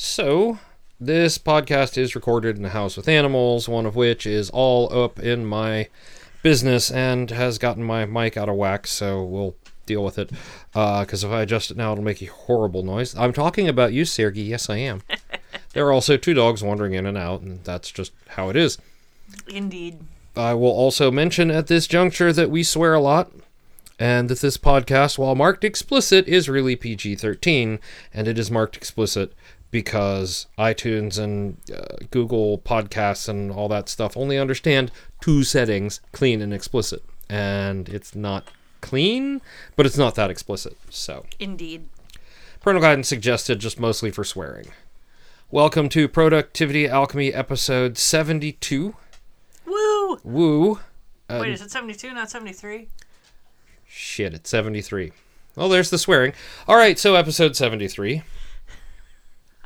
So, this podcast is recorded in a house with animals, one of which is all up in my business and has gotten my mic out of whack, so we'll deal with it. Uh, because if I adjust it now, it'll make a horrible noise. I'm talking about you, Sergey. Yes, I am. there are also two dogs wandering in and out, and that's just how it is. Indeed. I will also mention at this juncture that we swear a lot, and that this podcast, while marked explicit, is really PG 13, and it is marked explicit because iTunes and uh, Google Podcasts and all that stuff only understand two settings clean and explicit. And it's not clean, but it's not that explicit. So, Indeed. parental guidance suggested just mostly for swearing. Welcome to Productivity Alchemy episode 72. Woo! Woo. Wait, is it 72, not 73? Shit, it's 73. Well, there's the swearing. All right, so episode 73.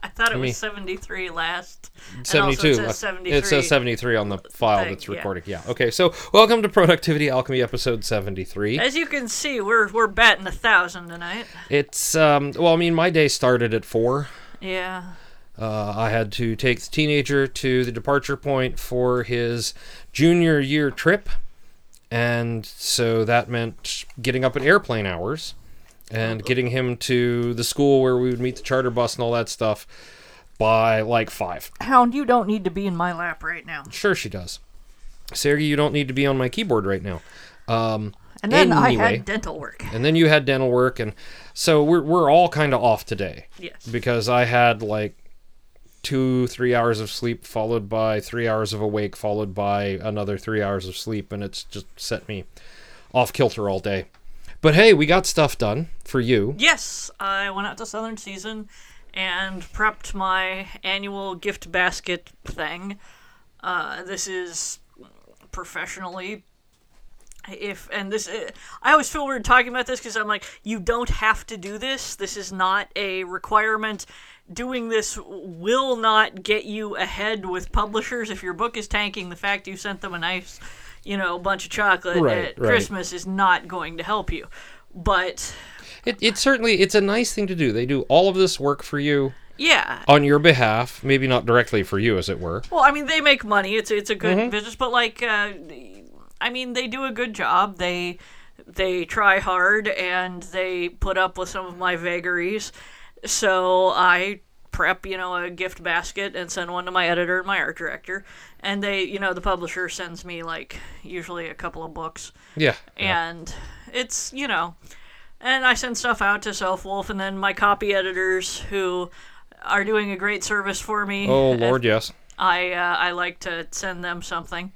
I thought it was 73 last. And 72. also it says 73. It says 73 on the file Thing, that's yeah. recording. Yeah. Okay, so welcome to Productivity Alchemy episode 73. As you can see, we're we're batting a thousand tonight. It's, um, well, I mean, my day started at 4. Yeah. Uh, I had to take the teenager to the departure point for his junior year trip. And so that meant getting up at airplane hours and getting him to the school where we would meet the charter bus and all that stuff by like 5. Hound, you don't need to be in my lap right now. Sure, she does. Sergey, you don't need to be on my keyboard right now. Um, And then I had dental work. and then you had dental work, and so we're we're all kind of off today Yes. because I had like two three hours of sleep followed by three hours of awake followed by another three hours of sleep, and it's just set me off kilter all day. But hey, we got stuff done for you. Yes, I went out to Southern Season and prepped my annual gift basket thing. Uh, this is professionally. If and this, uh, I always feel weird talking about this because I'm like, you don't have to do this. This is not a requirement. Doing this will not get you ahead with publishers. If your book is tanking, the fact you sent them a nice, you know, a bunch of chocolate Right, at right. Christmas is not going to help you. But It, it certainly it's a nice thing to do. They do all of this work for you yeah, on your behalf, maybe not directly for you, as it were. Well, I mean, they make money. It's it's a good Mm-hmm. business, but like, uh, I mean, they do a good job. They they try hard and they put up with some of my vagaries. So I prep, you know, a gift basket and send one to my editor and my art director, and they, you know, the publisher sends me like usually a couple of books, Yeah. yeah. and it's you know, and I send stuff out to Sofawolf, and then my copy editors who are doing a great service for me. Oh Lord, yes. I uh, I like to send them something,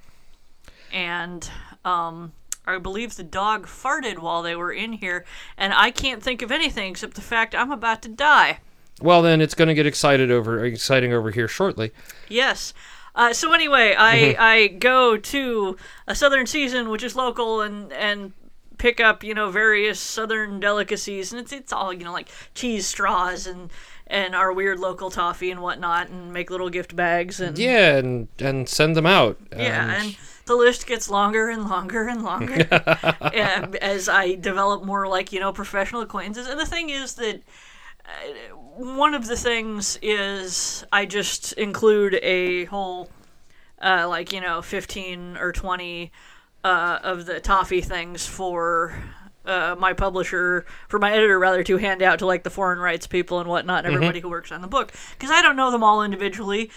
and um, I believe the dog farted while they were in here, and I can't think of anything except the fact I'm about to die. Well, then it's going to get excited over exciting over here shortly. Yes. Uh, so anyway, I I go to a Southern Season, which is local, and and pick up you know various Southern delicacies, and it's it's all you know like cheese straws and and our weird local toffee and whatnot, and make little gift bags and Yeah, and and send them out. Yeah, and the list gets longer and longer and longer as I develop more like you know professional acquaintances. And the thing is that one of the things is I just include a whole uh, like you know fifteen or twenty uh, of the toffee things for. Uh, my publisher, for my editor, rather, to hand out to like the foreign rights people and whatnot, and everybody who works on the book, because I don't know them all individually.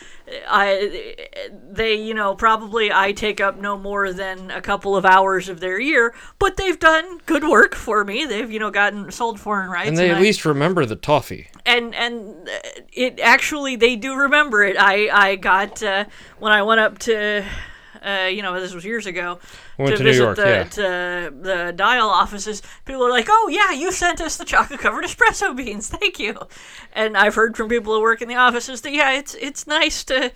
I, they, you know, probably I take up no more than a couple of hours of their year, but they've done good work for me. They've, you know, gotten sold foreign rights, and they at I- least remember the toffee. and and it actually they do remember it. I I got uh, when I went up to. Uh, you know, this was years ago. We Went to New visit York, the, yeah. to the Dial offices. People are like, "Oh yeah, you sent us the chocolate covered espresso beans. Thank you." And I've heard from people who work in the offices that yeah, it's it's nice to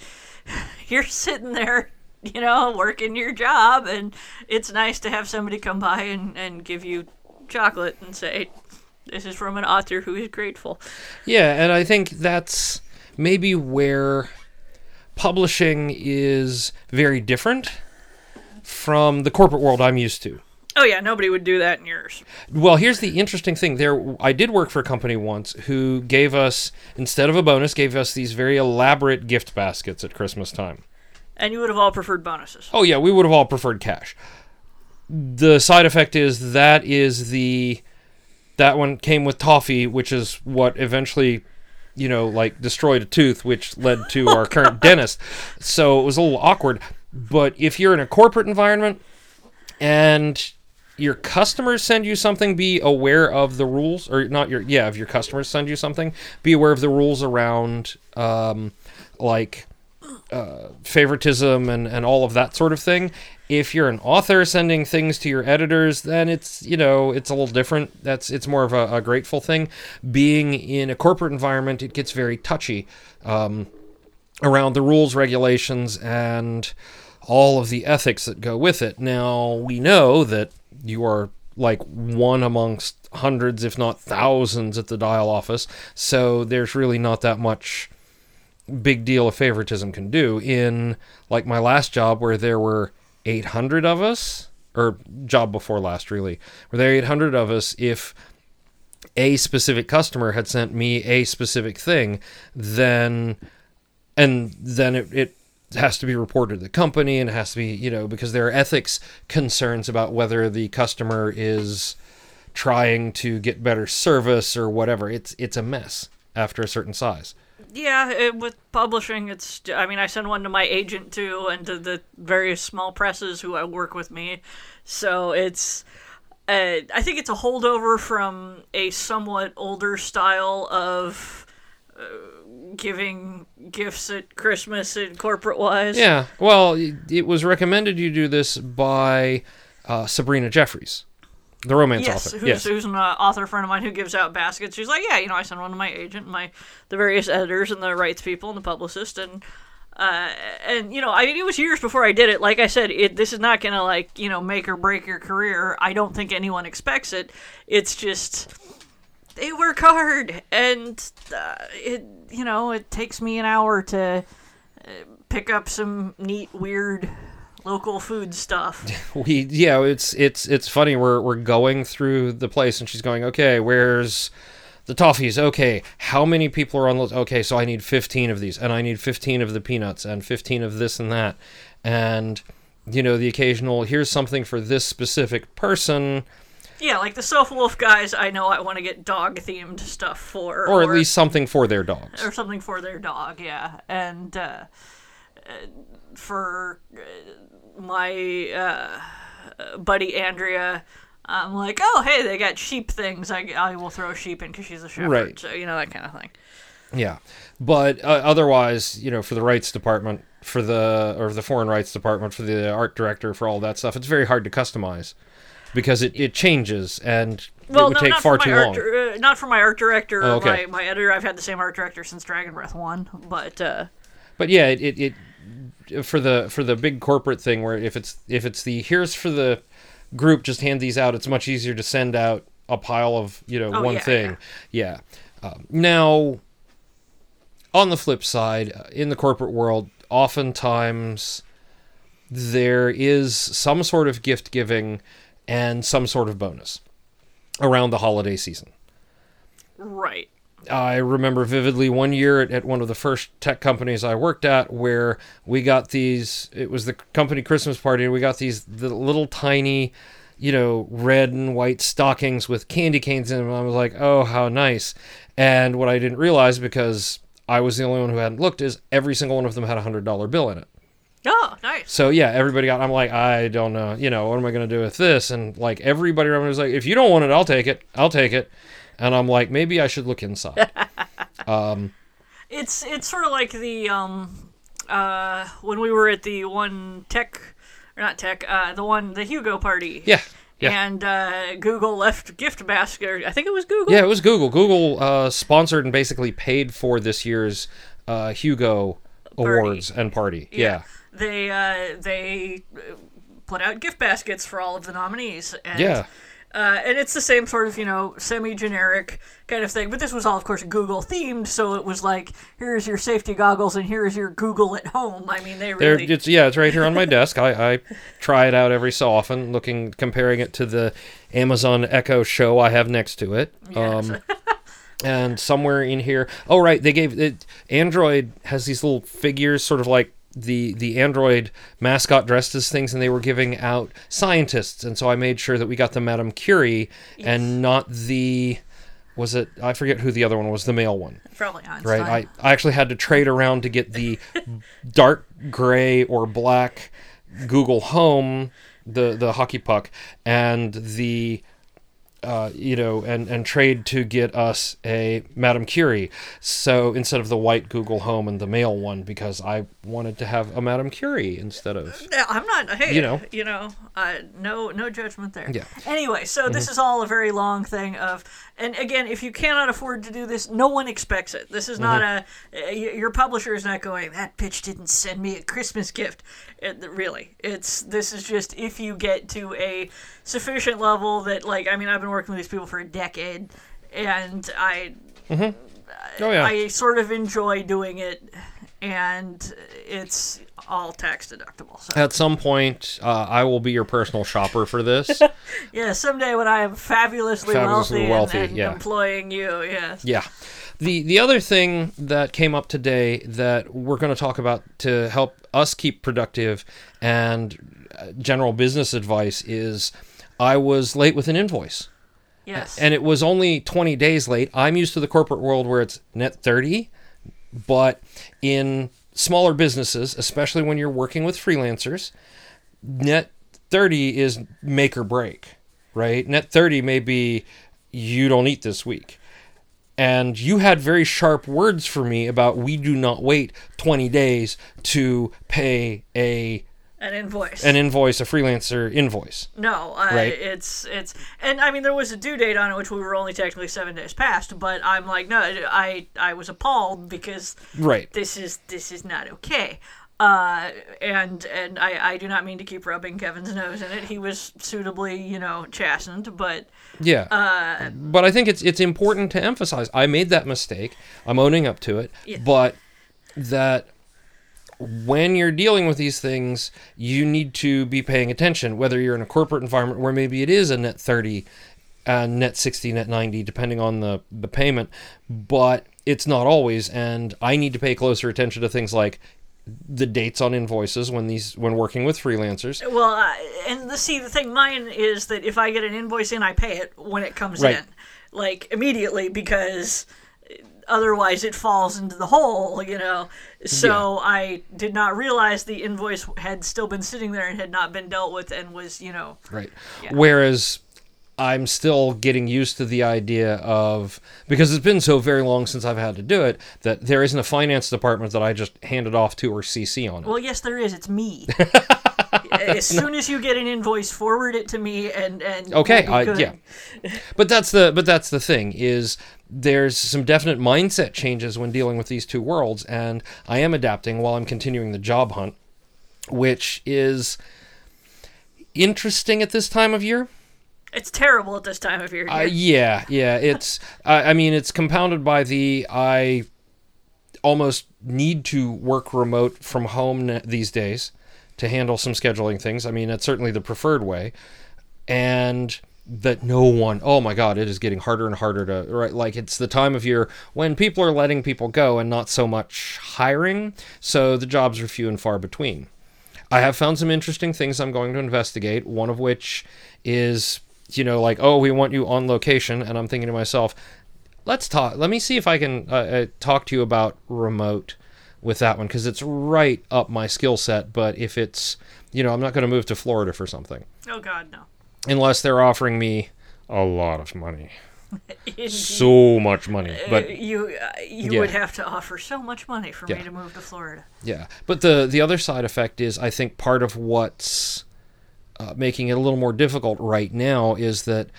you're sitting there, you know, working your job, and it's nice to have somebody come by and and give you chocolate and say, "This is from an author who is grateful." Yeah, and I think that's maybe where publishing is very different from the corporate world I'm used to. Oh yeah, nobody would do that in yours. Well, here's the interesting thing. There, I did work for a company once who gave us instead of a bonus, gave us these very elaborate gift baskets at Christmas time. And you would have all preferred bonuses. Oh yeah, we would have all preferred cash. The side effect is that is the that one came with toffee, which is what eventually, you know, like destroyed a tooth, which led to our current dentist. So it was a little awkward. But if you're in a corporate environment and your customers send you something, be aware of the rules, or not your yeah, if your customers send you something, be aware of the rules around um, like uh, favoritism and, and all of that sort of thing. If you're an author sending things to your editors, then it's you know it's a little different. That's it's more of a, a grateful thing. Being in a corporate environment, it gets very touchy um, around the rules, regulations, and all of the ethics that go with it. Now we know that you are like one amongst hundreds, if not thousands, at the Dial office, so there's really not that much big deal of favoritism can do. In like my last job, where there were 800 of us, or job before last, really, where there were 800 of us, if a specific customer had sent me a specific thing, then and then it, it has to be reported to the company and it has to be you know because there are ethics concerns about whether the customer is trying to get better service or whatever it's it's a mess after a certain size Yeah, it, with publishing, it's. I mean, I send one to my agent too, and to the various small presses who I work with me. So it's. Uh, I think it's a holdover from a somewhat older style of uh, giving gifts at Christmas and corporate wise. yeah well it it was recommended you do this by uh, sabrina jeffries the romance Yes, author who's, yes who's an uh, author friend of mine who gives out baskets. She's like, yeah, you know, I send one to my agent, my the various editors and the rights people and the publicist, and uh, and you know, I mean, it was years before I did it. Like I said, it this is not gonna like you know make or break your career. I don't think anyone expects it. It's just they work hard, and uh, it you know it takes me an hour to uh, pick up some neat, weird local food stuff. we yeah it's it's it's funny. We're we're going through the place and she's going okay where's the toffees? Okay how many people are on those okay so i need 15 of these and i need 15 of the peanuts and 15 of this and that. And you know the occasional here's something for this specific person. Yeah, like the Sofawolf guys, I know I want to get dog themed stuff for, or at least something for their dogs. Or something for their dog. Yeah, and uh, uh, for uh, my uh, buddy Andrea, I'm like, oh hey, they got sheep things. I, I will throw sheep in because she's a shepherd. Right. So you know that kind of thing. Yeah, but uh, otherwise, you know, for the rights department, for the or the foreign rights department, for the art director, for all that stuff, it's very hard to customize because it, it changes and Well, it would no, take far too long. dir- uh, not for my art director. Oh, or okay. my, my editor. I've had the same art director since Dragonbreath One, but uh, But yeah, it, it, it for the for the big corporate thing where if it's if it's the here's for the group, just hand these out. It's much easier to send out a pile of you know Oh, one yeah, thing. Yeah. Um, now, on the flip side, uh, in the corporate world, oftentimes there is some sort of gift giving and some sort of bonus around the holiday season. right. I remember vividly one year at, at one of the first tech companies I worked at where we got these it was the company Christmas party and we got these the little tiny you know red and white stockings with candy canes in them. I was like oh how nice. And what I didn't realize because I was the only one who hadn't looked is every single one of them had a hundred dollar bill in it. Oh, nice. so yeah everybody got I'm like I don't know you know what am I gonna do with this? And like everybody around me was like if you don't want it I'll take it I'll take it and I'm like maybe I should look inside It's it's sort of like the um uh when we were at the one tech or not tech uh the one the Hugo party. yeah yeah And uh, Google left gift basket. I think it was Google. Yeah, it was Google. Google uh, sponsored and basically paid for this year's uh, Hugo Awards and party. Yeah. They uh, they put out gift baskets for all of the nominees. And, Yeah. Uh, and it's the same sort of, you know, semi-generic kind of thing. But this was all, of course, Google themed, so it was like, here's your safety goggles and here's your Google at home. I mean, they really. it's yeah, it's right here on my desk. I, I try it out every so often, looking comparing it to the Amazon Echo Show I have next to it. Yes. Um, and somewhere in here, oh right, they gave it. Android has these little figures, sort of like the the Android mascot dressed as things, and they were giving out scientists, and so I made sure that we got the Madame Curie and not the. Was it? I forget who the other one was. The male one Probably Einstein. right? I, I actually had to trade around to get the dark gray or black Google Home, the the hockey puck, and the uh, you know, and and trade to get us a Madame Curie. So instead of the white Google Home and the male one, because I wanted to have a Madame Curie instead of I'm not. Hey, You know. you know, uh, no, no judgment there. Yeah. Anyway, so this is all a very long thing of, and again, if you cannot afford to do this, no one expects it. This is not a. Your publisher is not going. That bitch didn't send me a Christmas gift. It, really, it's this is just if you get to a sufficient level that, like, I mean, I've been working with these people for a decade, and I oh yeah I sort of enjoy doing it, and it's all tax deductible. So. at some point uh, I will be your personal shopper for this Yeah, someday when I am fabulously, Fabulously wealthy, wealthy, and, and yeah. employing you, yes. Yeah. The the other thing that came up today that we're going to talk about to help us keep productive and uh, general business advice is I was late with an invoice. Yes. And it was only 20 days late. I'm used to the corporate world where it's net 30, but in smaller businesses, especially when you're working with freelancers, net 30 is make or break, right? Net 30 may be you don't eat this week. And you had very sharp words for me about we do not wait 20 days to pay a an invoice. an invoice, a freelancer invoice. no, uh, Right. it's it's, and I mean there was a due date on it, which we were only technically seven days past. But I'm like, no, I I was appalled because Right. this is this is not okay. Uh, and and I, I do not mean to keep rubbing Kevin's nose in it. He was suitably, you know, chastened, but Yeah. uh, but I think it's it's important to emphasize I made that mistake. I'm owning up to it. Yeah. But that when you're dealing with these things, you need to be paying attention, whether you're in a corporate environment where maybe it is a net 30, uh, net 60, net 90, depending on the, the payment, but it's not always. And I need to pay closer attention to things like the dates on invoices when these when working with freelancers. Well, uh, and the see the thing, mine is that if I get an invoice in, I pay it when it comes Right. in, like immediately, because otherwise it falls into the hole, you know. So I did not realize the invoice had still been sitting there and had not been dealt with, and was, you know, Right. Whereas I'm still getting used to the idea of because it's been so very long since I've had to do it that there isn't a finance department that I just hand it off to or CC on it. well, yes, there is. It's me. as soon as you get an invoice, forward it to me, and and Okay, we'll be I, good. yeah. But that's the but that's the thing is there's some definite mindset changes when dealing with these two worlds and I am adapting while I'm continuing the job hunt which is interesting at this time of year. It's terrible at this time of year. Uh, yeah, yeah. It's. I I mean, it's compounded by the I almost need to work remote from home these days to handle some scheduling things. I mean, it's certainly the preferred way, and that no one. Oh my God, it is getting harder and harder to right. Like it's the time of year when people are letting people go and not so much hiring, so the jobs are few and far between. I have found some interesting things I'm going to investigate. One of which is, you know, like, oh, we want you on location, and I'm thinking to myself, let's talk. Let me see if I can uh, uh, talk to you about remote with that one because it's right up my skill set. But if it's, you know, I'm not going to move to Florida for something Oh God, no. unless they're offering me a lot of money, so much money. But Uh, you uh, you Yeah. would have to offer so much money for Yeah. me to move to Florida. Yeah, but the the other side effect is I think part of what's uh, making it a little more difficult right now is that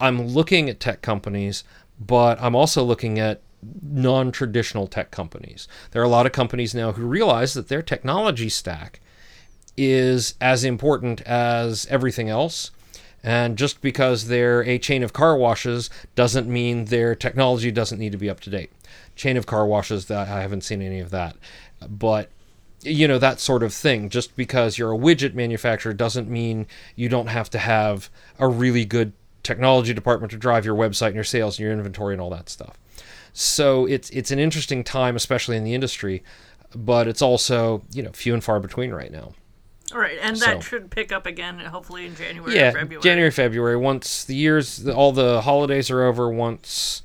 I'm looking at tech companies, but I'm also looking at non-traditional tech companies. There are a lot of companies now who realize that their technology stack is as important as everything else. And just because they're a chain of car washes doesn't mean their technology doesn't need to be up to date. Chain of car washes, that I haven't seen any of that. But you know that sort of thing just because you're a widget manufacturer doesn't mean you don't have to have a really good technology department to drive your website and your sales and your inventory and all that stuff so it's it's an interesting time especially in the industry but it's also you know few and far between right now. All right, and that should pick up again, hopefully in January yeah February. january february. Once the years all the holidays are over once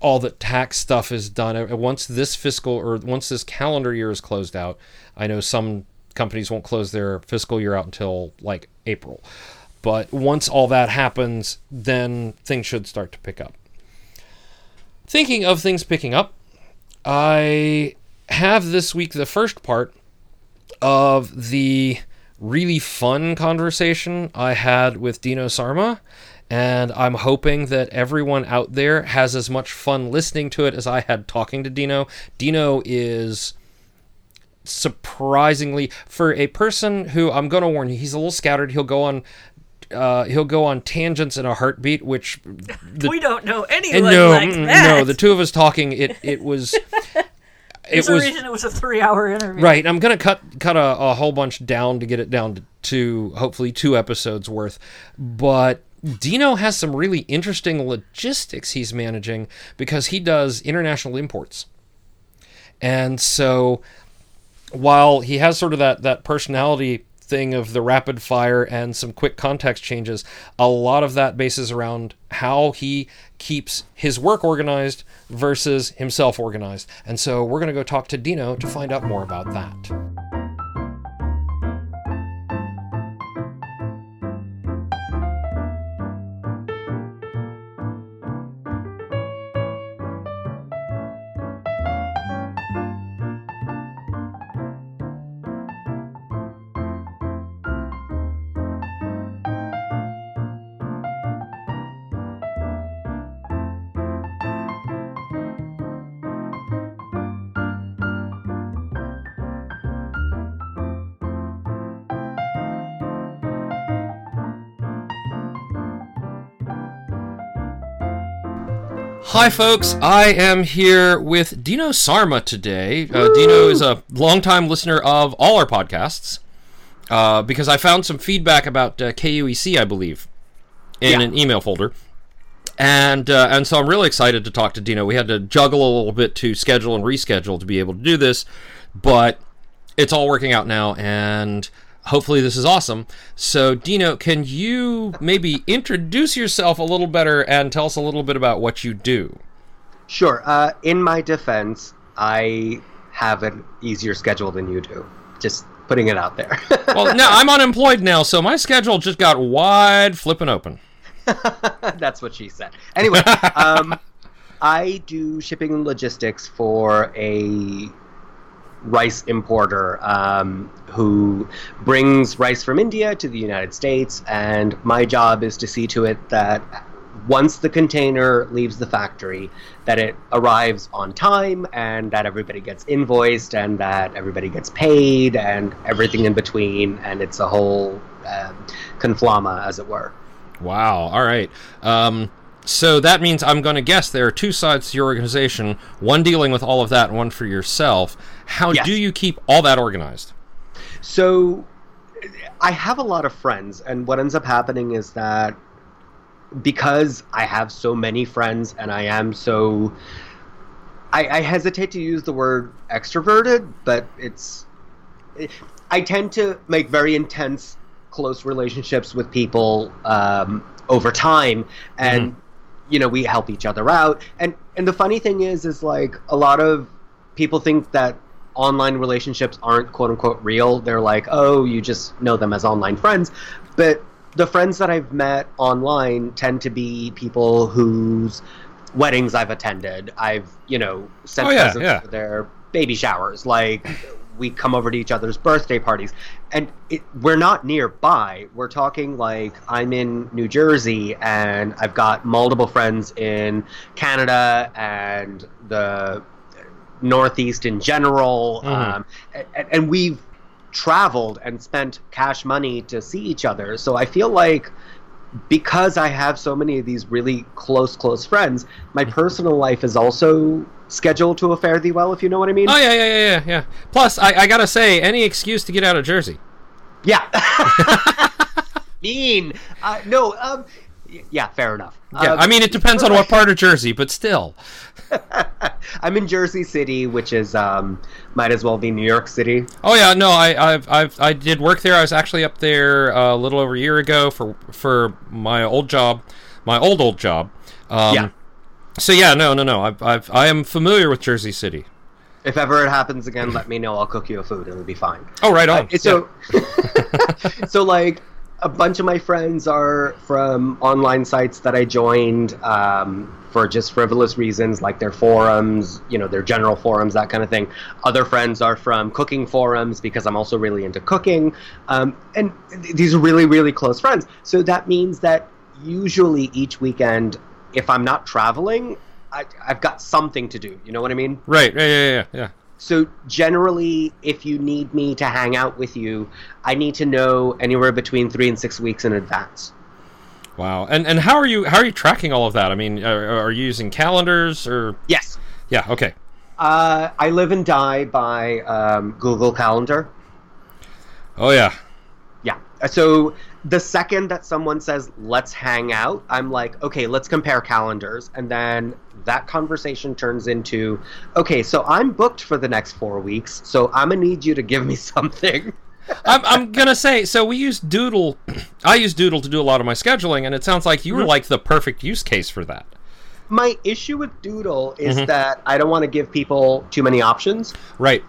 all the tax stuff is done uh, once this fiscal or once this calendar year is closed out i know some companies won't close their fiscal year out until like april. But once all that happens then things should start to pick up thinking of things picking up i have this week the first part of the really fun conversation I had with Dino Sarma, and I'm hoping that everyone out there has as much fun listening to it as I had talking to Dino. Dino is surprisingly for a person who I'm going to warn you, he's a little scattered. He'll go on. Uh, he'll go on tangents in a heartbeat, which the we don't know anyone no, like mm, that. no, the two of us talking, it it was, it There's was a reason it was a three-hour interview. Right, I'm gonna cut cut a, a whole bunch down to get it down to, to hopefully two episodes worth. But Dino has some really interesting logistics he's managing because he does international imports, and so while he has sort of that that personality thing of the rapid fire and some quick context changes, a lot of that bases around how he keeps his work organized versus himself organized. And so we're going to go talk to Dino to find out more about that. Hi, folks. I am here with Dino Sarma today. Uh, Dino is a longtime listener of all our podcasts uh, because I found some feedback about uh, KUEC, I believe, in Yeah. an email folder. And uh, and so I'm really excited to talk to Dino. We had to juggle a little bit to schedule and reschedule to be able to do this, but it's all working out now, and hopefully this is awesome. So, Dino, can you maybe introduce yourself a little better and tell us a little bit about what you do? Sure. Uh, in my defense, I have an easier schedule than you do. Just putting it out there. Well, no, I'm unemployed now, so my schedule just got wide flipping open. That's what she said. Anyway, um, I do shipping and logistics for a rice importer um, who brings rice from India to the United States, and my job is to see to it that once the container leaves the factory, that it arrives on time and that everybody gets invoiced and that everybody gets paid and everything in between, and it's a whole um conflama, as it were. Wow. All right. Um, so that means I'm going to guess there are two sides to your organization, one dealing with all of that and one for yourself. How Yes. do you keep all that organized? So I have a lot of friends, and what ends up happening is that because I have so many friends and I am so. I, I hesitate to use the word extroverted, but it's. I tend to make very intense, close relationships with people um, over time, and you know we help each other out. And and the funny thing is, is like a lot of people think that online relationships aren't quote unquote real. They're like, oh, you just know them as online friends. But the friends that I've met online tend to be people whose weddings I've attended. I've, you know, sent Oh, yeah, presents yeah. for their baby showers. Like, we come over to each other's birthday parties. And it, we're not nearby. We're talking like I'm in New Jersey and I've got multiple friends in Canada and the Northeast in general. Mhm. Um, and, and we've traveled and spent cash money to see each other. So I feel like because I have so many of these really close, close friends, my personal life is also scheduled to a fare thee well, if you know what I mean. Oh yeah, yeah, yeah, yeah, yeah. Plus, I, I gotta say, any excuse to get out of Jersey. Yeah. mean. Uh, no, um, yeah, fair enough. Yeah, Uh, I mean, it depends on what part of Jersey, but still. I'm in Jersey City, which is um, might as well be New York City. Oh yeah, no, I I've, I've I did work there. I was actually up there uh, a little over a year ago for for my old job, my old old job. Um, Yeah. So yeah, no, no, no. I've, I've I am familiar with Jersey City. If ever it happens again, let me know. I'll cook you a food. It'll be fine. Oh, right on. Uh, so, so like a bunch of my friends are from online sites that I joined um, for just frivolous reasons, like their forums, you know, their general forums, that kind of thing. Other friends are from cooking forums because I'm also really into cooking, um, and th- these are really, really close friends. So that means that usually each weekend, if I'm not traveling, I, I've got something to do. You know what I mean? right, yeah, yeah, yeah, yeah. So generally, if you need me to hang out with you, I need to know anywhere between three and six weeks in advance. Wow. And and how are you how are you tracking all of that? I mean, are, are you using calendars or? Yes. Yeah. Okay. Uh, I live and die by um, Google Calendar. Oh yeah. Yeah. So the second that someone says, let's hang out, I'm like, okay, let's compare calendars. And then that conversation turns into, okay, so I'm booked for the next four weeks. So I'm going to need you to give me something. I'm, I'm gonna say so. We use Doodle. I use Doodle to do a lot of my scheduling, and it sounds like you were like the perfect use case for that. My issue with Doodle is mm-hmm. that I don't want to give people too many options. Right.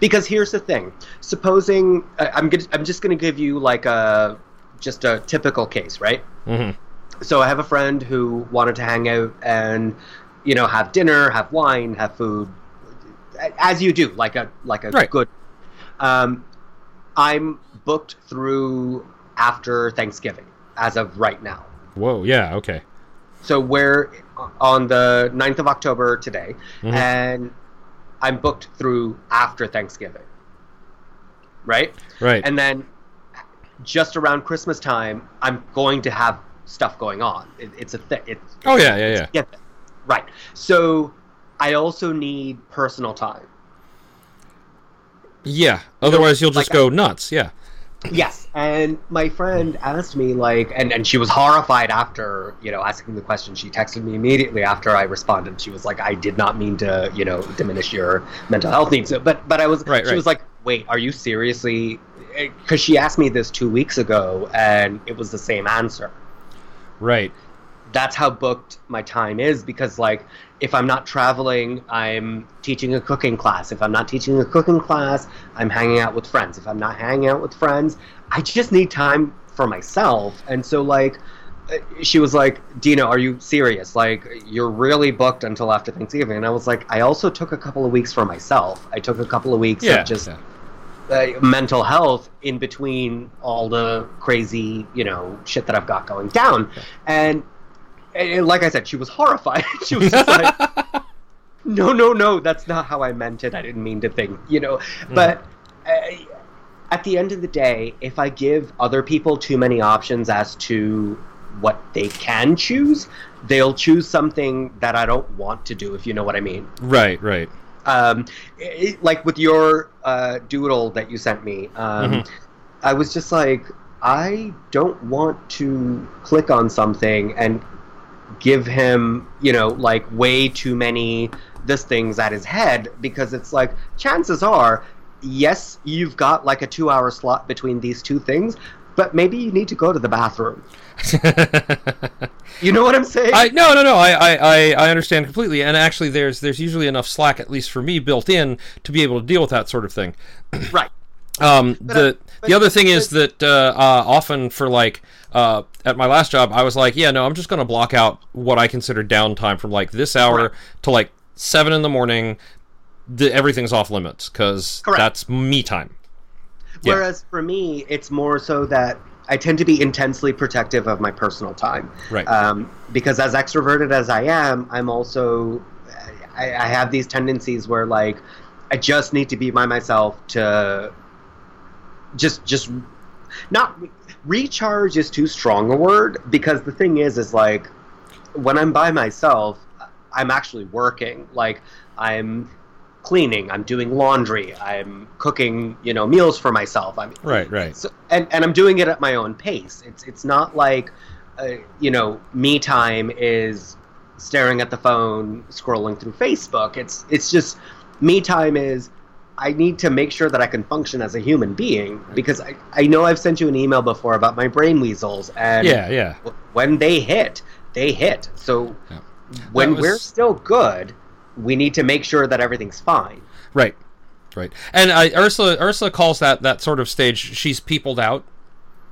Because here's the thing: supposing I- I'm gonna, I'm just going to give you like a just a typical case, right? Mm-hmm. So I have a friend who wanted to hang out and you know have dinner, have wine, have food, as you do, like a like a Right. good. Um, I'm booked through after Thanksgiving as of right now. Whoa. Yeah. Okay. So we're on the 9th of October today, Mhm. and I'm booked through after Thanksgiving. Right? Right. And then just around Christmas time, I'm going to have stuff going on. It, it's a thing. It's, oh yeah. Yeah. Yeah. yeah. Right. So I also need personal time. Yeah. Otherwise, you'll just like- go nuts. Yeah. Yes, and my friend asked me like, and, and she was horrified after you know asking the question. She texted me immediately after I responded. She was like, "I did not mean to you know diminish your mental health needs." But but I was Right, she right. was like, "Wait, are you seriously?" Eh, because she asked me this two weeks ago, and it was the same answer. Right. That's how booked my time is because like if I'm not traveling, I'm teaching a cooking class. If I'm not teaching a cooking class, I'm hanging out with friends. If I'm not hanging out with friends, I just need time for myself. And so like uh, she was like, "Dina, are you serious? Like you're really booked until after Thanksgiving." And I was like, "I also took a couple of weeks for myself. I took a couple of weeks Yeah. of just yeah. uh, mental health in between all the crazy, you know, shit that I've got going down. And, and like I said, she was horrified. she was just like, no, no, no, that's not how I meant it. I didn't mean to think, you know. But uh, at the end of the day, if I give other people too many options as to what they can choose, they'll choose something that I don't want to do, if you know what I mean Right. Right. um, it, like with your uh, doodle that you sent me, um, Mhm. I was just like, I don't want to click on something and give him, you know, like way too many this things at his head because it's like chances are, yes, you've got like a two hour slot between these two things. But maybe you need to go to the bathroom. You know what I'm saying? I no no no I, I, I, understand completely and actually there's there's usually enough slack at least for me built in to be able to deal with that sort of thing. right. Um, the uh, but- the other thing is that uh, uh, often for like uh, at my last job I was like yeah no I'm just going to block out what I consider downtime from like this hour Correct. to like seven in the morning. The, everything's off limits because that's me time. Yeah. Whereas for me, it's more so that I tend to be intensely protective of my personal time. Right. Um, because as extroverted as I am, I'm also I, I have these tendencies where like I just need to be by myself to just just not recharge is too strong a word because the thing is is like when i'm by myself i'm actually working. Like i'm cleaning i'm doing laundry i'm cooking you know meals for myself. I'm Right, right. so, and, and i'm doing it at my own pace. It's it's not like uh, you know me time is staring at the phone scrolling through facebook. It's it's just me time is I need to make sure that I can function as a human being because I, I know I've sent you an email before about my brain weasels and Yeah, yeah. when they hit, they hit. So Yeah. when was- we're still good, we need to make sure that everything's fine. Right. Right. And I, Ursula Ursula calls that that sort of stage she's peopled out.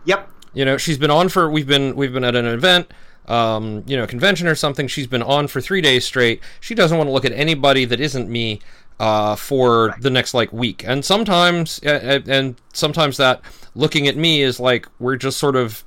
Yep. You know, she's been on for we've been we've been at an event, um, you know, convention or something. She's been on for three days straight. She doesn't want to look at anybody that isn't me uh, for the next like week. And sometimes, and sometimes that looking at me is like we're just sort of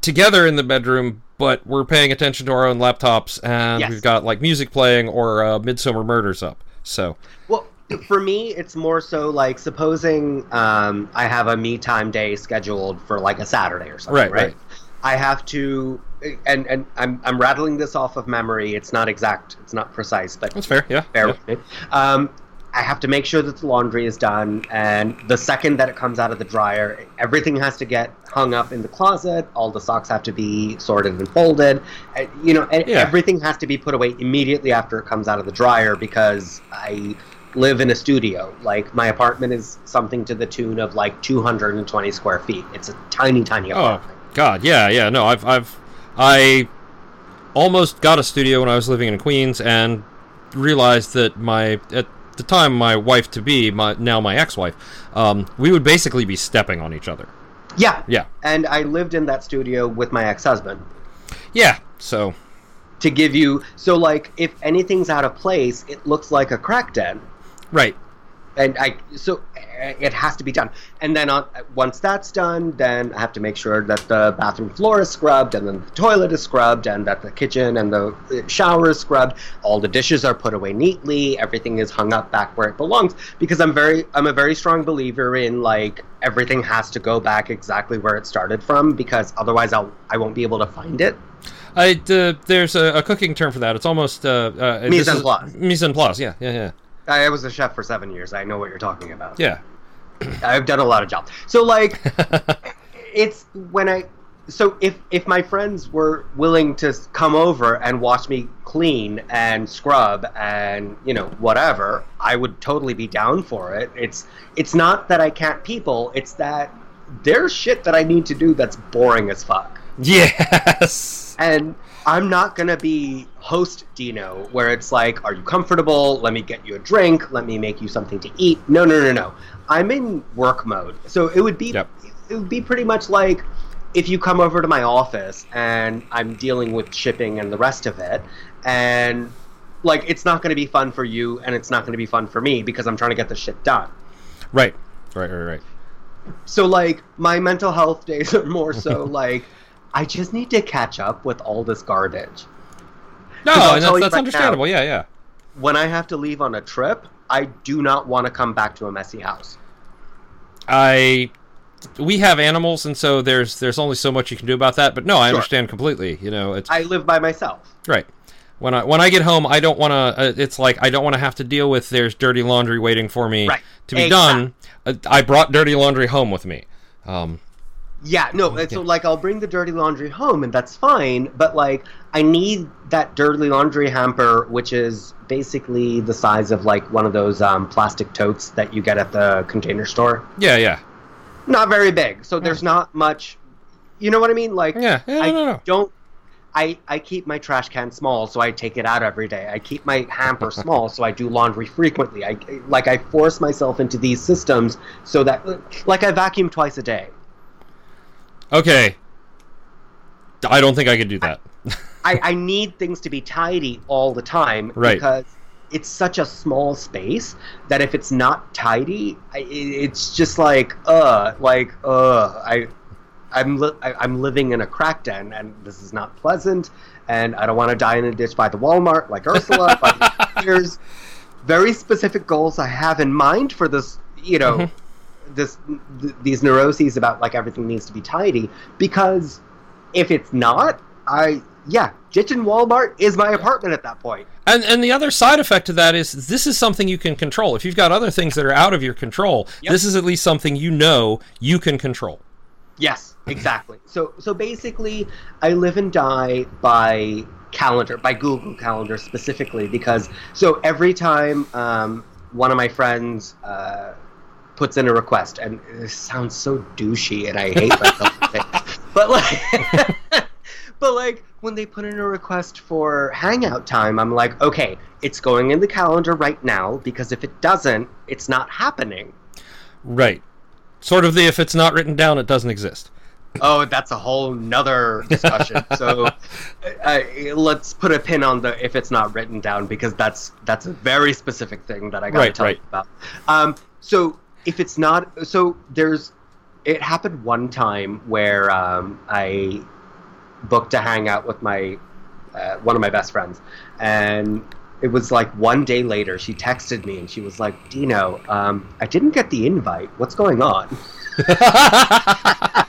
together in the bedroom, but we're paying attention to our own laptops, and Yes. we've got like music playing or uh, Midsomer Murders up. So Well, for me, it's more so like supposing um, I have a me time day scheduled for like a Saturday or something, Right, right? right. I have to, and and I'm I'm rattling this off of memory. It's not exact, it's not precise, but that's fair. Yeah. bear yeah. with me. Um, I have to make sure that the laundry is done, and the second that it comes out of the dryer, everything has to get hung up in the closet. All the socks have to be sorted and folded. Uh, you know, and Yeah. everything has to be put away immediately after it comes out of the dryer because I live in a studio. Like my apartment is something to the tune of like 220 square feet. It's a tiny, tiny Oh apartment. God, yeah, yeah. No, I've, I've, I almost got a studio when I was living in Queens, and realized that my at the time my wife to be, my now my ex-wife, um, we would basically be stepping on each other. Yeah, Yeah, and I lived in that studio with my ex-husband. yeah. So to give you so like if anything's out of place it looks like a crack den right, and i so uh, it has to be done and then on, once that's done then i have to make sure that the bathroom floor is scrubbed and then the toilet is scrubbed and that the kitchen and the uh, shower is scrubbed all the dishes are put away neatly everything is hung up back where it belongs because i'm very i'm a very strong believer in like everything has to go back exactly where it started from because otherwise i'll i won't be able to find it I uh, there's a, a cooking term for that. It's almost uh, uh, Mise en place. Mise en place. Yeah, yeah, yeah, I was a chef for seven years. I know what you're talking about. yeah. I've done a lot of jobs. So like, it's when I. So if if my friends were willing to come over and watch me clean and scrub and you know whatever, I would totally be down for it. It's it's not that I can't people. It's that there's shit that I need to do that's boring as fuck. Yes. And I'm not gonna be host Dino, where it's like, "Are you comfortable? Let me get you a drink. Let me make you something to eat." No, no, no, no. I'm in work mode, so it would be Yep. it would be pretty much like if you come over to my office and I'm dealing with shipping and the rest of it, and like it's not going to be fun for you, and it's not going to be fun for me because I'm trying to get the shit done. Right, right, right, right. So like my mental health days are more so like I just need to catch up with all this garbage. No, 'Cause I'll and that's, that's right understandable. Yeah, yeah. When I have to leave on a trip, I do not want to come back to a messy house. I we have animals, and so there's there's only so much you can do about that. But no, I Sure. understand completely. You know, it's I live by myself. right. When I when I get home, I don't want to. Uh, it's like I don't want to have to deal with there's dirty laundry waiting for me Right. to be Exact- done. Uh, I brought dirty laundry home with me. Um, Yeah, no, and so like I'll bring the dirty laundry home and that's fine, but like I need that dirty laundry hamper which is basically the size of like one of those um, plastic totes that you get at the container store. yeah, yeah, Not very big, so there's not much you know what I mean? Like yeah. yeah I no, no. don't. I, I keep my trash can small, so I take it out every day. I keep my hamper small, so I do laundry frequently. I like I force myself into these systems so that like I vacuum twice a day. Okay. I don't think I could do that. I, I need things to be tidy all the time Right. because it's such a small space that if it's not tidy, I, it's just like uh, like uh, I, I'm li- I, I'm living in a crack den, and this is not pleasant. And I don't want to die in a ditch by the Walmart like Ursula. but there's very specific goals I have in mind for this, you know, Mhm. This th- these neuroses about like everything needs to be tidy because if it's not, I yeah, ditching Walmart is my apartment at that point. And and the other side effect of that is this is something you can control. If you've got other things that are out of your control, Yep. this is at least something you know you can control. Yes, exactly. so so basically, I live and die by calendar, by Google Calendar specifically, because so every time um, one of my friends uh, puts in a request, and it sounds so douchey, and I hate myself, for saying it, but like. But like when they put in a request for hangout time, I'm like, okay, it's going in the calendar right now because if it doesn't, it's not happening. Right. Sort of the if it's not written down, it doesn't exist. Oh, that's a whole nother discussion. so, uh, let's put a pin on the if it's not written down because that's that's a very specific thing that I got to Right, tell right. you about. Um, so if it's not, so there's, it happened one time where um, I booked a hangout with my uh, one of my best friends, and it was like one day later she texted me and she was like, "Dino, um, I didn't get the invite. What's going on?"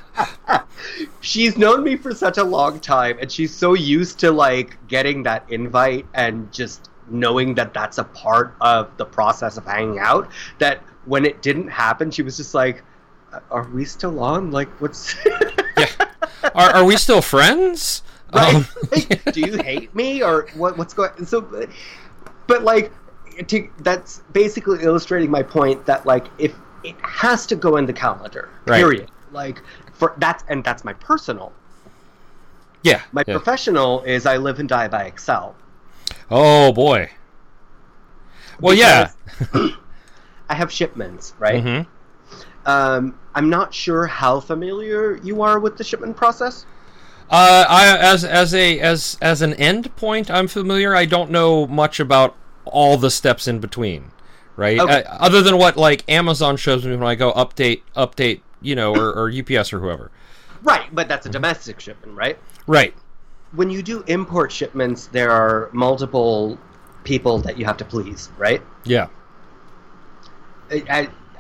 she's known me for such a long time and she's so used to like getting that invite and just knowing that that's a part of the process of hanging out that when it didn't happen she was just like are we still on like what's are, are we still friends? right Um, do you hate me or what what's going so but like to, that's basically illustrating my point that like if it has to go in the calendar Right. period like for that's and that's my personal yeah. My yeah. professional is I live and die by Excel. Oh boy. Well, yeah. I have shipments, right? hmm Um, I'm not sure how familiar you are with the shipment process. Uh, I as as a as as an end point, I'm familiar. I don't know much about all the steps in between, right? Okay. Uh, other than what like Amazon shows me when I go update update, you know, or, or UPS or whoever. Right, but that's a domestic shipment, right? Right. When you do import shipments, there are multiple people that you have to please, right? Yeah.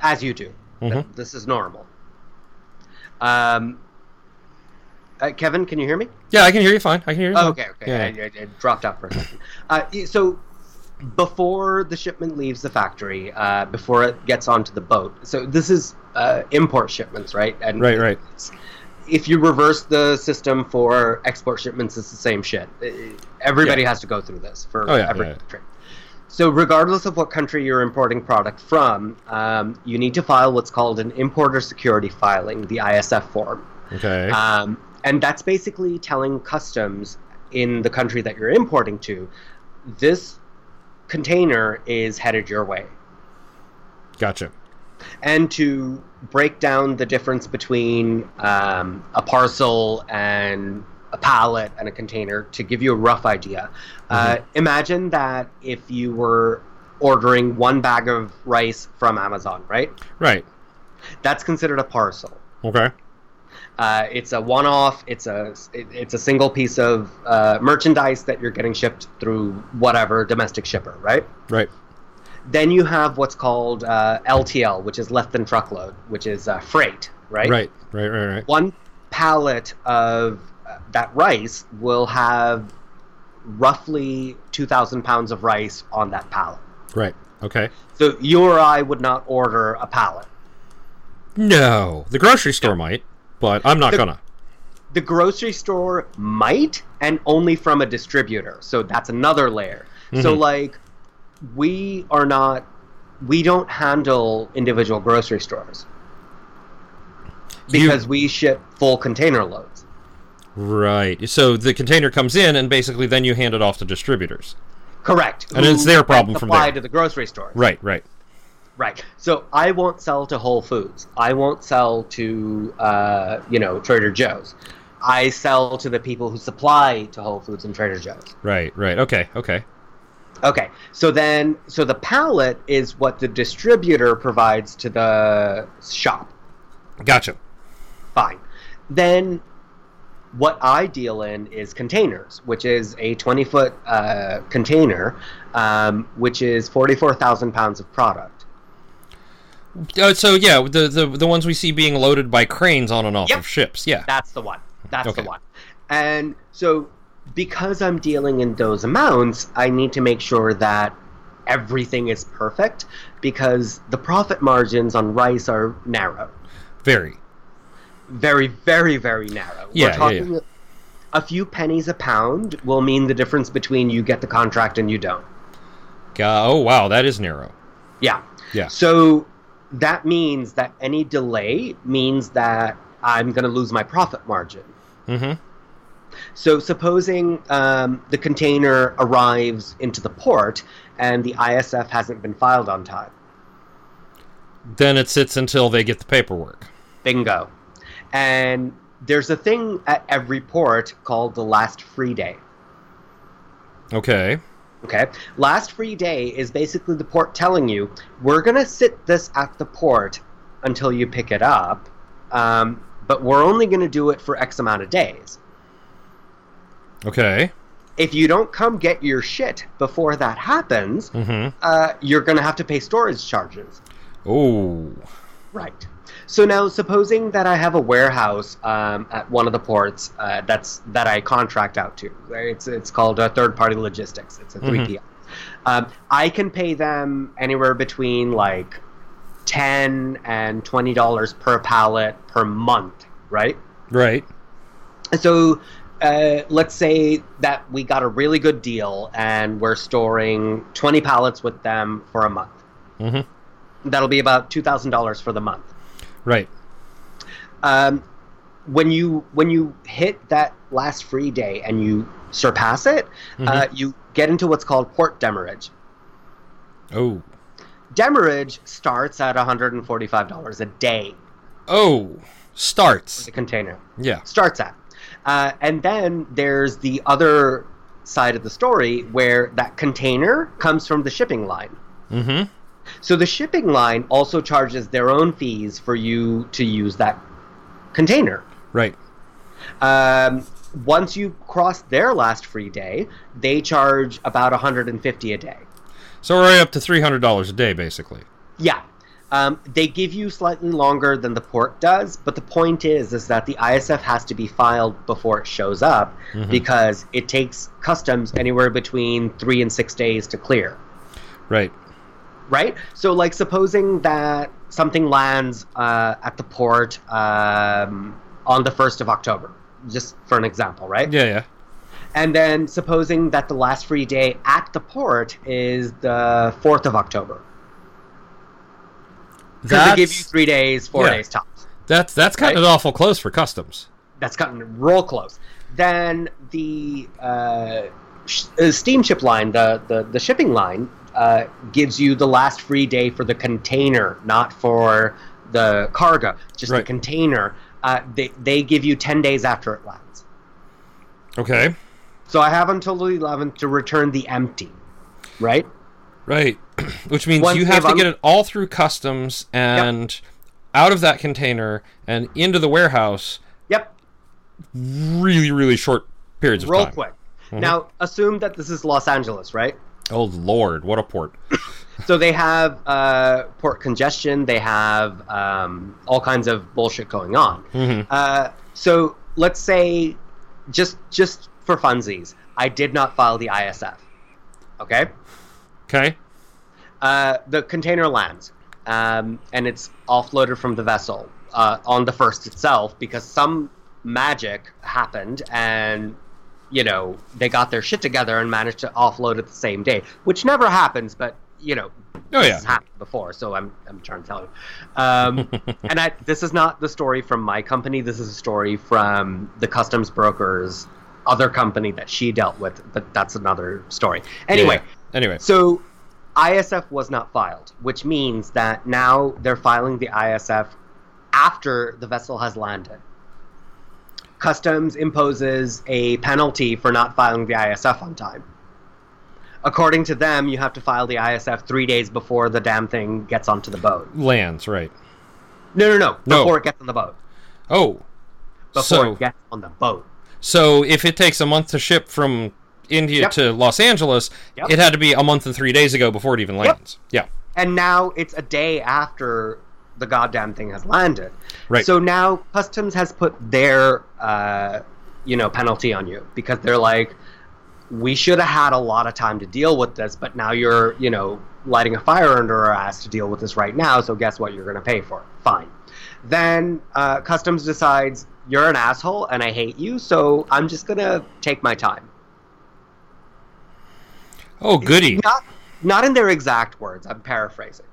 As you do. Mhm. This is normal. Um, uh, Kevin, can you hear me? Yeah, I can hear you fine. I can hear you. Oh, okay, okay. Yeah. I, I, I dropped out for a second. Uh, so before the shipment leaves the factory, uh, before it gets onto the boat, so this is uh, import shipments, right? And Right, right. If you reverse the system for export shipments, it's the same shit. Uh, Everybody has to go through this for Oh, yeah, every yeah, yeah. country. So, regardless of what country you're importing product from, um, you need to file what's called an importer security filing, the ISF form. Okay. Um, and that's basically telling customs in the country that you're importing to, this container is headed your way. gotcha. And to break down the difference between um, a parcel and a pallet and a container, to give you a rough idea, uh, imagine that if you were ordering one bag of rice from Amazon, right? Right. That's considered a parcel. Okay. Uh, it's a one-off. It's a it, it's a single piece of uh, merchandise that you're getting shipped through whatever domestic shipper, right? Right. Then you have what's called uh, LTL, which is less than truckload, which is uh, freight, right? Right. Right. Right. Right. One pallet of uh, that rice will have roughly two thousand pounds of rice on that pallet. Right. Okay. So you or I would not order a pallet. No, the grocery store might, but I'm not The- gonna. the grocery store might and only from a distributor so that's another layer so Mhm. like we are not we don't handle individual grocery stores You- because we ship full container loads Right. So the container comes in, and basically then you hand it off to distributors. correct And it's their problem from there. to the grocery store. Right. Right. right so i won't sell to whole foods i won't sell to uh, you know trader joe's i sell to the people who supply to whole foods and trader joe's Right. Right. Okay. Okay. Okay, so then, so the pallet is what the distributor provides to the shop. Gotcha. Fine. Then, what I deal in is containers, which is a 20 foot uh, container, um, which is 44,000 pounds of product. Uh, so yeah, the, the the ones we see being loaded by cranes on and off Yep. of ships. Yeah. That's the one. That's Okay. the one. And so, because I'm dealing in those amounts, I need to make sure that everything is perfect because the profit margins on rice are narrow. Very. Very, very, very narrow. Yeah, We're yeah, talking a few pennies a pound will mean the difference between you get the contract and you don't. Ga- oh wow, that is narrow. Yeah. Yeah. So that means that any delay means that I'm going to lose my profit margin. Mm-hmm. So, supposing um, the container arrives into the port and the ISF hasn't been filed on time. Then it sits until they get the paperwork. Bingo. And there's a thing at every port called the last free day. Okay. Okay? Last free day is basically the port telling you, we're going to sit this at the port until you pick it up, um, but we're only going to do it for X amount of days. Okay. If you don't come get your shit before that happens, Mm-hmm. uh, you're going to have to pay storage charges. Oh. Right. So now, supposing that I have a warehouse um, at one of the ports uh, that's that I contract out to. It's it's called a third party logistics. It's a three PL. Um, I can pay them anywhere between like ten and twenty dollars per pallet per month. Right. Right. So uh, let's say that we got a really good deal and we're storing 20 pallets with them for a month. Mm-hmm. That'll be about $2,000 for the month. Right. Um, when you when you hit that last free day and you surpass it, uh, you get into what's called port demurrage. Oh. Demurrage starts at $145 a day Oh. Starts. the container. Yeah. starts at. Uh, and then there's the other side of the story where that container comes from the shipping line. Mm-hmm. So the shipping line also charges their own fees for you to use that container. Right. Um, once you cross their last free day, they charge about 150 a day. So we're right up to three hundred dollars a day, basically. Yeah. Um, they give you slightly longer than the port does, but the point is is that the ISF has to be filed before it shows up because it takes customs anywhere between three and six days to clear. Right. Right? So, like, supposing that something lands uh, at the port um, on the 1st of October, just for an example, right? Yeah. Yeah. And then supposing that the last free day at the port is the 4th of October. Because they give you three days, four Yeah. days tops. that's that's Right. it awful close for customs. That's gotten real close. Then the uh, sh- uh, steamship line, the, the, the shipping line, uh, gives you the last free day for the container, not for the cargo, just the container. Uh, they, they give you 10 days after it lands. Okay. So I have until the 11th to return the empty, right? Right. Which means Once you have to get it all through customs and out of that container and into the warehouse Yep, really, really short periods of time. real quick. Now, assume that this is Los Angeles, right? Oh lord, what a port. So they have uh, port congestion. They have um, all kinds of bullshit going on. Mhm. Uh, so let's say, just just for funsies, I did not file the ISF. Okay, Okay. uh, the container lands, um, and it's offloaded from the vessel uh, on the first itself because some magic happened and. You know, they got their shit together and managed to offload it the same day, which never happens, but you know, Oh this yeah. has happened before, so I'm I'm trying to tell you. Um, and I, this is not the story from my company. This is a story from the customs broker's other company that she dealt with, but that's another story. Anyway, Yeah. Anyway. so ISF was not filed, which means that now they're filing the ISF after the vessel has landed. Customs imposes a penalty for not filing the ISF on time. According to them, you have to file the ISF three days before the damn thing gets onto the boat. Lands, right. No, no, no. No. Before it gets on the boat. Oh. Before So it gets on the boat. so if it takes a month to ship from India Yep. to Los Angeles, Yep. it had to be a month and three days ago before it even lands. Yeah. And now it's a day after the goddamn thing has landed. Right. So now customs has put their uh, you know penalty on you because they're like, we should have had a lot of time to deal with this, but now you're you know lighting a fire under our ass to deal with this right now. So guess what? You're going to pay for it. Fine. Then uh, customs decides you're an asshole and I hate you, so I'm just going to take my time. Oh, goody. Not not in their exact words. I'm paraphrasing.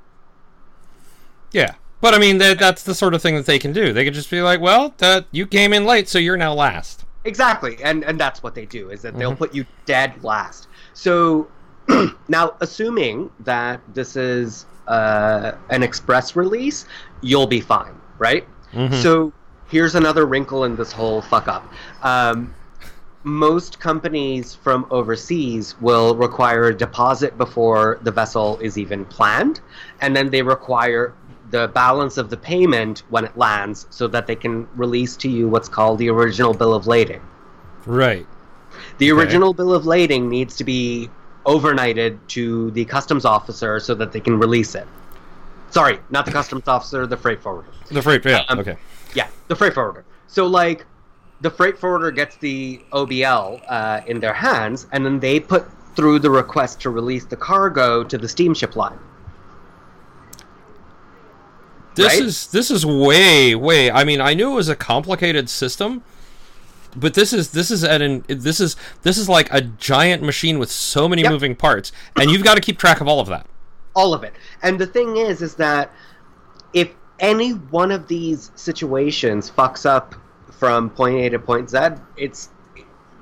Yeah. But I mean, that, that's the sort of thing that they can do. They could just be like, well, you came in late, so you're now last. Exactly, and and that's what they do is that they'll put you dead last. So now, assuming that this is uh, an express release, you'll be fine, right? So here's another wrinkle in this whole fuck up. Um, most companies from overseas will require a deposit before the vessel is even planned, and then they require the balance of the payment when it lands so that they can release to you what's called the original bill of lading. Right. The Okay. original bill of lading needs to be overnighted to the customs officer so that they can release it. Sorry, not the customs officer, the freight forwarder. The freight, yeah, Um, okay. Yeah, the freight forwarder. So like, the freight forwarder gets the OBL uh, in their hands, and then they put through the request to release the cargo to the steamship line. This right? is this is way way. I mean, I knew it was a complicated system, but this is this is at an this is this is like a giant machine with so many Yep. moving parts, and you've got to keep track of all of that. all of it. And the thing is, is that if any one of these situations fucks up from point A to point Z, it's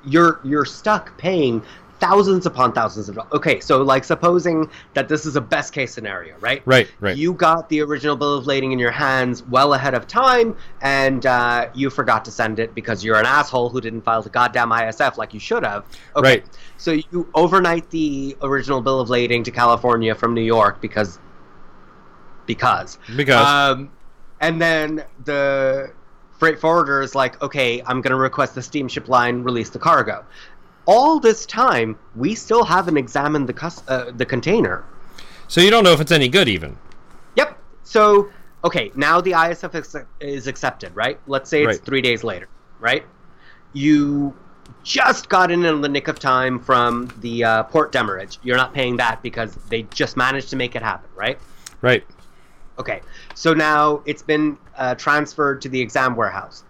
you're you're stuck paying thousands upon thousands of dollars. Okay, so like supposing that this is a best case scenario, right? Right, right. You got the original bill of lading in your hands well ahead of time, and uh, you forgot to send it because you're an asshole who didn't file the goddamn ISF like you should have. Okay, Right. So you overnight the original bill of lading to California from New York because because Because um, and then the freight forwarder is like, okay, I'm going to request the steamship line release the cargo. All this time, we still haven't examined the cus- uh, the container. so you don't know if it's any good even. Yep. So, okay, now the ISF is, is accepted, right? Let's say it's Right. three days later, right? You just got in in the nick of time from the uh, port demurrage. You're not paying that because they just managed to make it happen, right? Right. Okay. So now it's been uh, transferred to the exam warehouse.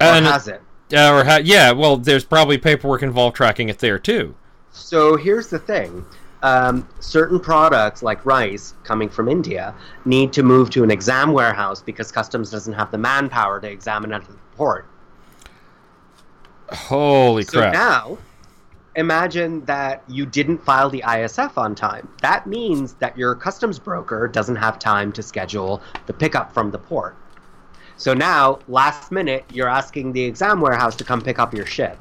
Or And has it? Uh, or ha- yeah, well, there's probably paperwork involved tracking it there too. So here's the thing. Um, certain products like rice coming from India need to move to an exam warehouse because customs doesn't have the manpower to examine at the port. Holy crap. So crap! now, imagine that you didn't file the ISF on time. That means that your customs broker doesn't have time to schedule the pickup from the port. So now, last minute, you're asking the exam warehouse to come pick up your shit.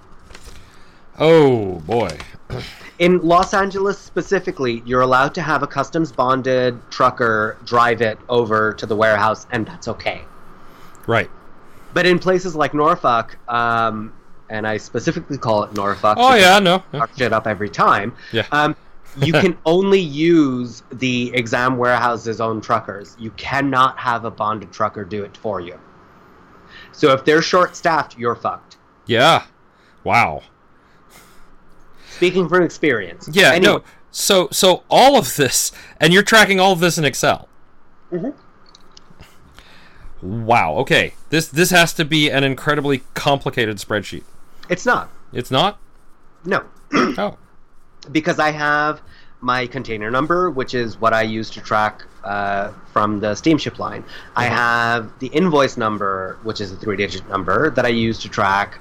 oh boy. In Los Angeles specifically, you're allowed to have a customs bonded trucker drive it over to the warehouse, and that's okay. Right. But in places like Norfolk, um, and I specifically call it Norfolk. Oh yeah, no. no. fuck shit up every time. Yeah. Um, you can only use the exam warehouse's own truckers. You cannot have a bonded trucker do it for you. So if they're short staffed, you're fucked. Yeah. Wow. Speaking from experience. Yeah. Anyway, No. So so all of this, and you're tracking all of this in Excel. Mhm. Wow. Okay. This this has to be an incredibly complicated spreadsheet. It's not. It's not. No. Oh. because I have my container number, which is what I use to track uh, from the steamship line. I Uh-huh. have the invoice number, which is a three-digit number that I use to track,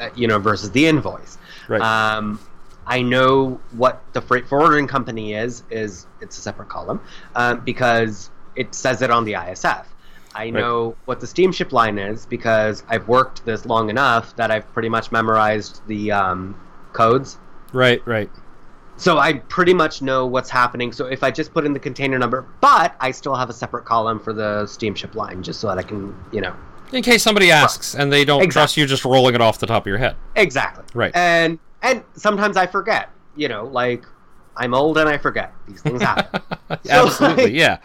uh, you know, versus the invoice. Right. Um, I know what the freight forwarding company is. Is it's a separate column um, because it says it on the ISF. I know what the steamship line is because I've worked this long enough that I've pretty much memorized the um, codes right. Right. So I pretty much know what's happening. So if I just put in the container number, but I still have a separate column for the steamship line, just so that I can, you know, In case somebody asks and they don't Exactly. trust you just rolling it off the top of your head. exactly. Right. And and sometimes I forget. You know, like I'm old and I forget. These things happen. So, Absolutely. like- Yeah.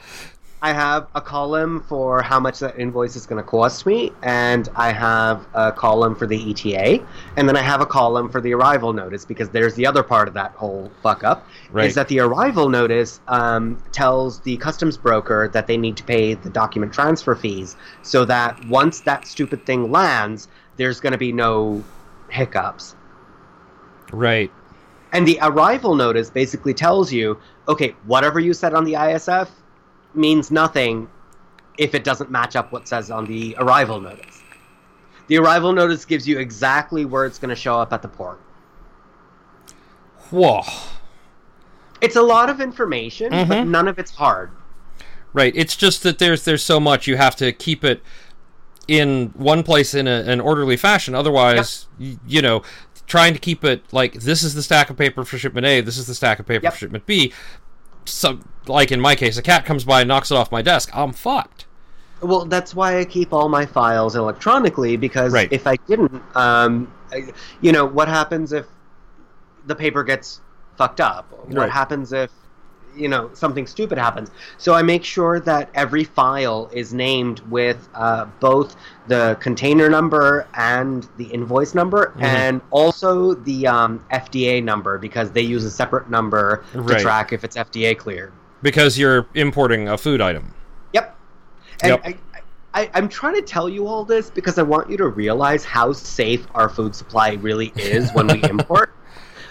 I have a column for how much that invoice is going to cost me, and I have a column for the ETA, and then I have a column for the arrival notice because there's the other part of that whole fuck up Right. is that the arrival notice um, tells the customs broker that they need to pay the document transfer fees, so that once that stupid thing lands, there's going to be no hiccups. Right. And the arrival notice basically tells you, okay, whatever you said on the ISF means nothing if it doesn't match up what says on the arrival notice. The arrival notice gives you exactly where it's going to show up at the port. Whoa. It's a lot of information, but Mhm. none of it's hard. Right. It's just that there's there's so much you have to keep it in one place in a, an orderly fashion. Otherwise, y- you know, trying to keep it like this is the stack of paper for shipment A, this is the stack of paper Yep. for shipment B. So, like in my case, a cat comes by and knocks it off my desk. I'm fucked. Well, that's why I keep all my files electronically because Right. if I didn't, um, I- you know, what happens if the paper gets fucked up? What Right. happens if, you know, something stupid happens? So I make sure that every file is named with uh, both the container number and the invoice number, Mhm. and also the um, FDA number because they use a separate number Right. to track if it's FDA cleared. Because you're importing a food item. Yep. And Yep. I, I, I'm trying to tell you all this because I want you to realize how safe our food supply really is when we import.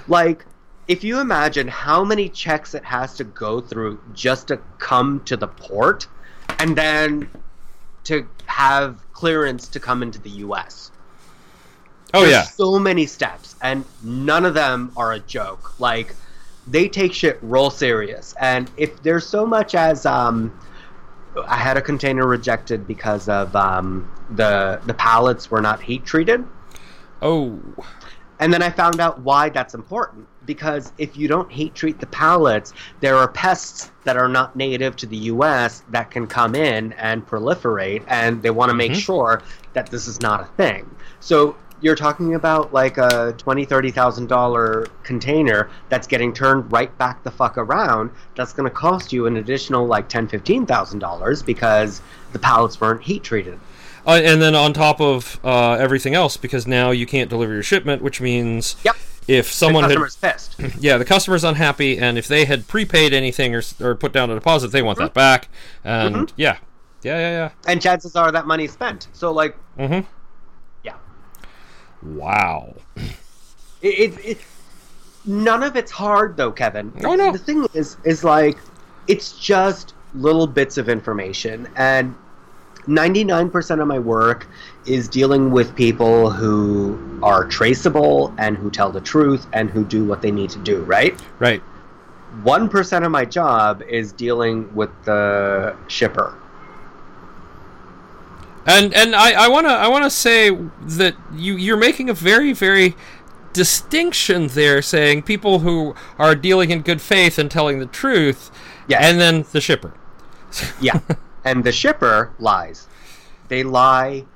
Like, if you imagine how many checks it has to go through just to come to the port and then to have clearance to come into the US. Oh There's yeah. so many steps, and none of them are a joke. Like they take shit real serious, and if there's so much as um, I had a container rejected because of um, the the pallets were not heat treated, Oh. and then I found out why that's important. Because if you don't heat treat the pallets, there are pests that are not native to the U.S. that can come in and proliferate, and they want to make Mhm. sure that this is not a thing. So you're talking about like a twenty, thirty thousand dollar container that's getting turned right back the fuck around. That's going to cost you an additional like ten, fifteen thousand dollars because the pallets weren't heat treated. Uh, and then on top of uh, everything else, because now you can't deliver your shipment, which means Yep. If someone the had pissed. yeah, the customer's unhappy, and if they had prepaid anything or, or put down a deposit, they want that back. And yeah, yeah, yeah, yeah. and chances are that money's spent. So like, yeah. Mm-hmm. yeah. Wow. It, it, it none of it's hard though, Kevin. Oh, no. The thing is, is like, it's just little bits of information, and ninety nine percent of my work is dealing with people who are traceable and who tell the truth and who do what they need to do. Right. Right. One percent of my job is dealing with the shipper. And and I, I wanna I wanna say that you you're making a very very distinction there, saying people who are dealing in good faith and telling the truth, Yes. and then the shipper. Yeah. and the shipper lies. They lie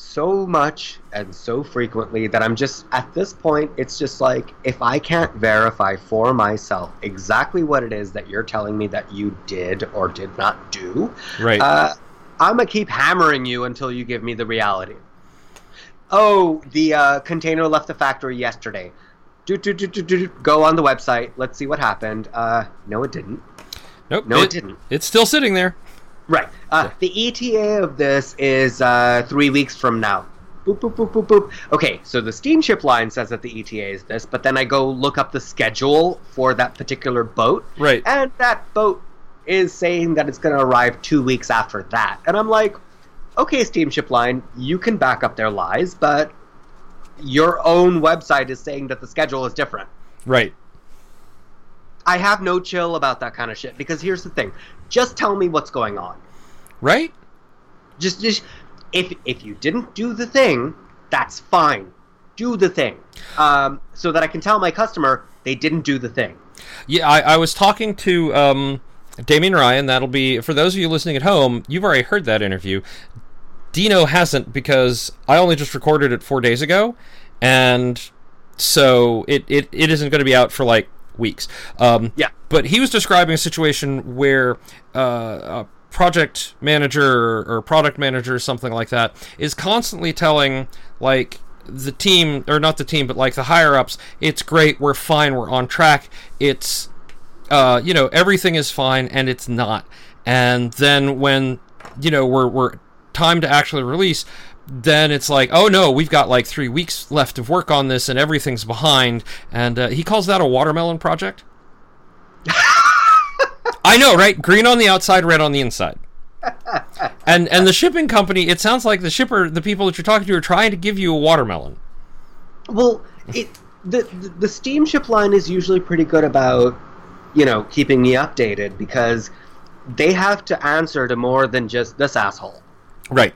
so much and so frequently that I'm just, at this point, it's just like, if I can't verify for myself exactly what it is that you're telling me that you did or did not do, Right. uh, I'm to keep hammering you until you give me the reality. Oh, the uh, container left the factory yesterday. Do, do, do, do, do, go on the website. Let's see what happened. Uh, no, it didn't. nope. No, it didn't. It's still sitting there. Right. Uh, the ETA of this is uh, three weeks from now. Boop, boop, boop, boop, boop. Okay, so the steamship line says that the ETA is this, but then I go look up the schedule for that particular boat, Right. and that boat is saying that it's going to arrive two weeks after that. And I'm like, okay, steamship line, you can back up their lies, but your own website is saying that the schedule is different. Right. I have no chill about that kind of shit because here's the thing just tell me what's going on. Right. just just if if you didn't do the thing that's fine do the thing um, so that i can tell my customer they didn't do the thing Yeah, I, I was talking to um, Damien Ryan. That'll be for those of you listening at home. You've already heard that interview. Dino hasn't because I only just recorded it four days ago, and so it it, it isn't going to be out for like weeks. Um, Yeah. But he was describing a situation where uh, a project manager or product manager or something like that is constantly telling like the team or not the team but like the higher ups it's great we're fine we're on track it's uh, you know everything is fine and it's not and then when you know we're we're time to actually release then it's like oh no we've got like three weeks left of work on this and everything's behind and uh, he calls that a watermelon project I know, right? Green on the outside, red on the inside. and and the shipping company, it sounds like the shipper, the people that you're talking to, are trying to give you a watermelon. Well, it the the- the steamship line is usually pretty good about you know keeping me updated because they have to answer to more than just this asshole. Right.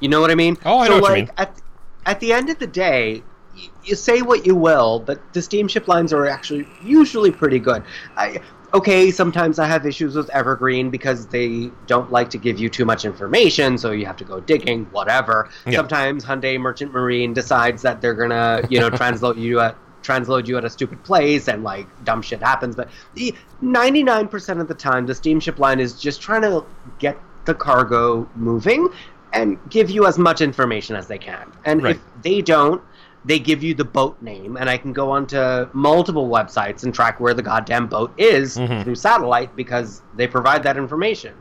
You know what I mean? Oh, I so know what you like mean. at at the end of the day, y- you say what you will, but the steamship lines are actually usually pretty good. I, okay, sometimes I have issues with Evergreen because they don't like to give you too much information, so you have to go digging, whatever. Yeah. Sometimes Hyundai Merchant Marine decides that they're gonna, you know, transload you at transload you at a stupid place and like dumb shit happens but the 99% of the time the steamship line is just trying to get the cargo moving and give you as much information as they can and Right. if they don't they give you the boat name and i can go onto multiple websites and track where the goddamn boat is Mhm. through satellite because they provide that information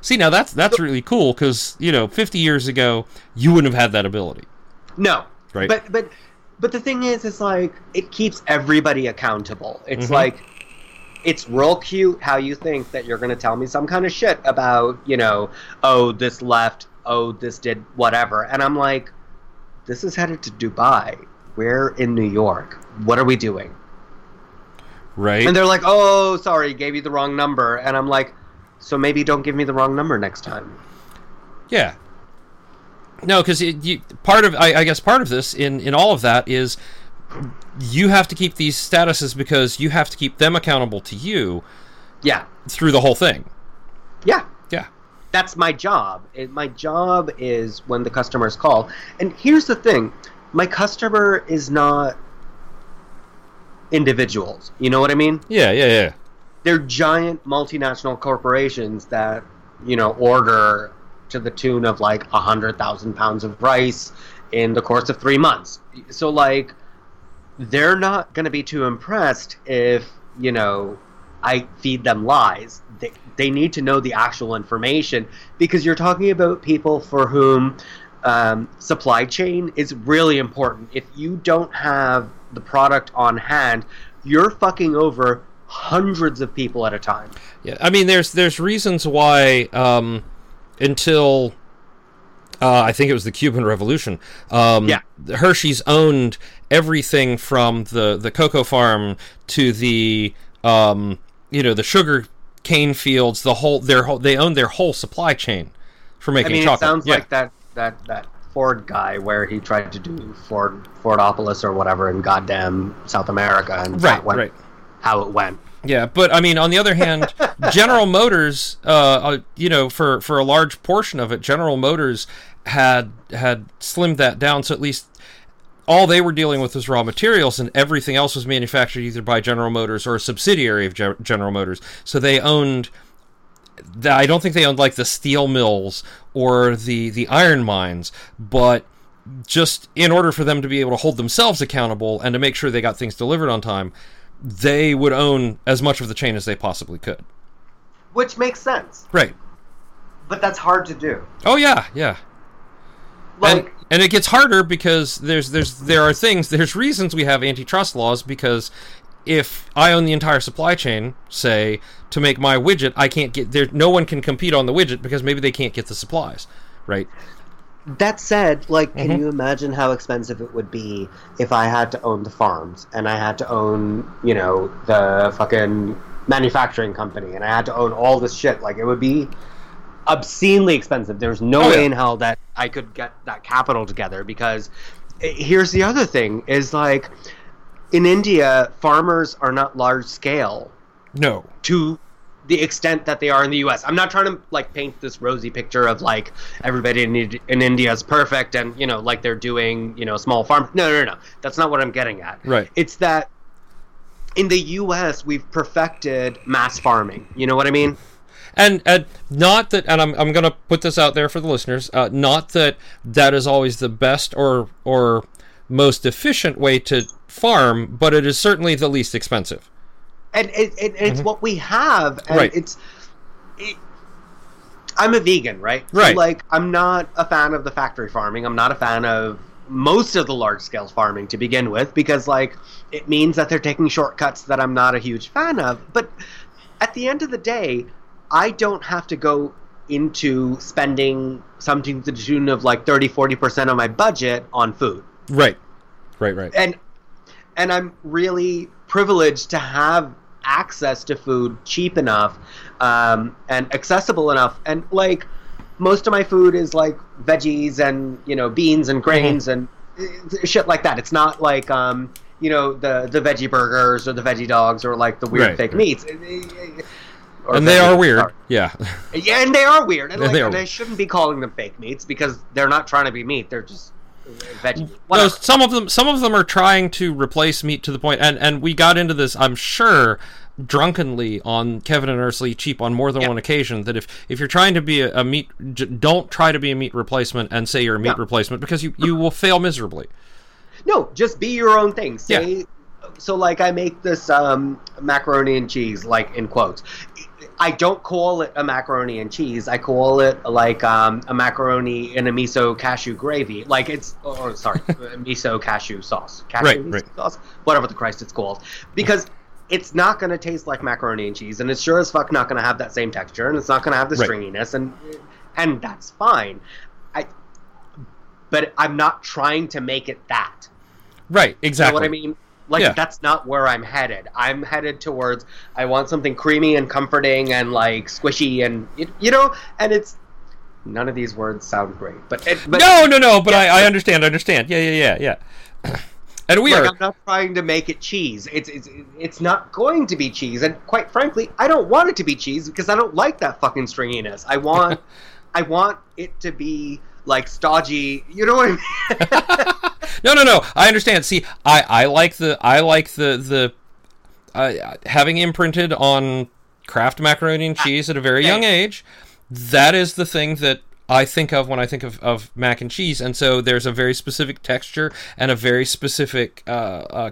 See, now that's that's really cool because you know, 50 years ago, you wouldn't have had that ability. No. Right. But but but the thing is, it's like it keeps everybody accountable. It's Mhm. like it's real cute how you think that you're going to tell me some kind of shit about you know oh this left oh this did whatever. And i'm like this is headed to dubai. We're in new york. What are we doing? Right. and they're like oh sorry gave you the wrong number. And i'm like so maybe don't give me the wrong number next time. Yeah. No, because part of I, I guess part of this in in all of that is you have to keep these statuses because you have to keep them accountable to you yeah through the whole thing. yeah Yeah. that's my job. My job is when the customers call. And here's the thing my customer is not individuals. You know what I mean? Yeah. Yeah. Yeah. They're giant multinational corporations that, you know, order to the tune of like a 100,000 pounds of rice in the course of three months. So, like, they're not going to be too impressed if, you know, I feed them lies. They, they need to know the actual information because you're talking about people for whom um, supply chain is really important. If you don't have the product on hand, you're fucking over hundreds of people at a time. Yeah, I mean, there's there's reasons why um, until uh, I think it was the Cuban Revolution. Um, Yeah. Hershey's owned everything from the the cocoa farm to the um, you know the sugar cane fields. The whole their whole they own their whole supply chain for I making mean, chocolate. it sounds yeah. like that that that Ford guy where he tried to do Ford Fordopolis or whatever in goddamn South America and right, went right. how it went. Yeah, but I mean, on the other hand, General Motors, uh, uh, you know, for for a large portion of it, General Motors had had slimmed that down. So at least all they were dealing with was raw materials, and everything else was manufactured either by General Motors or a subsidiary of Ge- General Motors. So they owned. The, I don't think they owned like the steel mills or the the iron mines, but just in order for them to be able to hold themselves accountable and to make sure they got things delivered on time, they would own as much of the chain as they possibly could. Which makes sense, Right. but that's hard to do. Oh yeah, yeah. Like and, and it gets harder because there's there's there are things there's reasons we have antitrust laws because if I own the entire supply chain, say to make my widget, I can't get there. No one can compete on the widget because maybe they can't get the supplies, right? that said, like can Mhm. you imagine how expensive it would be if I had to own the farms and I had to own, you know, the fucking manufacturing company and I had to own all this shit like it would be obscenely expensive. There's no Oh, way in hell that I could get that capital together because eh, here's the other thing is like in India farmers are not large scale No. to the extent that they are in the US. I'm not trying to like paint this rosy picture of like everybody in, in India is perfect and you know like they're doing, you know, small farm. No, no, no. That's not what I'm getting at. Right. It's that in the U.S. we've perfected mass farming. You know what I mean? And, and not that, and I'm, I'm going to put this out there for the listeners. Uh, not that that is always the best or or most efficient way to farm, but it is certainly the least expensive. and it, it, it's what we have and Mm-hmm. Right. it's it, i'm a vegan right Right. so like i'm not a fan of the factory farming i'm not a fan of most of the large scale farming to begin with because like it means that they're taking shortcuts that i'm not a huge fan of but at the end of the day i don't have to go into spending something to the tune of like 30 40% of my budget on food Right. Right, right. and and I'm really privileged to have access to food cheap enough um, and accessible enough. And like most of my food is like veggies and you know beans and grains and uh, shit like that. It's not like um, you know the the veggie burgers or the veggie dogs or like the weird Right, fake right. meats. And they are weird. Yeah. Yeah, and they are weird. And, Yeah, like, they are and weird. shouldn't be calling them fake meats because they're not trying to be meat. They're just uh, veggie. No, some of them some of them are trying to replace meat to the point and and we got into this I'm sure drunkenly on Kevin and Ursula cheap on more than Yeah. one occasion that if if you're trying to be a, a meat j- don't try to be a meat replacement and say you're a meat No. replacement because you you will fail miserably. No, just be your own thing. Say, so like I make this um, macaroni and cheese, like in quotes. I don't call it a macaroni and cheese. I call it like um, a macaroni in a miso cashew gravy. Like it's, or sorry, miso cashew sauce. Cashew Right, miso right. sauce, whatever the Christ it's called, because it's not going to taste like macaroni and cheese, and it's sure as fuck not going to have that same texture, and it's not going to have the Right. stringiness, and and that's fine. I, but I'm not trying to make it that. Right, You know exactly. what I mean? Like Yeah. that's not where I'm headed. I'm headed towards I want something creamy and comforting and like squishy and you, you know, and it's none of these words sound great, but it, but No, no, no, but I, I understand, I understand. Yeah, yeah, yeah, yeah. And we like, are I'm not trying to make it cheese. It's it's it's not going to be cheese, and quite frankly, I don't want it to be cheese because I don't like that fucking stringiness. I want I want it to be like stodgy. You know what I mean? No, no, no. I understand. See, I, I like the I like the the uh, having imprinted on Kraft macaroni and cheese at a very young age. That is the thing that I think of when I think of, of mac and cheese, and so there's a very specific texture and a very specific uh, uh,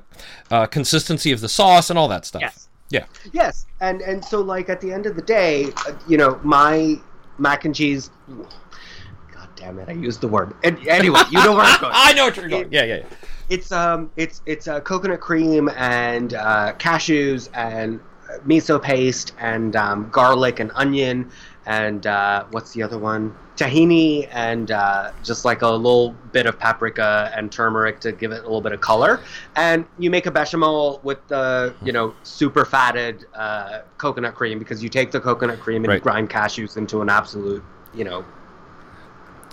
uh, consistency of the sauce and all that stuff. Yes. Yeah. Yes, and and so like at the end of the day, uh, you know, my mac and cheese. Damn it! I used the word. And anyway, you know where I'm going. I know what you're going. Yeah, yeah, yeah. It's um, it's it's uh, coconut cream and uh, cashews and miso paste and um, garlic and onion and uh, what's the other one? Tahini and uh, just like a little bit of paprika and turmeric to give it a little bit of color. And you make a bechamel with the you know super fatted uh, coconut cream because you take the coconut cream and Right. grind cashews into an absolute you know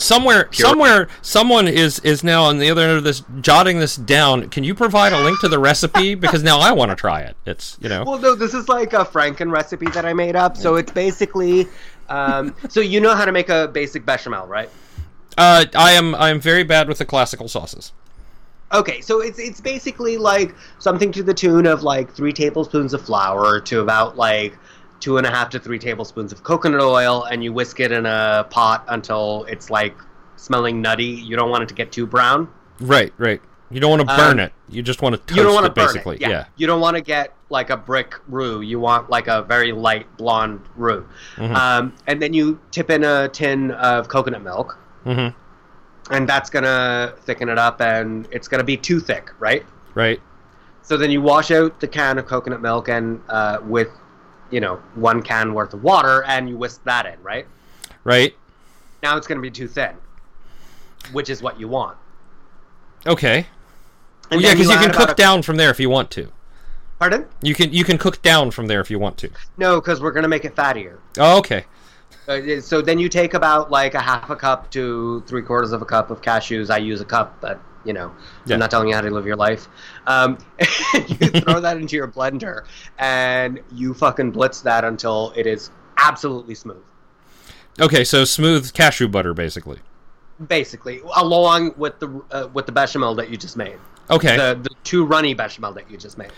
Somewhere, Pure- somewhere, someone is is now on the other end of this, jotting this down. Can you provide a link to the recipe because now I want to try it. It's you know. Well, no, this is like a Franken recipe that I made up. So it's basically, um, so you know how to make a basic bechamel, right? Uh, I am I am very bad with the classical sauces. Okay, so it's it's basically like something to the tune of like three tablespoons of flour to about like two and a half to three tablespoons of coconut oil, and you whisk it in a pot until it's like smelling nutty. You don't want it to get too brown. Right, right. You don't want to burn Um, it. You just want to toast you don't want to it, burn basically. it. Yeah. You don't want to get like a brick roux. You want like a very light blonde roux. Mhm. Um, and then you tip in a tin of coconut milk, Mm-hmm. and that's gonna thicken it up, and it's gonna be too thick, right? Right. So then you wash out the can of coconut milk and uh, with, you know, one can worth of water, and you whisk that in, right? Right. Now it's gonna be too thin, which is what you want. Okay. Well, yeah, because you, add can cook a- down from there if you want to. Pardon? You can you can cook down from there if you want to. No, because we're gonna make it fattier. Oh, okay. Uh, so then you take about like a half a cup to three quarters of a cup of cashews. I use a cup, but you know, Yeah. I'm not telling you how to live your life. Um, you throw that into your blender and you fucking blitz that until it is absolutely smooth. Okay, so smooth cashew butter, basically. Basically, along with the uh, with the bechamel that you just made, Okay. the the too runny bechamel that you just made.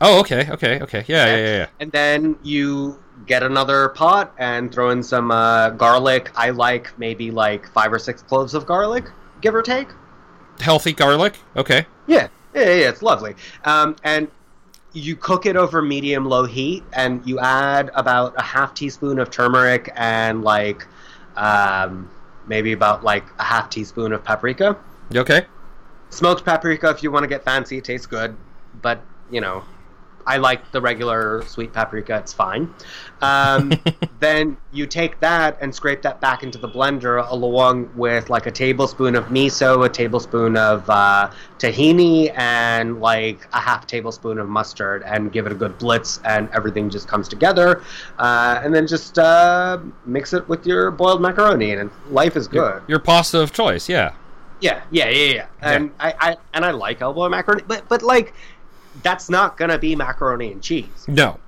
Oh, okay, okay, okay. Yeah, yeah, yeah, yeah. And then you get another pot and throw in some uh, garlic. I like maybe like five or six cloves of garlic, give or take. Healthy garlic. Okay. Yeah, yeah, yeah, it's lovely. Um, and you cook it over medium low heat, and you add about a half teaspoon of turmeric and like um, maybe about like a half teaspoon of paprika. Okay. Smoked paprika, if you want to get fancy, it tastes good, but you know, I like the regular sweet paprika. It's fine. Um, then you take that and scrape that back into the blender along with like a tablespoon of miso, a tablespoon of uh, tahini, and like a half tablespoon of mustard, and give it a good blitz, and everything just comes together. Uh, and then just uh, mix it with your boiled macaroni, and life is good. Your, your pasta of choice. Yeah. Yeah, yeah, yeah, yeah. And I, I and I like elbow macaroni, but but like that's not gonna be macaroni and cheese. No.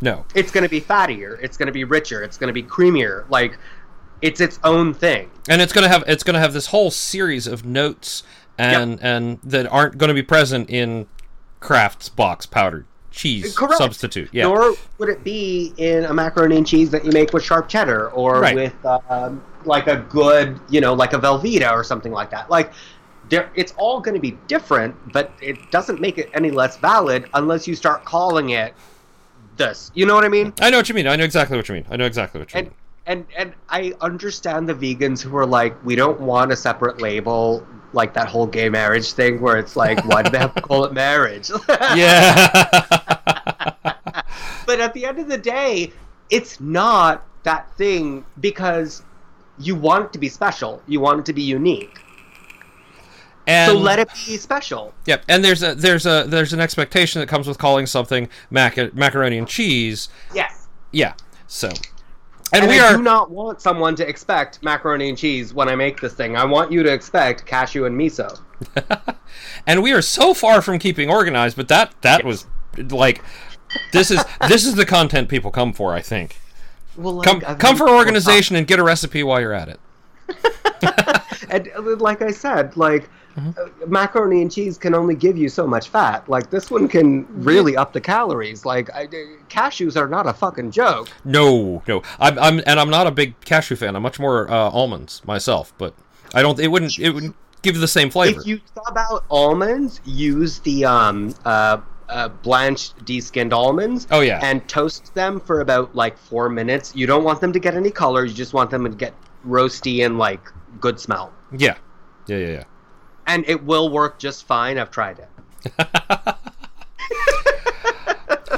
No. It's gonna be fattier. It's gonna be richer. It's gonna be creamier. Like it's its own thing. And it's gonna have it's gonna have this whole series of notes and and that aren't going to be present in Kraft's box powdered cheese Correct. substitute. Yeah. Nor would it be in a macaroni and cheese that you make with sharp cheddar or Right. with um, like a good, you know, like a Velveeta or something like that. Like, it's all going to be different, but it doesn't make it any less valid unless you start calling it this. You know what I mean? I know what you mean. I know exactly what you mean. I know exactly what you And mean. and and I understand the vegans who are like, we don't want a separate label, like that whole gay marriage thing, where it's like, why do they have to call it marriage? Yeah. But at the end of the day, it's not that thing because you want it to be special. You want it to be unique. And so let it be special. Yep, and there's a there's a there's an expectation that comes with calling something mac- macaroni and cheese. Yes. Yeah. So, and, And, we I are do not want someone to expect macaroni and cheese when I make this thing. I want you to expect cashew and miso. and we are so far from keeping organized, but that that was like this is this is the content people come for, I think. Well, like, Come I've come for organization and get a recipe while you're at it. And like I said, like Mm-hmm. macaroni and cheese can only give you so much fat. Like this one can really up the calories. Like I, uh, cashews are not a fucking joke. No, no. I'm, I'm and I'm not a big cashew fan. I'm much more uh, almonds myself, but I don't. It wouldn't. It wouldn't give the same flavor. If you sub out almonds, use the um uh. Uh, blanched deskinned almonds Oh, yeah. and toast them for about like four minutes you don't want them to get any color you just want them to get roasty and like good smell yeah, yeah, yeah, yeah. And it will work just fine i've tried it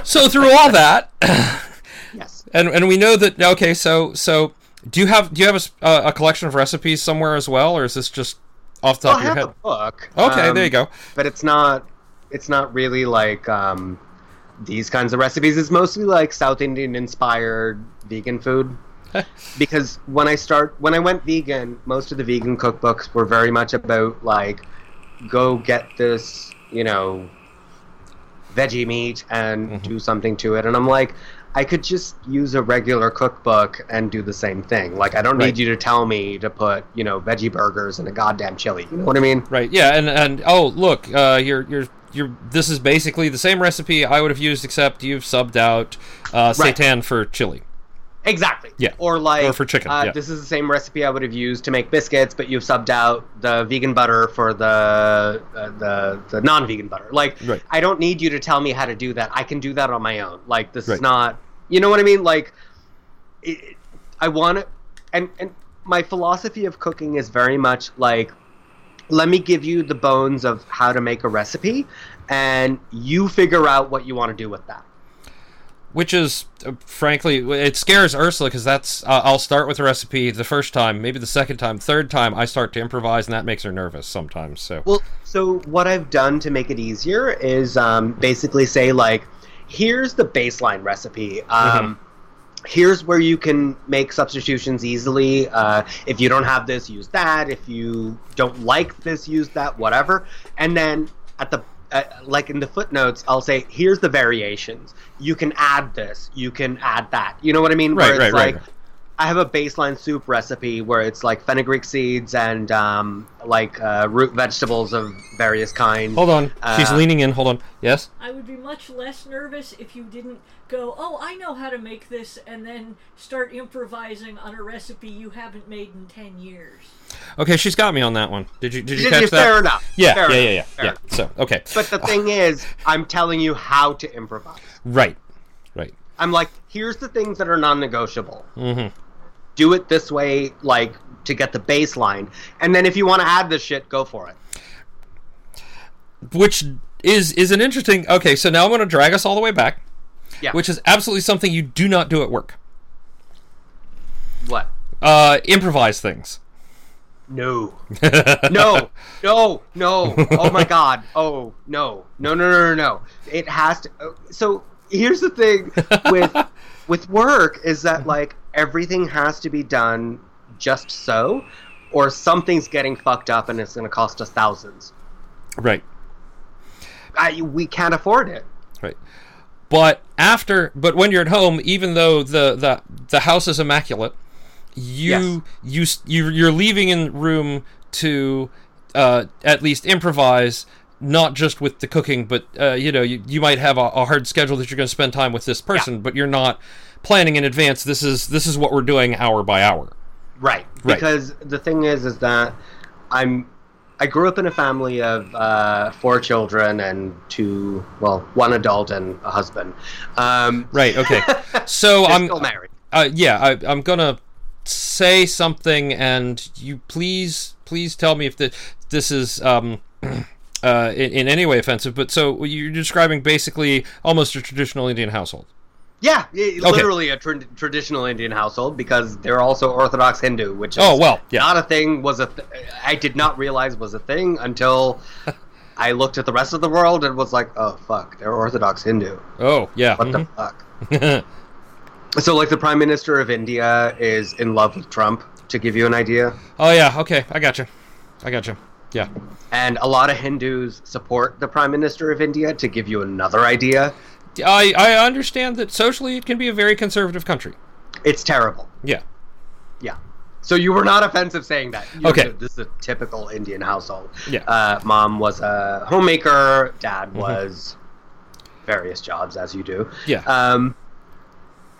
So through all that, yes and and we know that. Okay, so so do you have do you have a a, collection of recipes somewhere as well, or is this just off the top i of your I have head? a book Okay, um, there you go. but it's not it's not really like um these kinds of recipes it's mostly like south indian inspired vegan food because when i start when i went vegan most of the vegan cookbooks were very much about like go get this you know veggie meat and Mhm. do something to it and i'm like i could just use a regular cookbook and do the same thing like i don't Right. need you to tell me to put you know veggie burgers in a goddamn chili you know what i mean Right. Yeah. And and oh look, uh, you're you're you're. This is basically the same recipe I would have used, except you've subbed out uh, Right. seitan for chili. Exactly. Yeah. Or like Or for chicken, Uh, yeah. This is the same recipe I would have used to make biscuits, but you've subbed out the vegan butter for the uh, the the non-vegan butter. Like Right. I don't need you to tell me how to do that. I can do that on my own. Like this Right. is not. You know what I mean? Like it, I want it, and and my philosophy of cooking is very much like let me give you the bones of how to make a recipe and you figure out what you want to do with that Which is, uh, frankly, it scares Ursula because that's. Uh, I'll start with a recipe the first time, maybe the second time, third time I start to improvise, and that makes her nervous sometimes. So Well, so what I've done to make it easier is um, basically say like, here's the baseline recipe. Um, Here's where you can make substitutions easily. Uh, if you don't have this, use that. If you don't like this, use that. Whatever. And then at the uh, like in the footnotes, I'll say, here's the variations. You can add this. You can add that. You know what I mean? Right, Where it's right, like, right. I have a baseline soup recipe where it's like fenugreek seeds and um, like uh, root vegetables of various kinds. Hold on. She's Uh, leaning in. Hold on. Yes. I would be much less nervous if you didn't go, oh, I know how to make this, and then start improvising on a recipe you haven't made in 10 years. Okay, she's got me on that one. Did you did you Yeah, catch fair that? enough. Yeah, Fair yeah, enough. yeah, yeah, Fair yeah. enough. So, okay. But the thing is, I'm telling you how to improvise. Right. Right. I'm like, here's the things that are non-negotiable. Mhm. Do it this way, like to get the baseline, and then if you want to add this shit, go for it. Which is is an interesting. Okay, so now I'm going to drag us all the way back. Yeah. Which is absolutely something you do not do at work. What? Uh, improvise things. No. no. No. No. Oh my god. Oh no. No. No. No. No. No. It has to. uh, So here's the thing with with work is that like everything has to be done just so, or something's getting fucked up and it's going to cost us thousands. Right. I, we can't afford it. Right. But after, but when you're at home, even though the the the house is immaculate, you you you you're leaving in room to uh, at least improvise. Not just with the cooking, but uh, you know, you, you might have a, a hard schedule that you're going to spend time with this person, but you're not planning in advance. This is this is what we're doing hour by hour. Right. Right. Because the thing is, is that I'm. I grew up in a family of uh, four children and two, well, one adult and a husband. Um, Right. Okay. So I'm still married. uh, yeah, I, I'm gonna say something, and you please, please tell me if the, this is um, uh, in, in any way offensive. But so you're describing basically almost a traditional Indian household. Yeah, i- literally a tra- traditional Indian household because they're also Orthodox Hindu, which is Oh, well, yeah. not a thing. Was a th- I did not realize was a thing until I looked at the rest of the world and was like, oh fuck, they're Orthodox Hindu. Oh yeah. What mhm. the fuck? So, like, the Prime Minister of India is in love with Trump, to give you an idea. oh yeah. Okay, I gotcha. I gotcha. Yeah. And a lot of Hindus support the Prime Minister of India, to give you another idea. I I understand that socially it can be a very conservative country. It's terrible. Yeah. Yeah. So you were not offensive saying that. You Okay. This is a typical Indian household. Yeah. Uh, mom was a homemaker. Dad was various jobs, as you do. Yeah. Um,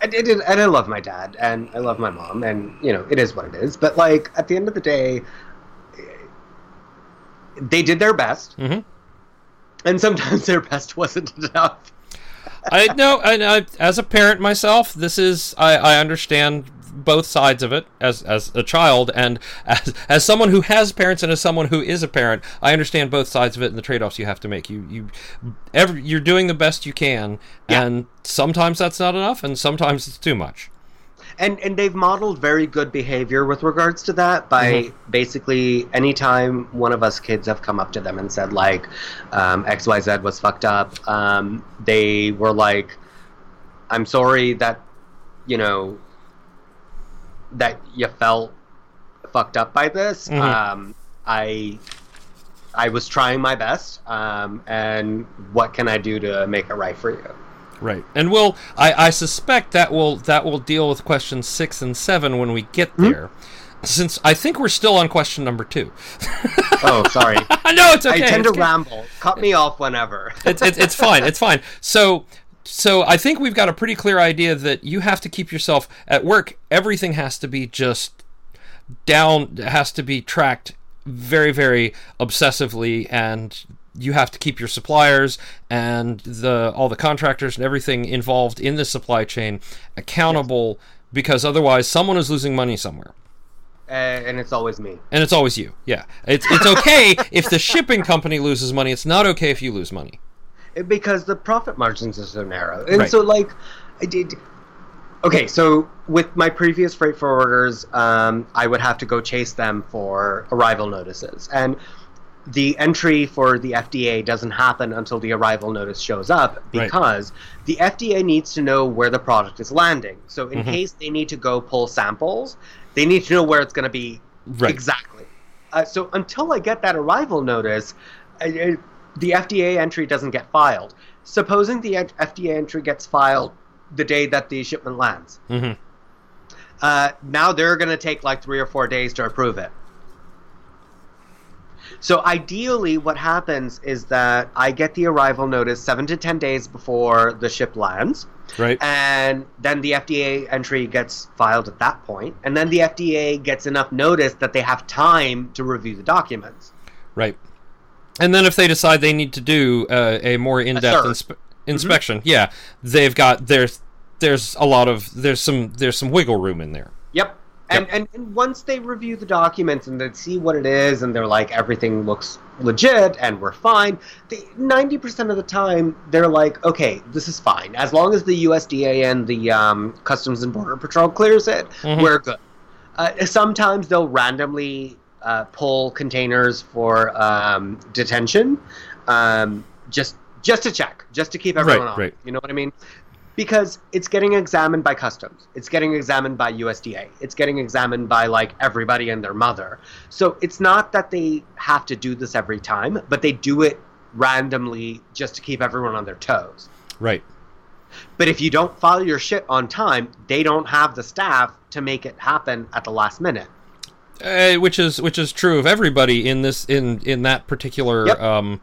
and, it, and I love my dad, and I love my mom, and you know it is what it is. But like at the end of the day, they did their best, Mhm. and sometimes their best wasn't enough. I know, and I, as a parent myself, this is I, I understand both sides of it as as a child and as as someone who has parents and as someone who is a parent, I understand both sides of it and the trade offs you have to make. You you every, you're doing the best you can, Yeah. and sometimes that's not enough, and sometimes it's too much. And and they've modeled very good behavior with regards to that by Mm-hmm. basically anytime one of us kids have come up to them and said like um, xyz was fucked up um, they were like i'm sorry that you know that you felt fucked up by this Mhm. um, i i was trying my best um, and what can i do to make it right for you Right, and we'll I, I suspect that will that will deal with questions six and seven when we get Hmm? there. Since I think we're still on question number two. oh sorry no, it's okay. i tend it's to good. ramble cut me off whenever it's, it's it's fine. It's fine. So so I think we've got a pretty clear idea that you have to keep yourself at work. Everything has to be just down. Has to be tracked very very obsessively, and you have to keep your suppliers and the all the contractors and everything involved in the supply chain accountable because otherwise someone is losing money somewhere. Uh, and it's always me. And it's always you. Yeah. It's it's okay if the shipping company loses money. It's not okay if you lose money. Because the profit margins are so narrow. And Right. so, like, I did. Okay, so with my previous freight forwarders, um, I would have to go chase them for arrival notices. And the entry for the FDA doesn't happen until the arrival notice shows up Right. because the FDA needs to know where the product is landing. So, in Mhm. case they need to go pull samples, they need to know where it's going to be Right. Exactly. Uh, so until I get that arrival notice, I, I, the FDA entry doesn't get filed. Supposing the FDA entry gets filed the day that the shipment lands, hmm Uh, now they're going to take like three or four days to approve it. So ideally, what happens is that I get the arrival notice seven to ten days before the ship lands, Right. and then the FDA entry gets filed at that point, and then the FDA gets enough notice that they have time to review the documents. Right. And then if they decide they need to do uh, a more in-depth third. inspe- inspection, yeah, they've got there's there's a lot of there's some there's some wiggle room in there. Yep. And, Yep. and and once they review the documents and they see what it is and they're like everything looks legit and we're fine, ninety percent of the time they're like, okay, this is fine as long as the USDA and the um, Customs and Border Patrol clears it, Mhm. we're good. Uh, sometimes they'll randomly uh, pull containers for um, detention, um, just just to check, just to keep everyone Right, on. right. You know what I mean? Because it's getting examined by customs. It's getting examined by usda it's getting examined by like everybody and their mother. So it's not that they have to do this every time but they do it randomly just to keep everyone on their toes. Right. but if you don't file your shit on time they don't have the staff to make it happen at the last minute. Uh, which is which is true of everybody in this in in that particular Yep. um,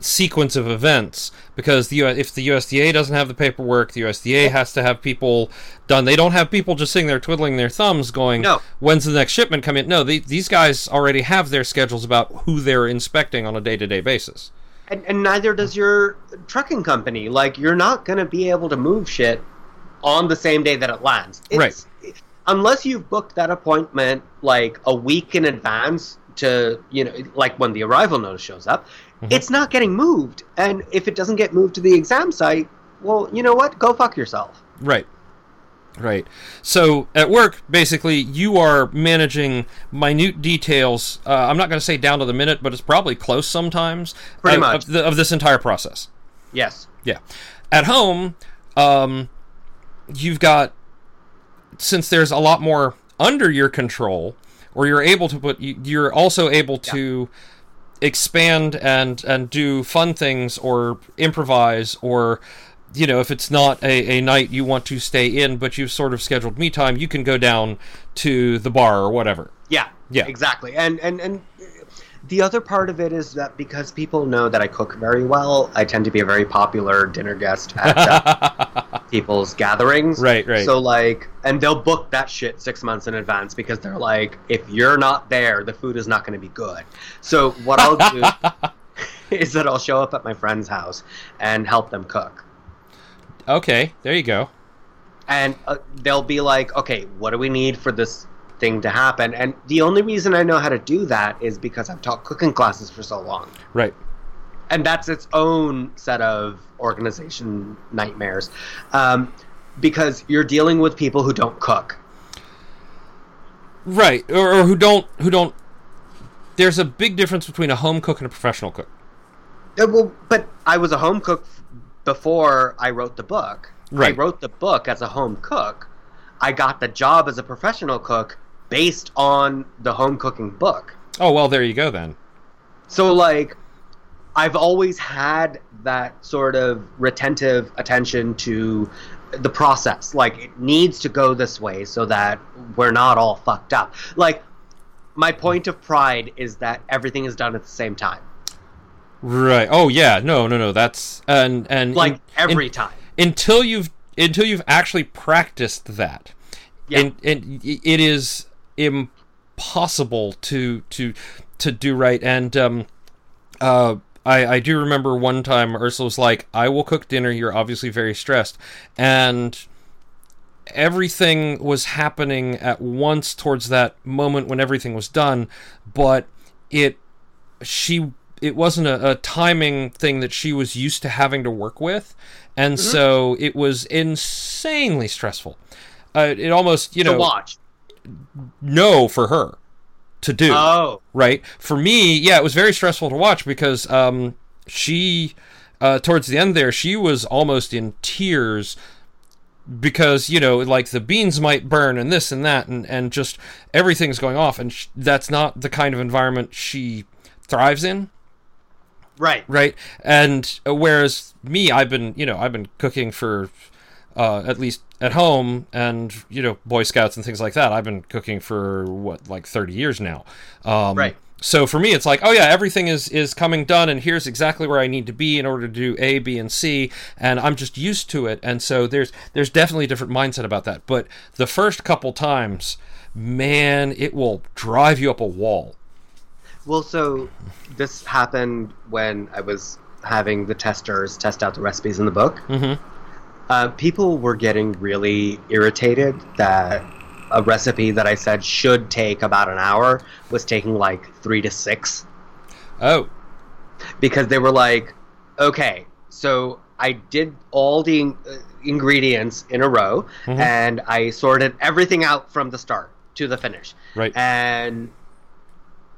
sequence of events because the U- if the USDA doesn't have the paperwork, the USDA has to have people done. They don't have people just sitting there twiddling their thumbs, going, No. "When's the next shipment coming?" in?" No, they, these guys already have their schedules about who they're inspecting on a day to day basis. and, and neither does your trucking company like you're not going to be able to move shit on the same day that it lands Right. unless you've booked that appointment like a week in advance to you know like when the arrival notice shows up it's not getting moved and if it doesn't get moved to the exam site well you know what go fuck yourself Right. Right. So at work, basically, you are managing minute details. Uh, I'm not going to say down to the minute, but it's probably close sometimes. Pretty of, much. of, the, of this entire process. yes Yeah. At home, um, you've got since there's a lot more under your control, or you're able to put. you- You're also able to expand and and do fun things or improvise or you know if it's not a, a night you want to stay in but you've sort of scheduled me time you can go down to the bar or whatever Yeah. Yeah. Exactly. And and and the other part of it is that because people know that I cook very well, I tend to be a very popular dinner guest at uh, people's gatherings. Right, right. So like, and they'll book that shit six months in advance because they're like, if you're not there, the food is not going to be good. So what I'll do is that I'll show up at my friend's house and help them cook. okay there you go and uh, they'll be like, okay, what do we need for this thing to happen? And the only reason I know how to do that is because I've taught cooking classes for so long. right And that's its own set of organization nightmares. Um, because you're dealing with people who don't cook. right or, or who don't who don't there's a big difference between a home cook and a professional cook Uh, well, but I was a home cook before I wrote the book. Right. I wrote the book as a home cook. I got the job as a professional cook based on the home cooking book. oh well there you go then So like I've always had that sort of retentive attention to the process. Like it needs to go this way so that we're not all fucked up. Like my point of pride is that everything is done at the same time. right oh yeah no no no that's and and Like in- every in- time. until you've until you've actually practiced that Yeah. and, and it is impossible to to to do right and um uh I, I do remember one time Ursula was like, I will cook dinner, you're obviously very stressed. And everything was happening at once towards that moment when everything was done, but it she it wasn't a, a timing thing that she was used to having to work with, and so it was insanely stressful. Uh, it almost you to know watch. no for her to do Oh. right for me yeah it was very stressful to watch because um she uh towards the end there she was almost in tears because you know like the beans might burn and this and that and and just everything's going off and sh- that's not the kind of environment she thrives in Right. right and uh, whereas me i've been you know i've been cooking for uh, at least at home and you know Boy Scouts and things like that. I've been cooking for what like 30 years now. Um, Right. So for me, it's like, oh yeah, everything is is coming done, and here's exactly where I need to be in order to do A, B, and C, and I'm just used to it. And so there's there's definitely a different mindset about that. But the first couple times, man, it will drive you up a wall. Well, so this happened when I was having the testers test out the recipes in the book. Mhm. Uh, people were getting really irritated that a recipe that I said should take about an hour was taking like three to six Oh, because they were like, okay, so I did all the in- uh, ingredients in a row Mhm. and I sorted everything out from the start to the finish. right. And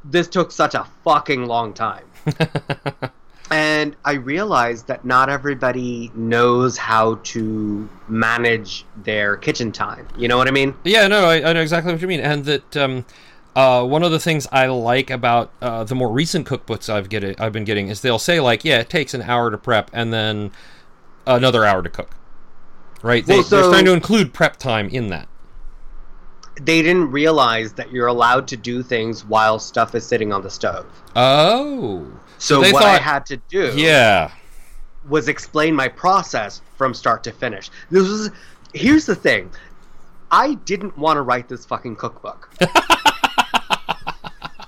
this took such a fucking long time. and I realized that not everybody knows how to manage their kitchen time. You know what I mean? Yeah, no, I, I know exactly what you mean, and that um, uh, one of the things I like about uh, the more recent cookbooks I've get I've been getting is they'll say like, yeah, it takes an hour to prep and then another hour to cook. Right? They, Well, they're so- starting to include prep time in that. They didn't realize that you're allowed to do things while stuff is sitting on the stove. Oh, So they what I had to do yeah, was explain my process from start to finish. This was here's the thing. I didn't want to write this fucking cookbook.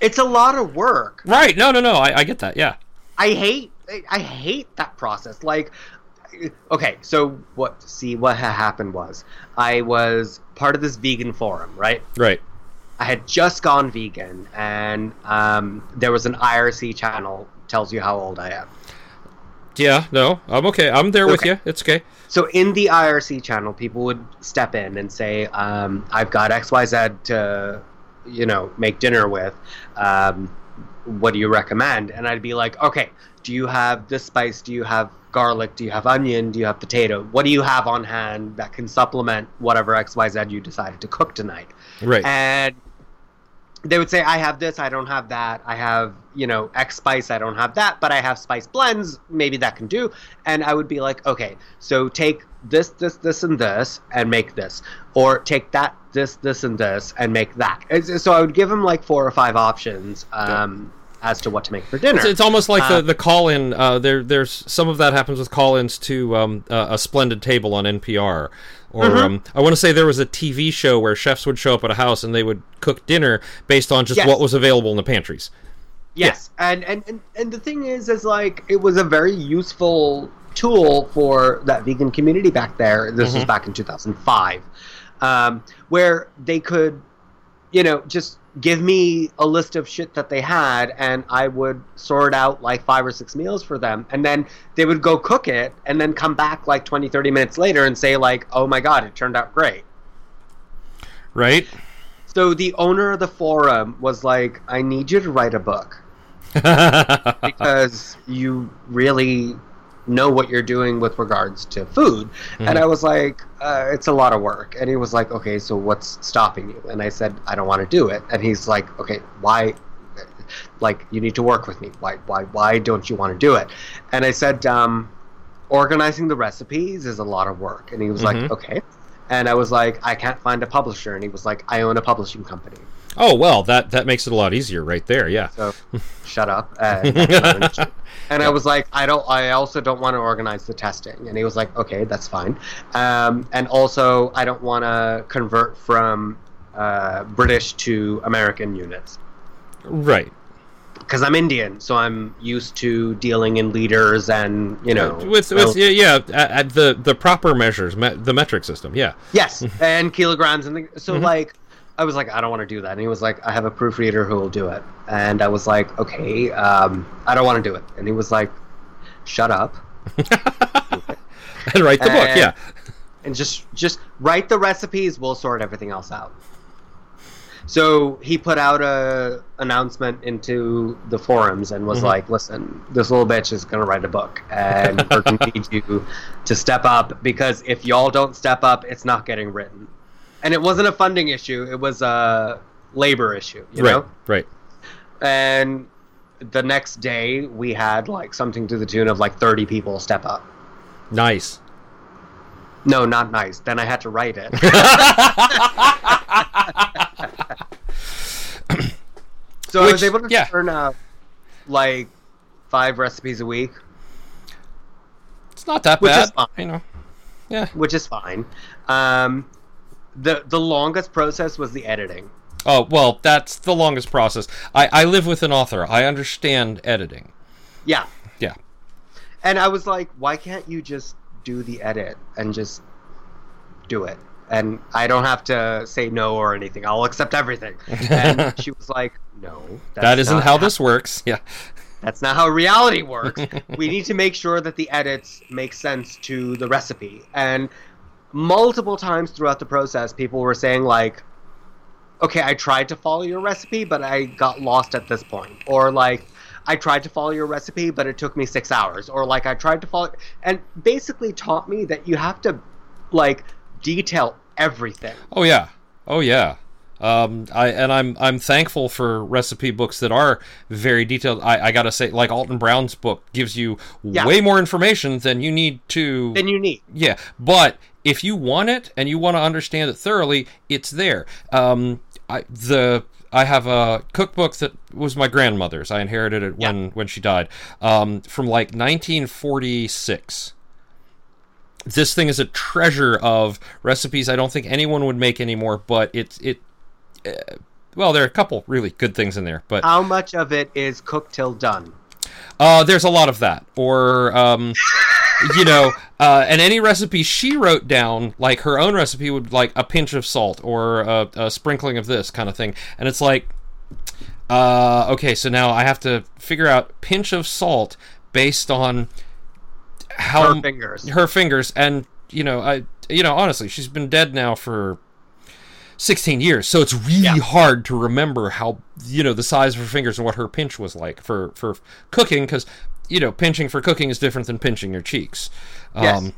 it's a lot of work. right. No, no, no. I, I get that. Yeah. I hate I hate that process. Like okay, so what see what ha- happened was I was part of this vegan forum, right? Right. I had just gone vegan and um, there was an IRC channel tells you how old I am. Yeah. No, I'm okay. I'm there with you. It's okay. So in the IRC channel, people would step in and say, um, "I've got X, Y, Z to, you know, make dinner with. Um, what do you recommend?" And I'd be like, "Okay, do you have this spice? Do you have garlic? Do you have onion? Do you have potato? What do you have on hand that can supplement whatever X, Y, Z you decided to cook tonight?" Right. and they would say i have this i don't have that. I have you know x spice i don't have that but i have spice blends maybe that can do. And i would be like okay so take this this this and this and make this. Or take that this this and this and make that. It's- so i would give them like four or five options um, as to what to make for dinner. It's, it's almost like Uh, the, the call in. Uh, there, there's some of that happens with call ins to um, uh, a splendid table on NPR. Or Mm-hmm. um, I want to say there was a TV show where chefs would show up at a house and they would cook dinner based on just Yes. what was available in the pantries. Yes, and, and and and the thing is, is like it was a very useful tool for that vegan community back there. This was Mhm. back in 2005, um, where they could, you know, just give me a list of shit that they had, and I would sort out like five or six meals for them, and then they would go cook it, and then come back like 20, 30 minutes later and say like, "Oh my god, it turned out great." Right? So the owner of the forum was like, "I need you to write a book." because you really know what you're doing with regards to food. And I was like, uh, it's a lot of work. And he was like, okay, so what's stopping you? And I said, I don't want to do it. And he's like, okay, why? Like, you need to work with me. Why? Why? Why don't you want to do it? And I said, um, organizing the recipes is a lot of work. And he was Mhm. like, okay. And I was like, I can't find a publisher. And he was like, I own a publishing company. Oh well, that that makes it a lot easier right there. Yeah. So shut up. And, and I was like, I don't. I also don't want to organize the testing. And he was like, okay, that's fine. Um, and also, I don't want to convert from uh, British to American units Right. because I'm Indian, so I'm used to dealing in liters and you know with with yeah, yeah at, the the proper measures, me, the metric system. Yeah. yes, and kilograms and the, so Mhm. like. I was like, I don't want to do that. And he was like, I have a proofreader who will do it. And I was like, okay, um, I don't want to do it. And he was like, shut up. and write the book. Yeah. and just just write the recipes we'll sort everything else out so he put out a announcement into the forums and was Mhm. like listen this little bitch is going to write a book and we're going to need you to step up because if y'all don't step up it's not getting written and it wasn't a funding issue it was a labor issue you right. know Right. and the next day we had like something to the tune of like 30 people step up Nice. No, not nice. Then I had to write it. so I was able to yeah. turn out like five recipes a week, It's not that Which bad. is fine. You know. Yeah. which is fine. Um, the the longest process was the editing. Oh well, that's the longest process. I I live with an author. I understand editing. Yeah, Yeah. and I was like, why can't you just do the edit and just do it? And I don't have to say no or anything. I'll accept everything. And she was like, no, that isn't not how this works. Yeah. That's not how reality works. we need to make sure that the edits make sense to the recipe. And multiple times throughout the process, people were saying, like, okay, I tried to follow your recipe, but I got lost at this point. Or, like, I tried to follow your recipe, but it took me six hours. Or, like, I tried to follow. And basically taught me that you have to, like, detail everything. Oh yeah. Oh yeah. Um, I and I'm I'm thankful for recipe books that are very detailed. I, I gotta say, like Alton Brown's book gives you Yeah. way more information than you need to. Then you need. Yeah, but if you want it and you want to understand it thoroughly, it's there. Um, I the I have a cookbook that was my grandmother's. I inherited it when when she died, um, from like 1946. This thing is a treasure of recipes. I don't think anyone would make anymore, but it's it. Uh, well, there are a couple really good things in there, but How much of it is cooked till done? uh, there's a lot of that. Or, um, you know, uh, and any recipe she wrote down, like her own recipe, would like a pinch of salt or a, a sprinkling of this kind of thing. And it's like, uh, okay, so now I have to figure out pinch of salt based on how Her fingers. her fingers, and you know, I, you know, honestly, she's been dead now for 16 years so it's really Yeah. hard to remember how you know the size of her fingers and what her pinch was like for for cooking because you know pinching for cooking is different than pinching your cheeks Yes. um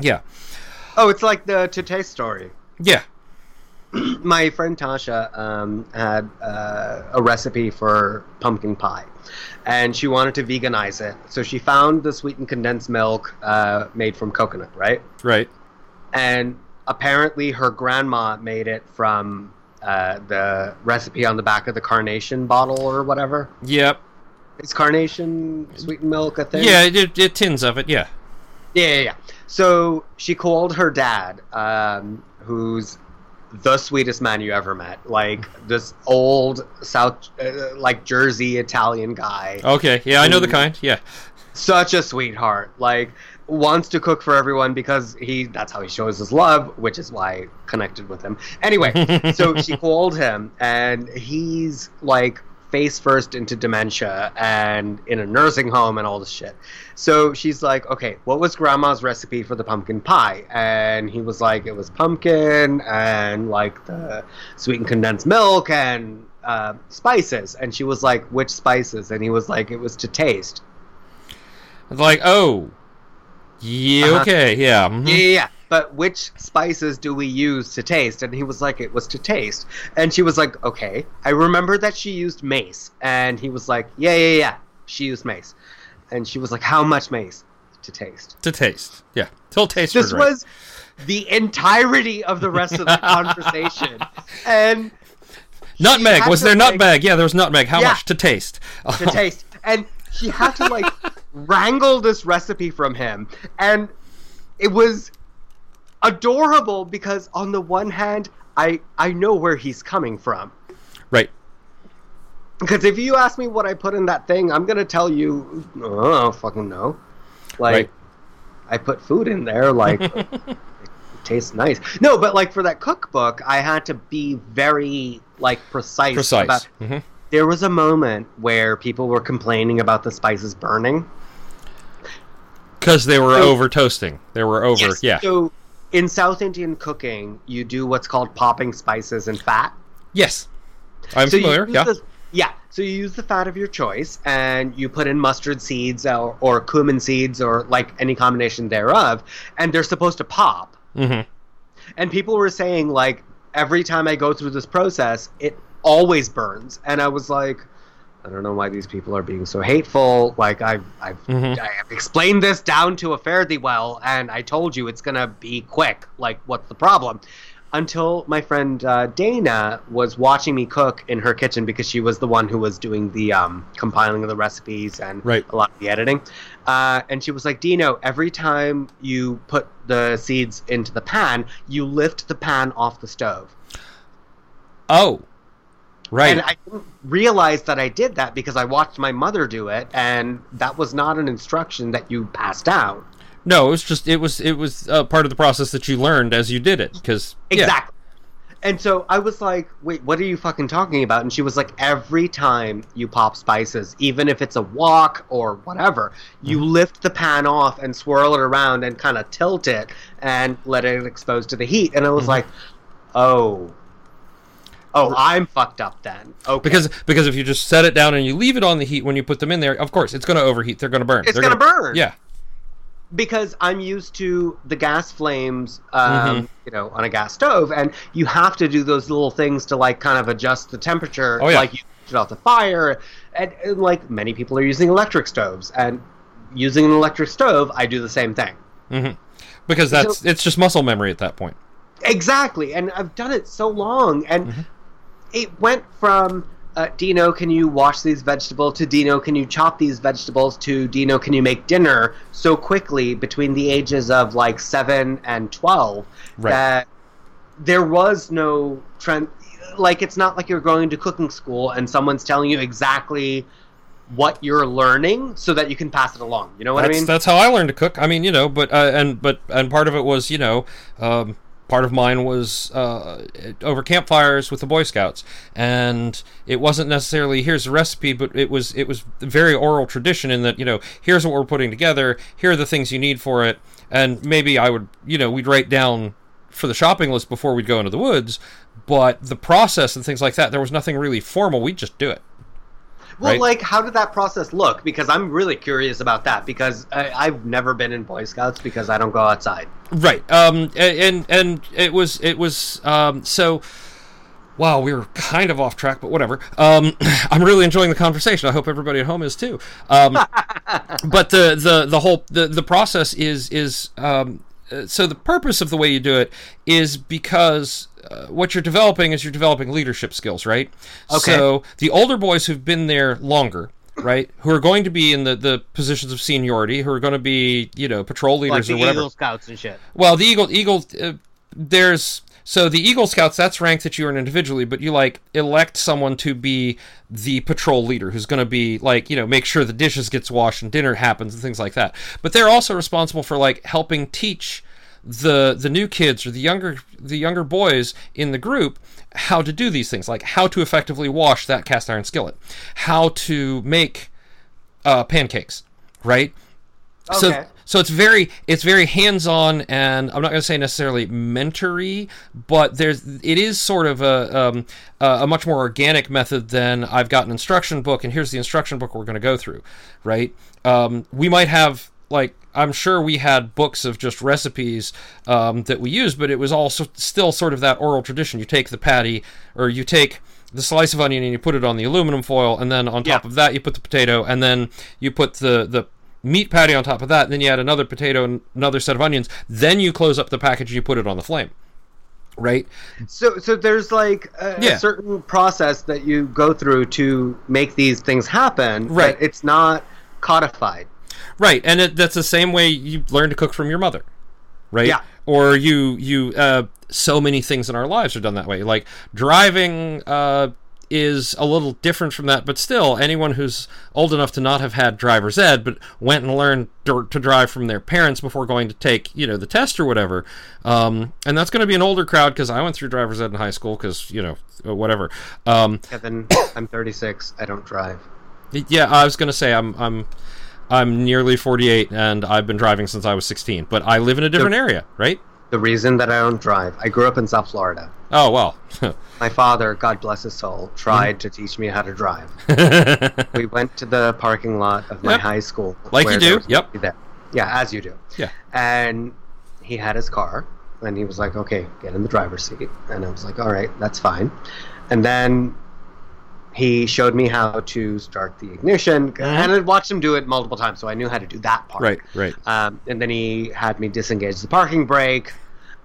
yeah Oh, it's like the to taste story. yeah my friend Tasha um, had uh, a recipe for pumpkin pie, and she wanted to veganize it. So she found the sweetened condensed milk uh, made from coconut, right? right And apparently, her grandma made it from uh, the recipe on the back of the carnation bottle or whatever. yep Is carnation sweetened milk a thing? yeah it, it, it tins of it yeah Yeah, yeah, yeah. So she called her dad, um, who's the sweetest man you ever met. Like this old South, uh, like Jersey Italian guy. okay yeah i know the kind yeah Such a sweetheart. Like wants to cook for everyone because he that's how he shows his love, which is why I connected with him. Anyway, so she called him and he's like face first into dementia and in a nursing home and all this shit. So she's like, "Okay, what was grandma's recipe for the pumpkin pie?" And he was like, "It was pumpkin and like the sweetened condensed milk and uh, spices." And she was like, "Which spices?" And he was like, "It was to taste." like oh yeah Uh-huh. okay yeah mhm. Yeah, yeah, yeah. But which spices do we use to taste? And he was like, it was to taste. And she was like, okay. I remember that she used mace. And he was like, yeah, yeah, yeah. She used mace. And she was like, how much mace to taste? to taste yeah till taste This right. was the entirety of the rest of the conversation. And nutmeg was there like, nutmeg yeah there was nutmeg how Yeah. much to taste to taste. And she had to like wrangle this recipe from him. And it was adorable because on the one hand, I I know where he's coming from. right Because if you ask me what I put in that thing, I'm gonna tell you, oh, I don't fucking know. Like, Right. I put food in there, like it tastes nice. No, but like for that cookbook, I had to be very like precise. precise About, hmm there was a moment where people were complaining about the spices burning. Because they were So- over toasting they were over yeah So in South Indian cooking, you do what's called popping spices in fat. Yes. I'm so familiar. Yeah. the- yeah. So you use the fat of your choice, and you put in mustard seeds or, or cumin seeds or like any combination thereof, and they're supposed to pop. hmm And people were saying like every time I go through this process, it always burns, and I was like, I don't know why these people are being so hateful. Like I've I've, Mhm. I have explained this down to a fare thee well, and I told you it's gonna be quick. Like what's the problem? Until my friend uh, Dana was watching me cook in her kitchen because she was the one who was doing the um, compiling of the recipes and Right. a lot of the editing. Uh, and she was like, Dino, every time you put the seeds into the pan, you lift the pan off the stove. Oh, right. And I didn't realize that I did that because I watched my mother do it, and that was not an instruction that you passed down. no, it was just it was it was uh, part of the process that you learned as you did it because Exactly. And so I was like, wait, what are you fucking talking about? And she was like, every time you pop spices, even if it's a wok or whatever, you lift the pan off and swirl it around and kind of tilt it and let it expose to the heat. And I was Mhm. like, oh. Oh, I'm fucked up then. Okay. because because if you just set it down and you leave it on the heat when you put them in there, of course it's going to overheat. They're going to burn. it's going to burn. Yeah. because I'm used to the gas flames, um, Mhm. you know, on a gas stove, and you have to do those little things to like kind of adjust the temperature, Oh, yeah. like you put off the fire, and, and like many people are using electric stoves, and using an electric stove, I do the same thing. hmm Because that's it's just muscle memory at that point. Exactly, and I've done it so long, and Mhm. It went from uh, Dino, can you wash these vegetables? To Dino, can you chop these vegetables? To Dino, can you make dinner? So quickly between the ages of like seven and twelve Right. that there was no trend. Like it's not like you're going to cooking school and someone's telling you exactly what you're learning so that you can pass it along. You know what that's, I mean? that's how I learned to cook. I mean, you know, but uh, and but and part of it was, you know, um, part of mine was uh, over campfires with the Boy Scouts, and it wasn't necessarily here's a recipe, but it was it was very oral tradition in that you know here's what we're putting together, here are the things you need for it, and maybe I would you know we'd write down for the shopping list before we'd go into the woods, but the process and things like that there was nothing really formal. We'd just do it. Well, right? like, how did that process look? Because I'm really curious about that. Because I, I've never been in Boy Scouts because I don't go outside. Right. Um. And and it was it was um. So. Wow, we were kind of off track, but whatever. Um, I'm really enjoying the conversation. I hope everybody at home is too. Um, but the, the the whole the, the process is is um, uh, so the purpose of the way you do it is because uh, what you're developing is you're developing leadership skills, right? Okay. So the older boys who've been there longer, right, who are going to be in the, the positions of seniority, who are going to be you know patrol Like leaders the or whatever. Eagle Scouts and shit. Well, the Eagle Eagle uh, there's so the Eagle Scouts that's rank that you earn individually, but you like elect someone to be the patrol leader who's going to be like, you know, make sure the dishes gets washed and dinner happens and things like that. But they're also responsible for like helping teach the the new kids or the younger the younger boys in the group how to do these things, like how to effectively wash that cast iron skillet, how to make uh, pancakes, right? So so it's very it's very hands-on and I'm not going to say necessarily mentory, but there's it is sort of a um, a much more organic method than I've got an instruction book and here's the instruction book we're going to go through, right? Um, we might have like I'm sure we had books of just recipes um, that we used, but it was also still sort of that oral tradition. You take the patty or you take the slice of onion and you put it on the aluminum foil, and then on top Yeah. of that you put the potato, and then you put the the meat patty on top of that. And then you add another potato and another set of onions. Then you close up the package and you put it on the flame. Right? So, so there's like a, a certain process that you go through to make these things happen. Right. But it's not codified. Right, and it, that's the same way you learn to cook from your mother, right? Yeah. Or you you uh, so many things in our lives are done that way. Like driving uh, is a little different from that, but still, anyone who's old enough to not have had driver's ed, but went and learned to, to drive from their parents before going to take you know the test or whatever, um, and that's going to be an older crowd because I went through driver's ed in high school because you know whatever. Um, Kevin, I'm 36. I don't drive. yeah, I was gonna say I'm I'm I'm nearly 48 and I've been driving since I was 16, but I live in a different area, right? The reason that I don't drive, I grew up in South Florida. Oh well. My father, God bless his soul, tried to teach me how to drive. we went to the parking lot of my Yep. high school. Like you do, yep. There. Yeah, as you do. Yeah. And he had his car, and he was like, "Okay, get in the driver's seat." And I was like, "All right, that's fine." And then he showed me how to start the ignition, and I'd watched him do it multiple times, so I knew how to do that part. Right, right. Um, and then he had me disengage the parking brake,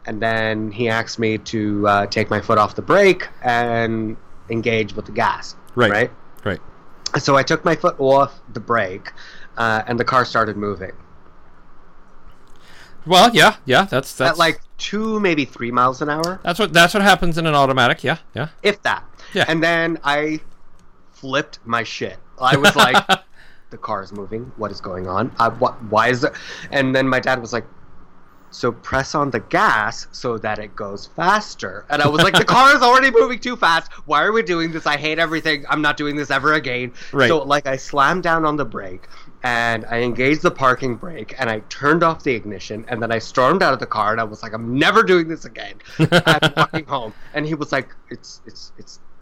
and then he asked me to uh, take my foot off the brake and engage with the gas. Right. Right. Right. So I took my foot off the brake, uh, and the car started moving Well, yeah, yeah. That's that's at like two, maybe three miles an hour, that's what that's what happens in an automatic. Yeah, yeah. if that. Yeah. And then I flipped my shit. I was like, "The car is moving. What is going on? Uh, what? Why is it?" And then my dad was like, "So press on the gas so that it goes faster." And I was like, "The car is already moving too fast. Why are we doing this? I hate everything. I'm not doing this ever again." Right. So like, I slammed down on the brake. And I engaged the parking brake, and I turned off the ignition, and then I stormed out of the car, and I was like, "I'm never doing this again." I'm walking home, and he was like, "It's it's it's it's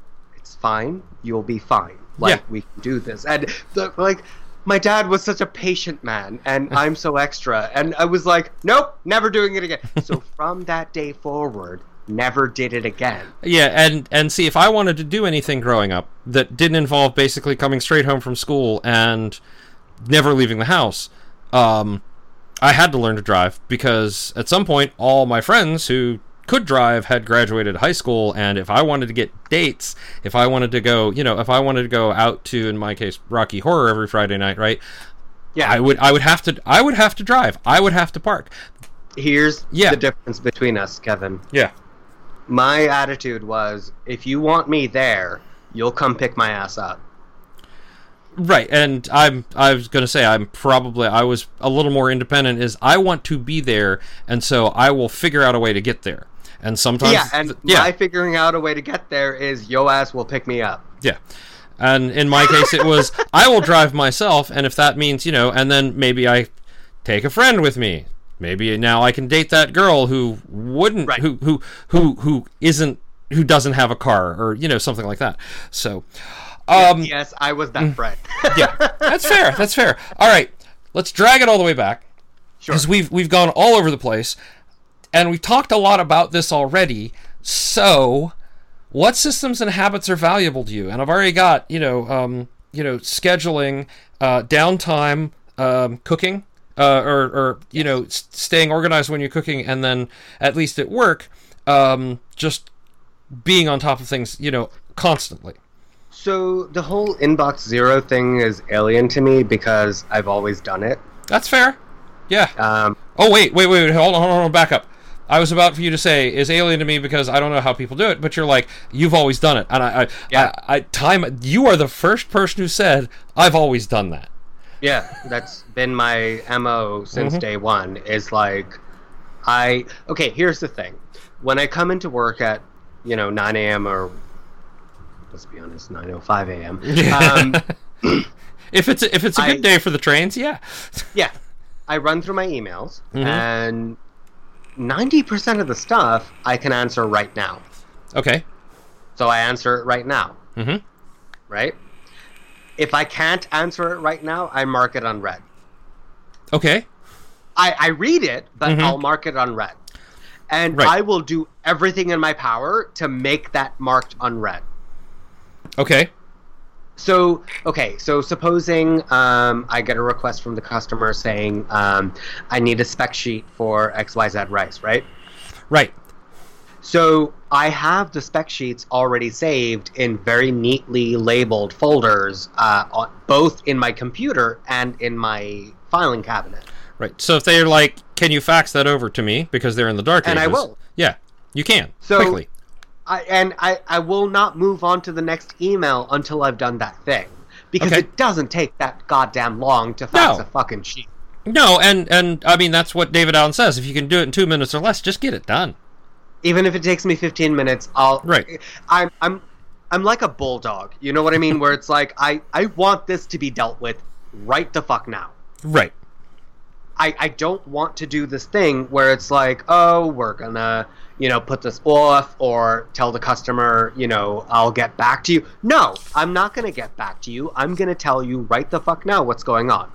fine. You'll be fine. Like Yeah. we can do this." And the, like, my dad was such a patient man, and I'm so extra, and I was like, "Nope, never doing it again." so from that day forward, never did it again. Yeah, and and see if I wanted to do anything growing up that didn't involve basically coming straight home from school and never leaving the house, um, I had to learn to drive because at some point all my friends who could drive had graduated high school and if I wanted to get dates, if I wanted to go, you know, if I wanted to go out to in my case Rocky Horror every Friday night, right? Yeah, I would I would have to I would have to drive. I would have to park. here's Yeah. the difference between us, Kevin. Yeah. My attitude was, if you want me there, you'll come pick my ass up. Right, and I'm I was gonna say I'm probably I was a little more independent. Is I want to be there, and so I will figure out a way to get there. And sometimes, yeah, and yeah, my figuring out a way to get there is yo ass will pick me up. yeah. And in my case, it was I will drive myself, and if that means you know, and then maybe I take a friend with me. Maybe now I can date that girl who wouldn't, Right. who who who who isn't, who doesn't have a car, or you know something like that. So, um, yes, I was that friend. yeah, that's fair. That's fair. All right, let's drag it all the way back sure. because we've we've gone all over the place, and we've talked a lot about this already. So, what systems and habits are valuable to you? And I've already got you know um, you know scheduling, uh, downtime, um, cooking. Uh, or, or you know, s- staying organized when you're cooking, and then at least at work, um, just being on top of things, you know, constantly. So the whole inbox zero thing is alien to me because I've always done it. That's fair. Yeah. Um, Oh wait, wait, wait, wait, hold on, hold on, hold on, back up. I was about for you to say is alien to me because I don't know how people do it, but you're like you've always done it, and I, I, Yeah. I, I time you are the first person who said I've always done that. yeah, that's been my mo since day one. Is like, I okay. Here's the thing: when I come into work at you know 9 a.m. or let's be honest, 9:05 a.m. Um, If it's a, if it's a good I- day for the trains, yeah, yeah, I run through my emails Mhm. and. 90% of the stuff I can answer right now. okay, So I answer it right now. hmm right? If I can't answer it right now, I mark it unread. okay, I, I read it, but Mhm. I'll mark it unread. And Right. I will do everything in my power to make that marked unread. okay, So, okay, so supposing um, I get a request from the customer saying, um, I need a spec sheet for XYZ rice, right? right, So I have the spec sheets already saved in very neatly labeled folders, uh, on, both in my computer and in my filing cabinet. right. So if they're like, can you fax that over to me because they're in the dark And I will. Yeah, you can So- quickly. I, and I, I will not move on to the next email until I've done that thing. Because Okay. it doesn't take that goddamn long to fax No. a fucking sheet. No, and and I mean that's what David Allen says. If you can do it in two minutes or less, just get it done. Even if it takes me 15 minutes, I'll. Right. I'm, I'm, I'm like a bulldog. You know what I mean? Where it's like, I, I want this to be dealt with right the fuck now. Right. I, I don't want to do this thing where it's like, oh, we're gonna, you know, put this off or tell the customer, you know, I'll get back to you. No, I'm not gonna get back to you. I'm gonna tell you right the fuck now what's going on.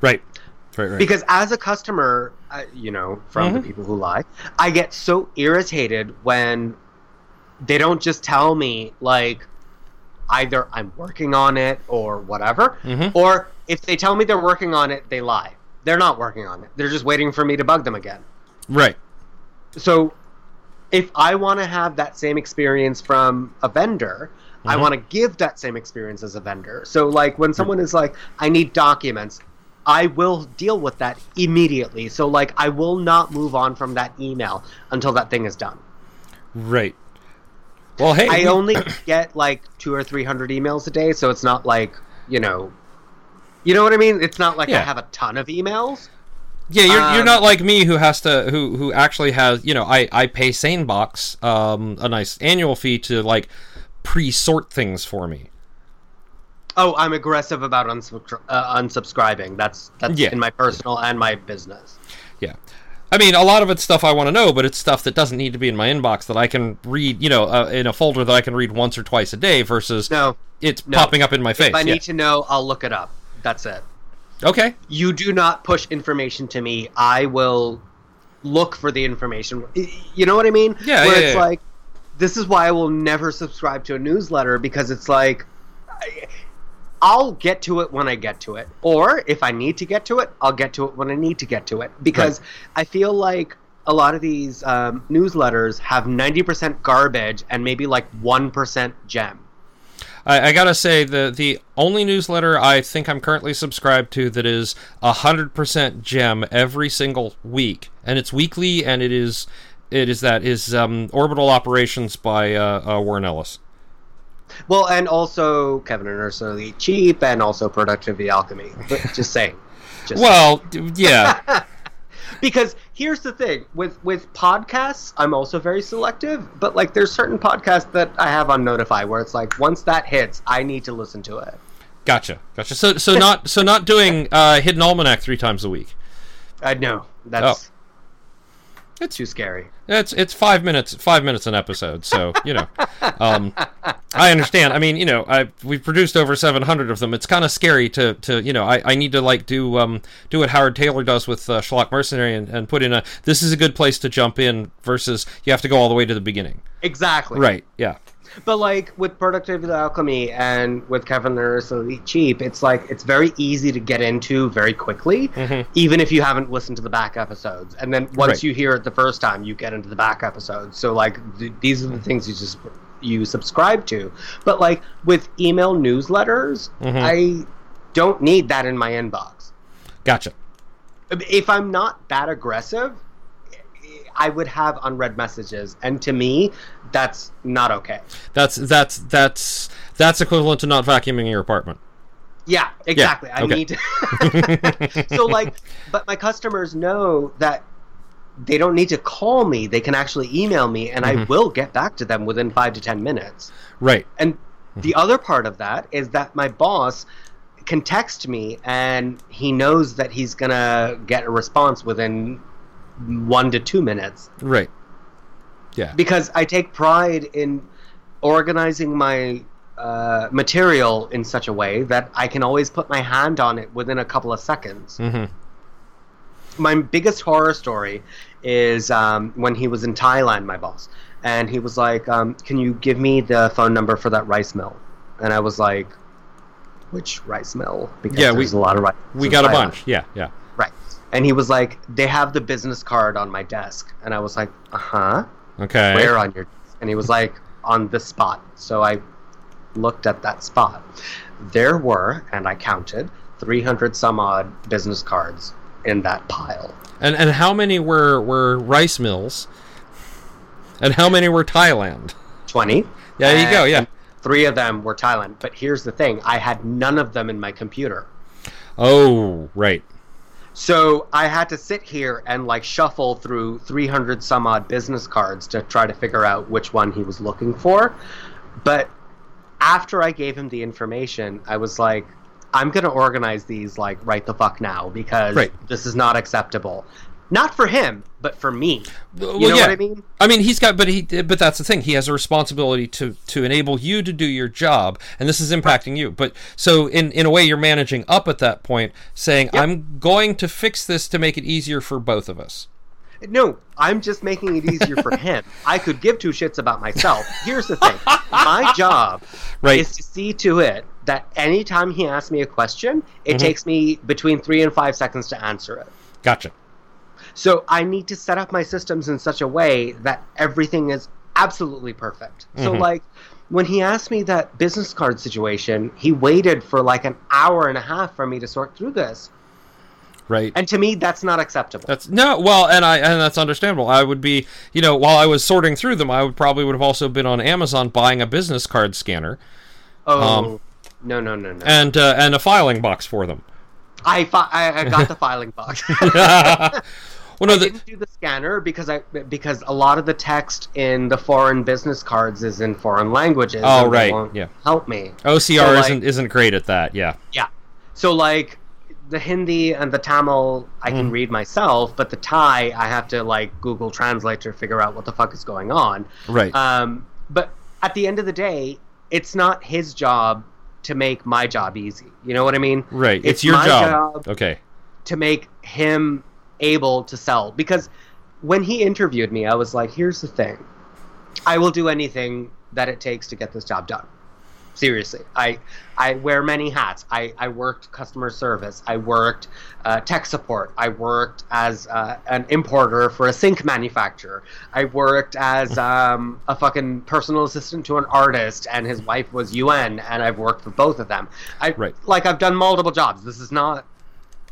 Right. Right. Right. Because as a customer, uh, you know, from the Mhm. people who lie, I get so irritated when they don't just tell me like, either I'm working on it or whatever, Mhm. or if they tell me they're working on it, they lie. They're not working on it. They're just waiting for me to bug them again. Right. So if I want to have that same experience from a vendor, I Mhm. want to give that same experience as a vendor. So like when someone is like, I need documents, I will deal with that immediately. So like I will not move on from that email until that thing is done. Right. Well, hey, I only get like two or three hundred emails a day, so it's not like you know, you know what I mean. It's not like I have a ton of emails. Yeah, you're, you're Um, not like me who has to who who actually has you know I I pay SaneBox um a nice annual fee to like pre-sort things for me. Oh, I'm aggressive about uh, unsubscribing. That's that's Yeah. in my personal and my business. Yeah. I mean, a lot of it's stuff I want to know, but it's stuff that doesn't need to be in my inbox that I can read, you know, uh, in a folder that I can read once or twice a day versus No, it's no. popping up in my face. if I Yeah. need to know, I'll look it up. That's it. Okay. You do not push information to me. I will look for the information. You know what I mean? Yeah, Where yeah, it's yeah. like, this is why I will never subscribe to a newsletter because it's like, I'll get to it when I get to it, or if I need to get to it, I'll get to it when I need to get to it. Because I feel like a lot of these um, newsletters have ninety percent garbage and maybe like one percent gem. I, I gotta say the the only newsletter I think I'm currently subscribed to that is hundred percent gem every single week, and it's weekly, and it is it is that is um, Orbital Operations by uh, uh, Warren Ellis. Well, and also Kevin and Ursula Eat Cheap, and also Productivity Alchemy. But just saying. Just Well, d- yeah, because here's the thing with with podcasts, I'm also very selective. But like, there's certain podcasts that I have on Notify where it's like once that hits, I need to listen to it. gotcha, gotcha. So so not so not doing uh, Hidden Almanac three times a week. I know that's It's too scary. It's it's five minutes five minutes an episode, so you know, um, I understand. I mean, you know, I we've produced over seven hundred of them. It's kind of scary to to you know, I, I need to like do um do what Howard Tayler does with uh, Schlock Mercenary and, and put in a this is a good place to jump in versus you have to go all the way to the beginning. Exactly. Right? Yeah. But like with Productivity Alchemy and with Kevin and Eat Cheap, it's like it's very easy to get into very quickly, mm-hmm. even if you haven't listened to the back episodes. And then once Right. you hear it the first time, you get into the back episodes. So like th- these are the things you just you subscribe to. But like with email newsletters, mm-hmm. I don't need that in my inbox. Gotcha. If I'm not that aggressive, I would have unread messages, and to me, that's not okay. That's that's that's that's equivalent to not vacuuming your apartment. Yeah, exactly. I okay. need to. so, like, but my customers know that they don't need to call me. They can actually email me, and I mm-hmm. will get back to them within five to 10 minutes. Right. And mm-hmm. the other part of that is that my boss can text me, and he knows that he's going to get a response within one to two minutes Right. Yeah. because I take pride in organizing my uh, material in such a way that I can always put my hand on it within a couple of seconds. Mm-hmm. My biggest horror story is um, when he was in Thailand, my boss, and he was like, um, "Can you give me the phone number for that rice mill?" And I was like, "Which rice mill?" Because Yeah, we- there's a lot of rice. We got a Thailand." bunch. Yeah. Yeah. And he was like, "They have the business card on my desk," and I was like, "Uh huh." Okay. where on your and he was like on this spot so i looked at that spot there were and i counted 300 some odd business cards in that pile And and how many were were rice mills? And how many were Thailand? 20 Yeah, there you go. Yeah. three of them were thailand but here's the thing i had none of them in my computer Oh, right. So i had to sit here and like shuffle through 300 some odd business cards to try to figure out which one he was looking for but after I gave him the information, I was like, I'm gonna organize these like right the fuck now because Right. this is not acceptable. Not for him, but for me. Well, you know yeah. what I mean? I mean, he's got, but he, but that's the thing. He has a responsibility to to enable you to do your job, and this is impacting you. But so, in in a way, you're managing up at that point, saying, "I'm going to fix this to make it easier for both of us." No, I'm just making it easier for him. I could give two shits about myself. Here's the thing my job Right. is to see to it that anytime he asks me a question, it Mhm. takes me between three and five seconds to answer it. Gotcha. So I need to set up my systems in such a way that everything is absolutely perfect. So, Mhm. like, when he asked me that business card situation, he waited for like an hour and a half for me to sort through this. Right. And to me, that's not acceptable. That's no well, and I and that's understandable. I would be, you know, while I was sorting through them, I would probably would have also been on Amazon buying a business card scanner oh, um, no, no, no, no. and uh, and a filing box for them. I, fi- I I got the filing box. well, no, I the, didn't do the scanner because I because a lot of the text in the foreign business cards is in foreign languages. Oh, and right, yeah. help me. OCR So, isn't isn't great at that. Yeah. Yeah. So like the Hindi and the Tamil I can Mm. read myself, but the Thai I have to like Google Translate to figure out what the fuck is going on. Right. Um, but at the end of the day, it's not his job to make my job easy. You know what I mean? right. It's, it's your job. job. Okay. To make him able to sell because when he interviewed me, I was like, "Here's the thing, I will do anything that it takes to get this job done." Seriously, I I wear many hats. I, I worked customer service. I worked uh, tech support. I worked as uh, an importer for a sink manufacturer. I worked as um, a fucking personal assistant to an artist, and his wife was UN, and I've worked for both of them. I Right. like I've done multiple jobs. This is not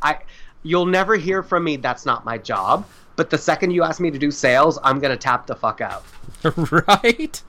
I you'll never hear from me that's not my job. But the second you ask me to do sales, I'm gonna tap the fuck out. right.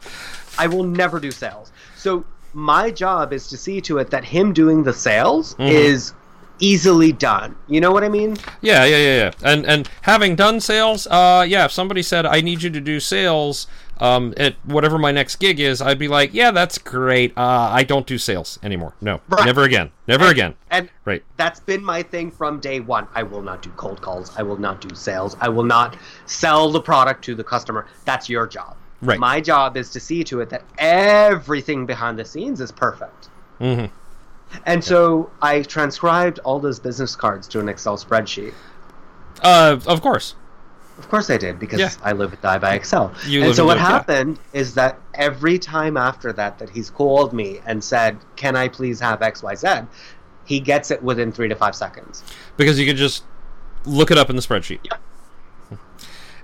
I will never do sales. So my job is to see to it that him doing the sales Mhm. is easily done. You know what I mean? Yeah, yeah, yeah, yeah. And and having done sales, uh, yeah. If somebody said I need you to do sales, um, at whatever my next gig is, I'd be like, yeah, that's great. Uh, I don't do sales anymore. No, Right. never again. Never again. And Right. that's been my thing from day one. I will not do cold calls. I will not do sales. I will not sell the product to the customer. That's your job. Right. My job is to see to it that everything behind the scenes is perfect. hmm And so I transcribed all those business cards to an Excel spreadsheet. Uh, of course. Of course I did because Yeah. I live and die by Excel. You and so what yeah. happened is that every time after that that he's called me and said, "Can I please have XYZ?" he gets it within 3 to 5 seconds. Because you can just look it up in the spreadsheet. Yep.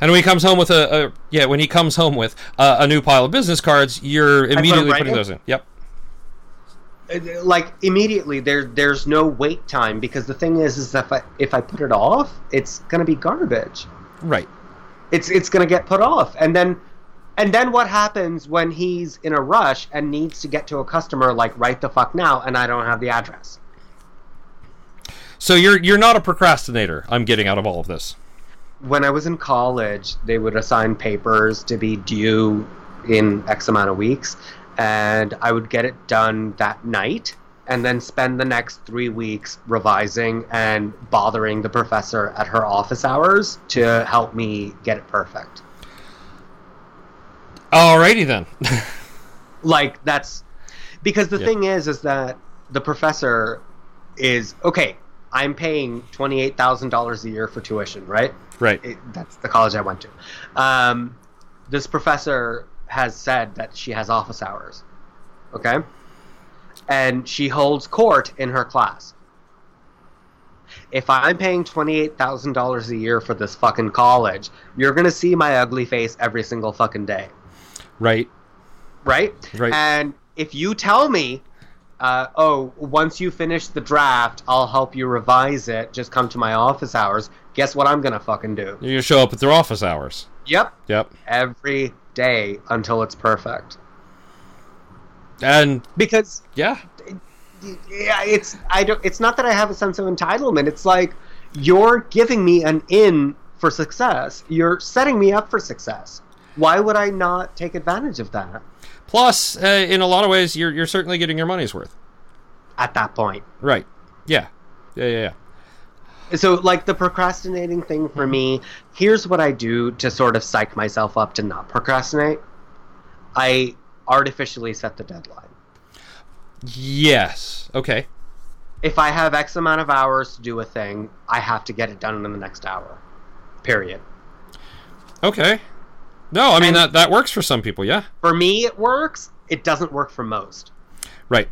And when he comes home with a, a yeah, when he comes home with uh, a new pile of business cards, you're immediately putting in? those in. Yep. Like immediately there there's no wait time because the thing is is if I, if I put it off, it's going to be garbage. Right. It's it's going to get put off. And then and then what happens when he's in a rush and needs to get to a customer like right the fuck now and I don't have the address? So you're you're not a procrastinator. I'm getting out of all of this. when I was in college, they would assign papers to be due in X amount of weeks, and I would get it done that night, and then spend the next three weeks revising and bothering the professor at her office hours to help me get it perfect. Alrighty then. Like that's because the Yeah. thing is, is that the professor is okay. I'm paying twenty eight thousand dollars a year for tuition, right? right. it, that's the college I went to. Um, this professor has said that she has office hours. Okay? And she holds court in her class. If I'm paying $28,000 a year for this fucking college, you're going to see my ugly face every single fucking day. Right. Right? Right. And if you tell me, uh, oh, once you finish the draft, I'll help you revise it, just come to my office hours, guess what I'm going to fucking do? You're going to show up at their office hours. Yep. Yep. every day until it's perfect. And Because yeah, yeah, it's I don't. It's not that I have a sense of entitlement. It's like you're giving me an in for success. You're setting me up for success. Why would I not take advantage of that plus uh, in a lot of ways you're you're certainly getting your money's worth. at that point? Right. Yeah. Yeah, yeah, yeah. So, like the procrastinating thing for mm-hmm. me, here's what I do to sort of psych myself up to not procrastinate. I artificially set the deadline. Yes. Okay. if I have X amount of hours to do a thing, I have to get it done in the next hour. Period. Okay. No, I mean And- that that works for some people. Yeah. For me, it works. It doesn't work for most. Right.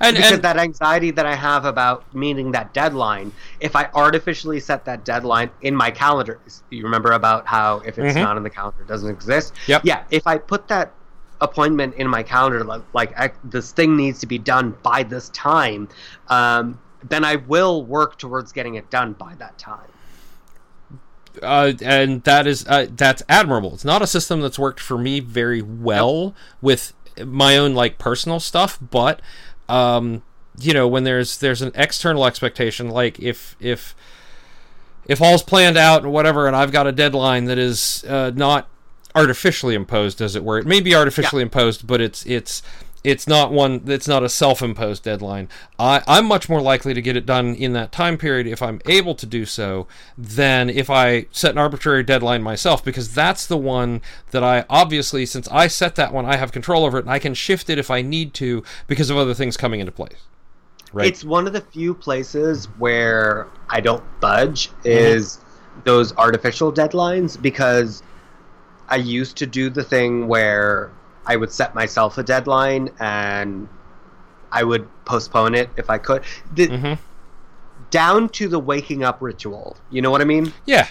And, because and that anxiety that I have about meeting that deadline, if I artificially set that deadline in my calendar, you remember about how if it's Mhm. not in the calendar, it doesn't exist. Yep. Yeah. If I put that appointment in my calendar, like, like I, this thing needs to be done by this time, um, then I will work towards getting it done by that time. uh, and that is uh, that's admirable. It's not a system that's worked for me very well with my own like personal stuff, but um, you know when there's there's an external expectation, like if if if all's planned out and whatever, and I've got a deadline that is uh, not artificially imposed, as it were. It may be artificially imposed, but it's it's it's not one it's not a self-imposed deadline. I, I'm much more likely to get it done in that time period if I'm able to do so than if I set an arbitrary deadline myself, because that's the one that I obviously since I set that one, I have control over it and I can shift it if I need to because of other things coming into place. Right. It's one of the few places where I don't budge mm-hmm. is those artificial deadlines because I used to do the thing where I would set myself a deadline and I would postpone it if I could. The, Mhm. Down to the waking up ritual. You know what I mean? Yeah.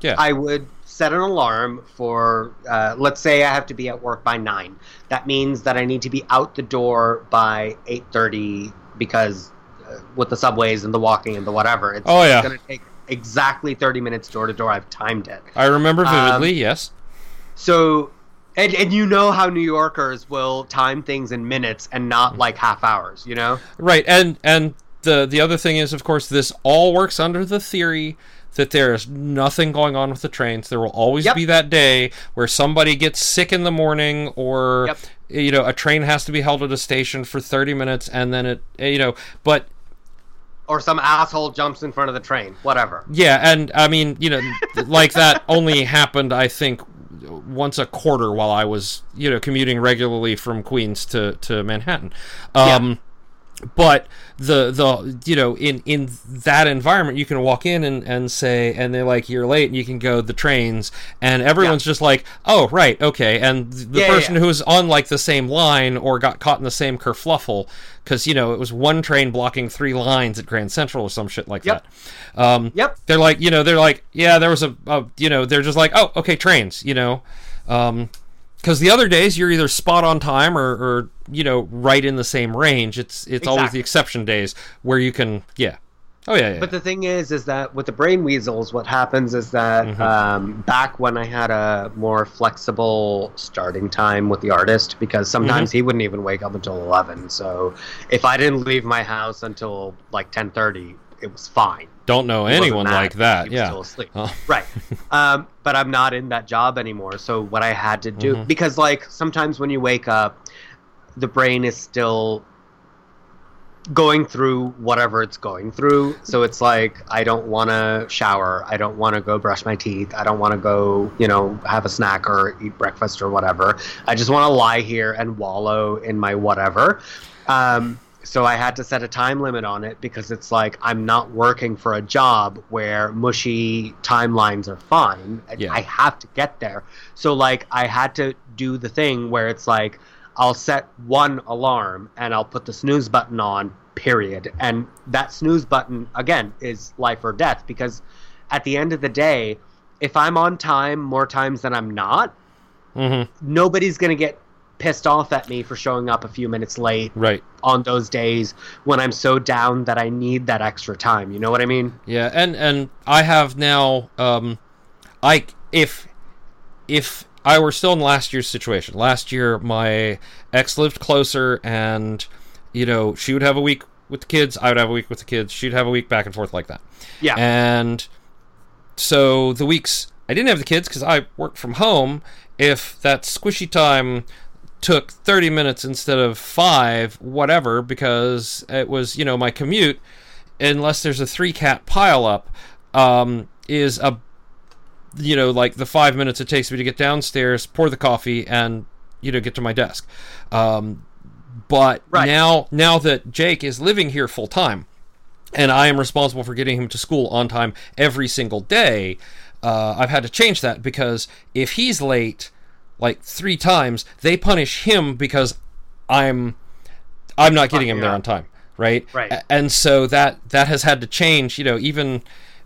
Yeah. I would set an alarm for, uh, let's say I have to be at work by nine. That means that I need to be out the door by eight thirty because uh, with the subways and the walking and the whatever, it's, Oh, yeah. going to take exactly thirty minutes door to door. I've timed it. I remember Um, vividly, yes. So, and and you know how New Yorkers will time things in minutes and not mm. like half hours. You know? Right, and and the the other thing is, of course, this all works under the theory that there is nothing going on with the trains. There will always Yep. be that day where somebody gets sick in the morning, or Yep. you know, a train has to be held at a station for thirty minutes, and then it, eh, you know, but Or some asshole jumps in front of the train. Whatever. yeah, and I mean, you know, like that only happened, I think, once a quarter while I was, you know, commuting regularly from Queens to to Manhattan. Um, But the the you know in in that environment you can walk in and, and say and they're like you're late and you can go the trains and everyone's just like oh right okay and the Yeah, yeah, person yeah. who's on like the same line or got caught in the same kerfluffle because you know it was one train blocking three lines at Grand Central or some shit like Yep. that. Um, Yep. they're like you know they're like yeah there was a, a you know they're just like oh okay trains you know um because the other days you're either spot on time or, or you know right in the same range it's it's always the exception days where you can yeah oh yeah yeah But the thing is, is that with the brain weasels, what happens is that Mhm. um, back when I had a more flexible starting time with the artist, because sometimes he wouldn't even wake up until eleven. So if I didn't leave my house until like ten thirty, it was fine. Don't know anyone mad. like that yeah still asleep. Oh. Right. um, but I'm not in that job anymore. So what I had to do Mhm. because like sometimes when you wake up, the brain is still going through whatever it's going through. So it's like I don't want to shower. I don't want to go brush my teeth. I don't want to go, you know, have a snack or eat breakfast or whatever. I just want to lie here and wallow in my whatever. Um, so I had to set a time limit on it because it's like I'm not working for a job where mushy timelines are fine. Yeah. I have to get there. So like I had to do the thing where it's like I'll set one alarm and I'll put the snooze button on, period. And that snooze button, again, is life or death because at the end of the day, if I'm on time more times than I'm not, hmm nobody's going to get pissed off at me for showing up a few minutes late right on those days when I'm so down that I need that extra time. You know what I mean? Yeah, and and I have now um I if if I were still in last year's situation. Last year my ex lived closer and you know, she would have a week with the kids, I would have a week with the kids, she'd have a week back and forth like that. Yeah. And so the weeks I didn't have the kids cuz I worked from home, if that squishy time took 30 minutes instead of 5 whatever because it was, you know, my commute unless there's a three cat pile up, um, is a you know like the five minutes it takes me to get downstairs, pour the coffee, and you know get to my desk. Um, but Right. now now that Jake is living here full time, and I am responsible for getting him to school on time every single day. uh, I've had to change that because if he's late like three times, they punish him because I'm I'm not getting him there on time, right? Right. And so that that has had to change. You know, even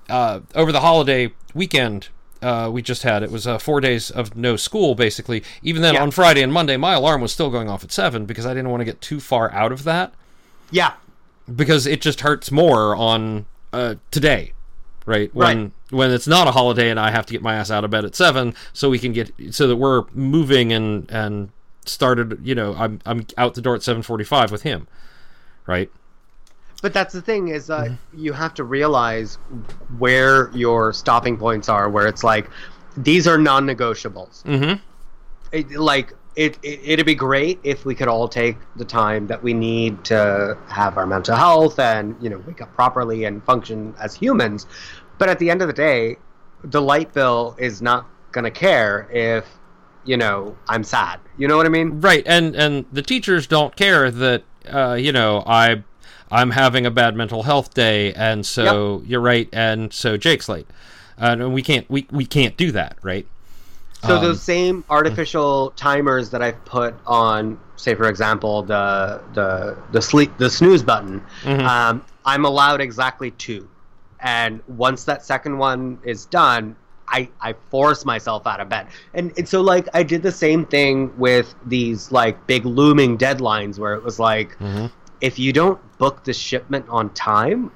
uh, over the holiday weekend. Uh, we just had it was uh, four days of no school basically. Even then, Yeah. on Friday and Monday, my alarm was still going off at seven because I didn't want to get too far out of that Yeah. because it just hurts more on uh, today, right? When Right. when it's not a holiday and I have to get my ass out of bed at seven, so we can get so that we're moving and and started. You know, I'm I'm out the door at seven forty five with him, right? But that's the thing is that you have to realize where your stopping points are, where it's like these are non-negotiables. Mm-hmm. It, like it, it, it'd be great if we could all take the time that we need to have our mental health and you know wake up properly and function as humans. But at the end of the day, the light bill is not gonna care if you know I'm sad. You know what I mean? Right, and and the teachers don't care that uh, you know I I'm having a bad mental health day, and so you're right, and so Jake's late, uh, and we can't we we can't do that, right? So Um, those same artificial timers that I've put on, say for example, the the the sleep the snooze button, Mhm. um, I'm allowed exactly two, and once that second one is done, I I force myself out of bed, and and so like I did the same thing with these like big looming deadlines where it was like, Mhm. if you don't book the shipment on time,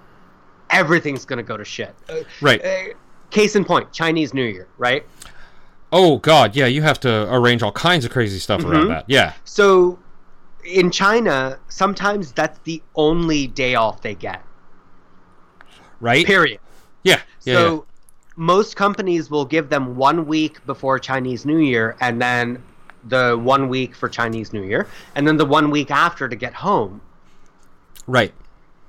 everything's gonna go to shit. Uh, Right. uh, case in point, Chinese New Year, right? Oh God, yeah, you have to arrange all kinds of crazy stuff around Mhm. that. Yeah, So in China, sometimes that's the only day off they get. right. Period. Yeah, yeah, so most companies will give them one week before Chinese New Year and then the one week for Chinese New Year and then the one week after to get home. right.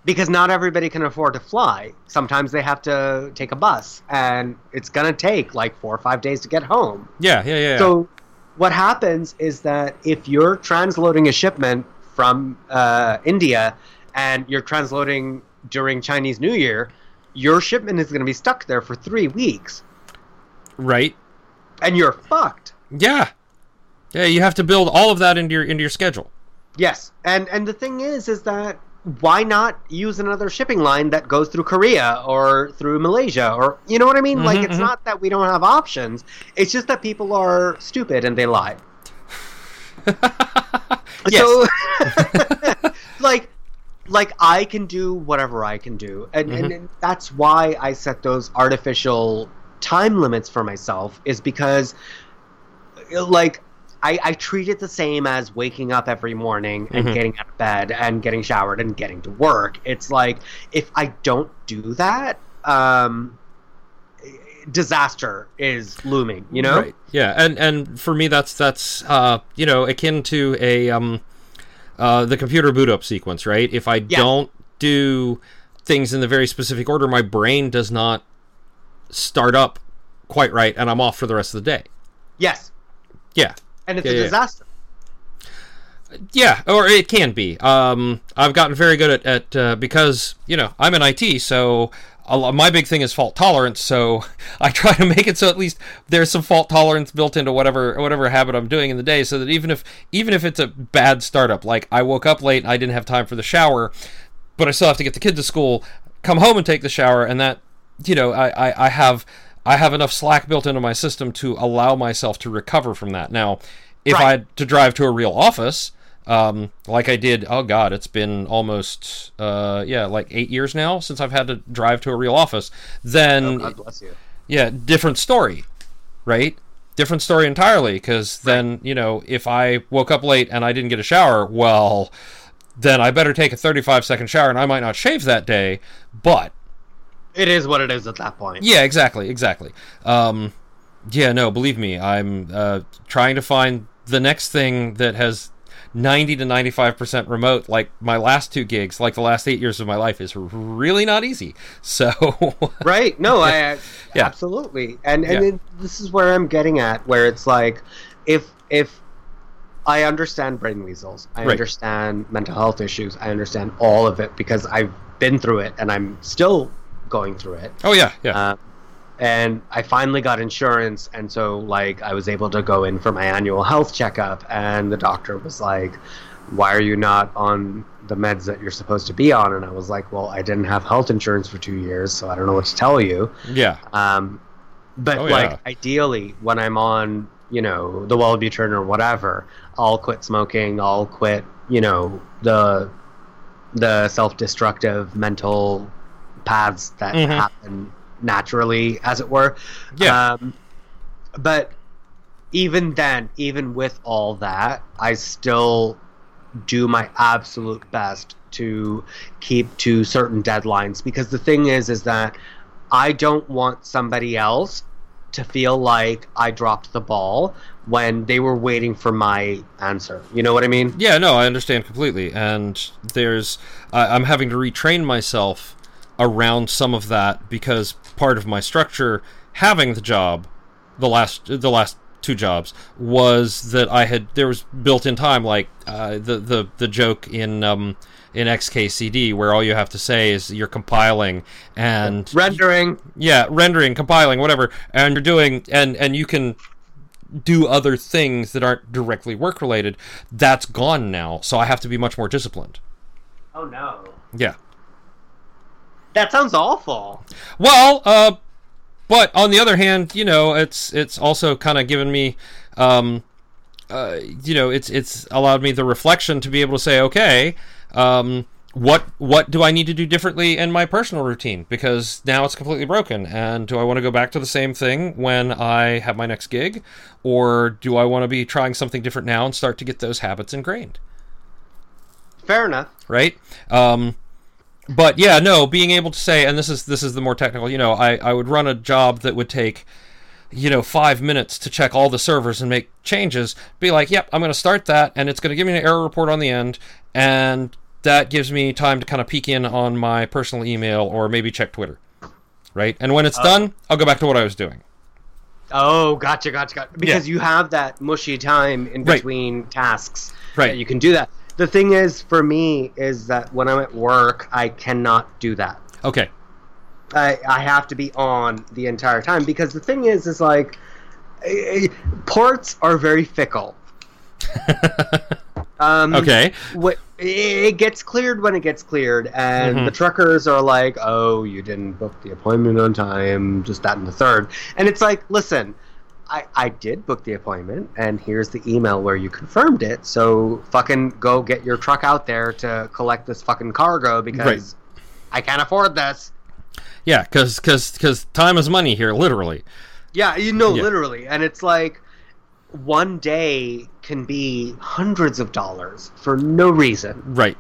Because not everybody can afford to fly. Sometimes they have to take a bus and it's going to take like 4 or 5 days to get home. Yeah, yeah, yeah. So what happens is that if you're transloading a shipment from uh, India and you're transloading during Chinese New Year, your shipment is going to be stuck there for three weeks, right. and you're fucked. Yeah, yeah. You have to build all of that into your into your schedule. Yes, and and the thing is, is that why not use another shipping line that goes through Korea or through Malaysia or you know what I mean? like Mhm, it's mhm. not that we don't have options; it's just that people are stupid and they lie. Yes. So, like, like I can do whatever I can do, and, and, and that's why I set those artificial time limits for myself. Is because, like, I, I treat it the same as waking up every morning and Mhm. getting out of bed and getting showered and getting to work. It's like if I don't do that, um, disaster is looming. You know, Right. Yeah, and and for me that's that's uh you know akin to a um uh the computer boot up sequence, right? If I Yeah. don't do things in the very specific order, my brain does not start up quite right, and I'm off for the rest of the day. yes, Yeah. And it's Yeah, a disaster. Yeah, or it can be. Um, I've gotten very good at, at uh, because you know I'm in IT, so a my big thing is fault tolerance. So I try to make it so at least there's some fault tolerance built into whatever whatever habit I'm doing in the day, so that even if even if it's a bad startup, like I woke up late and I didn't have time for the shower, but I still have to get the kid to school, come home and take the shower, and that you know I, I, I have I have enough slack built into my system to allow myself to recover from that. Now, if Right. I had to drive to a real office, um, like I did, oh god, it's been almost uh, yeah, like eight years now since I've had to drive to a real office. Then Oh, God bless you. yeah, different story, right? Different story entirely. Because then you know, if I woke up late and I didn't get a shower, well, then I better take a 35 second shower, and I might not shave that day. But It is what it is at that point. yeah, exactly, exactly. Um, yeah, no, believe me, I'm uh, trying to find the next thing that has 90 to 95% remote. Like my last two gigs, like the last eight years of my life, is really not easy. So, Right? No, I Yeah. absolutely. And and Yeah. it, this is where I'm getting at, where it's like, if if I understand brain weasels, I Right. understand mental health issues, I understand all of it because I've been through it and I'm still going through it. oh yeah, yeah, Uh, and I finally got insurance, and so like I was able to go in for my annual health checkup, and the doctor was like, "Why are you not on the meds that you're supposed to be on?" And I was like, "Well, I didn't have health insurance for two years, so I don't know what to tell you." Yeah. Um, but Oh, like yeah. ideally, when I'm on, you know, the Wellbutrin or whatever, I'll quit smoking. I'll quit, you know, the the self-destructive mental paths that Mhm. happen naturally, as it were. Yeah. Um, but even then, even with all that, I still do my absolute best to keep to certain deadlines because the thing is is that I don't want somebody else to feel like I dropped the ball when they were waiting for my answer. You know what I mean? Yeah, no, I understand completely, and there's I I'm having to retrain myself around some of that because part of my structure, having the job, the last the last two jobs, was that I had there was built in time like uh, the the the joke in um in XKCD where all you have to say is you're compiling and Rendering. yeah rendering compiling whatever and you're doing and and you can do other things that aren't directly work related that's gone now so i have to be much more disciplined Oh no. yeah That sounds awful. well uh but on the other hand you know it's it's also kind of given me um uh you know it's it's allowed me the reflection to be able to say okay um what what do I need to do differently in my personal routine? Because now it's completely broken. And do I want to go back to the same thing when I have my next gig? Or do I want to be trying something different now and start to get those habits ingrained? Fair enough. right? Um but yeah no being able to say and this is this is the more technical you know I I would run a job that would take you know five minutes to check all the servers and make changes be like yep i'm going to start that and it's going to give me an error report on the end and that gives me time to kind of peek in on my personal email or maybe check twitter right and when it's uh, done i'll go back to what i was doing Oh, gotcha, gotcha, gotcha. Because you have that mushy time in Right. between tasks. Right. that You can do that. The thing is, for me, is that when I'm at work, I cannot do that. okay I, I have to be on the entire time because the thing is, is like, eh, ports are very fickle. um, okay what it gets cleared when it gets cleared and Mhm. the truckers are like oh you didn't book the appointment on time just that and the third and it's like listen I, I did book the appointment and here's the email where you confirmed it. So fucking go get your truck out there to collect this fucking cargo because i can't afford this. Yeah because because time is money here literally. Yeah you know Yeah. literally. And it's like one day can be hundreds of dollars for no reason. Right.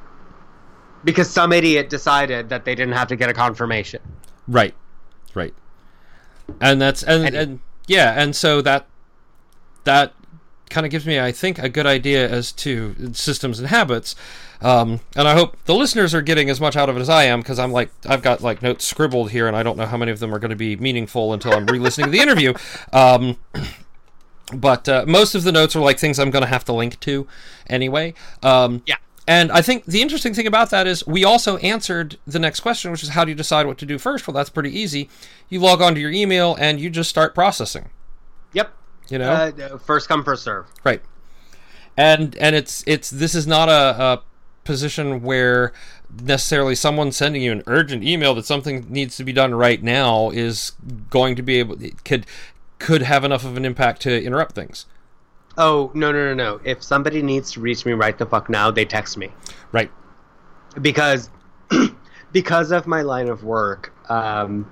Because some idiot decided that they didn't have to get a confirmation. Right, right, and that's and And- and, yeah, and so that that kind of gives me, I think, a good idea as to systems and habits. Um, and I hope the listeners are getting as much out of it as I am because I'm like I've got like notes scribbled here, and I don't know how many of them are going to be meaningful until I'm re-listening to the interview. Um, but uh, most of the notes are like things I'm going to have to link to anyway. Um, Yeah. And I think the interesting thing about that is we also answered the next question, which is how do you decide what to do first? Well, that's pretty easy. You log onto your email and you just start processing. Yep. You know, Uh, first come, first serve. right? And and it's it's this is not a, a position where necessarily someone sending you an urgent email that something needs to be done right now is going to be able could could have enough of an impact to interrupt things. Oh no no no no! If somebody needs to reach me right the fuck now, they text me Right. because because of my line of work. Um,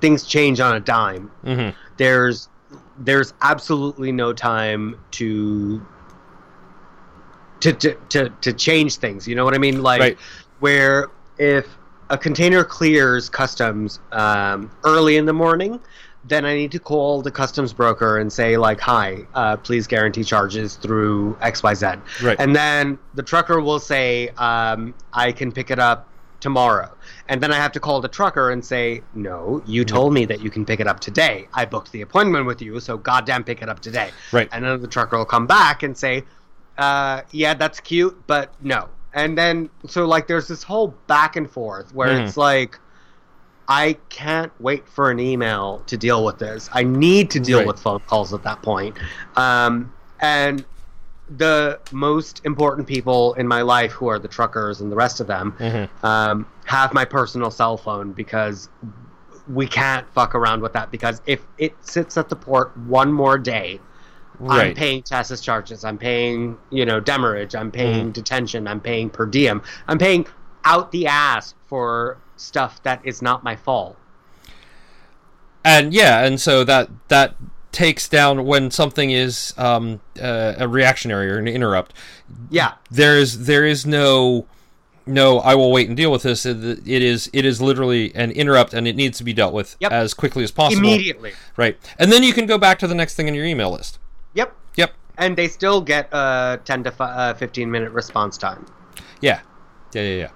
things change on a dime. hmm There's there's absolutely no time to to to to, to change things. You know what I mean? Like Right. where if a container clears customs um, early in the morning, then I need to call the customs broker and say like, "Hi, uh, please guarantee charges through X Y Z," Right. and then the trucker will say, um, "I can pick it up tomorrow," and then I have to call the trucker and say, "No, you told me that you can pick it up today. I booked the appointment with you, so goddamn pick it up today." Right. And then the trucker will come back and say, uh, "Yeah, that's cute, but no." And then so like there's this whole back and forth where Mhm. it's like I can't wait for an email to deal with this. I need to deal Right. with phone calls at that point. Um, and the most important people in my life, who are the truckers and the rest of them, Mhm. um, have my personal cell phone because we can't fuck around with that. Because if it sits at the port one more day, I'm paying chassis charges. I'm paying, you know, demurrage. I'm paying Mm-hmm. detention. I'm paying per diem. I'm paying out the ass for stuff that is not my fault. and yeah, and so that that takes down when something is um, uh, a reactionary or an interrupt. Yeah, There is there is no no. I will wait and deal with this. It it is it is literally an interrupt, and it needs to be dealt with Yep. as quickly as possible. immediately. Right, and then you can go back to the next thing in your email list. Yep. Yep. And they still get a 10 to fi- uh, 15 minute response time. Yeah. Yeah. Yeah. Yeah.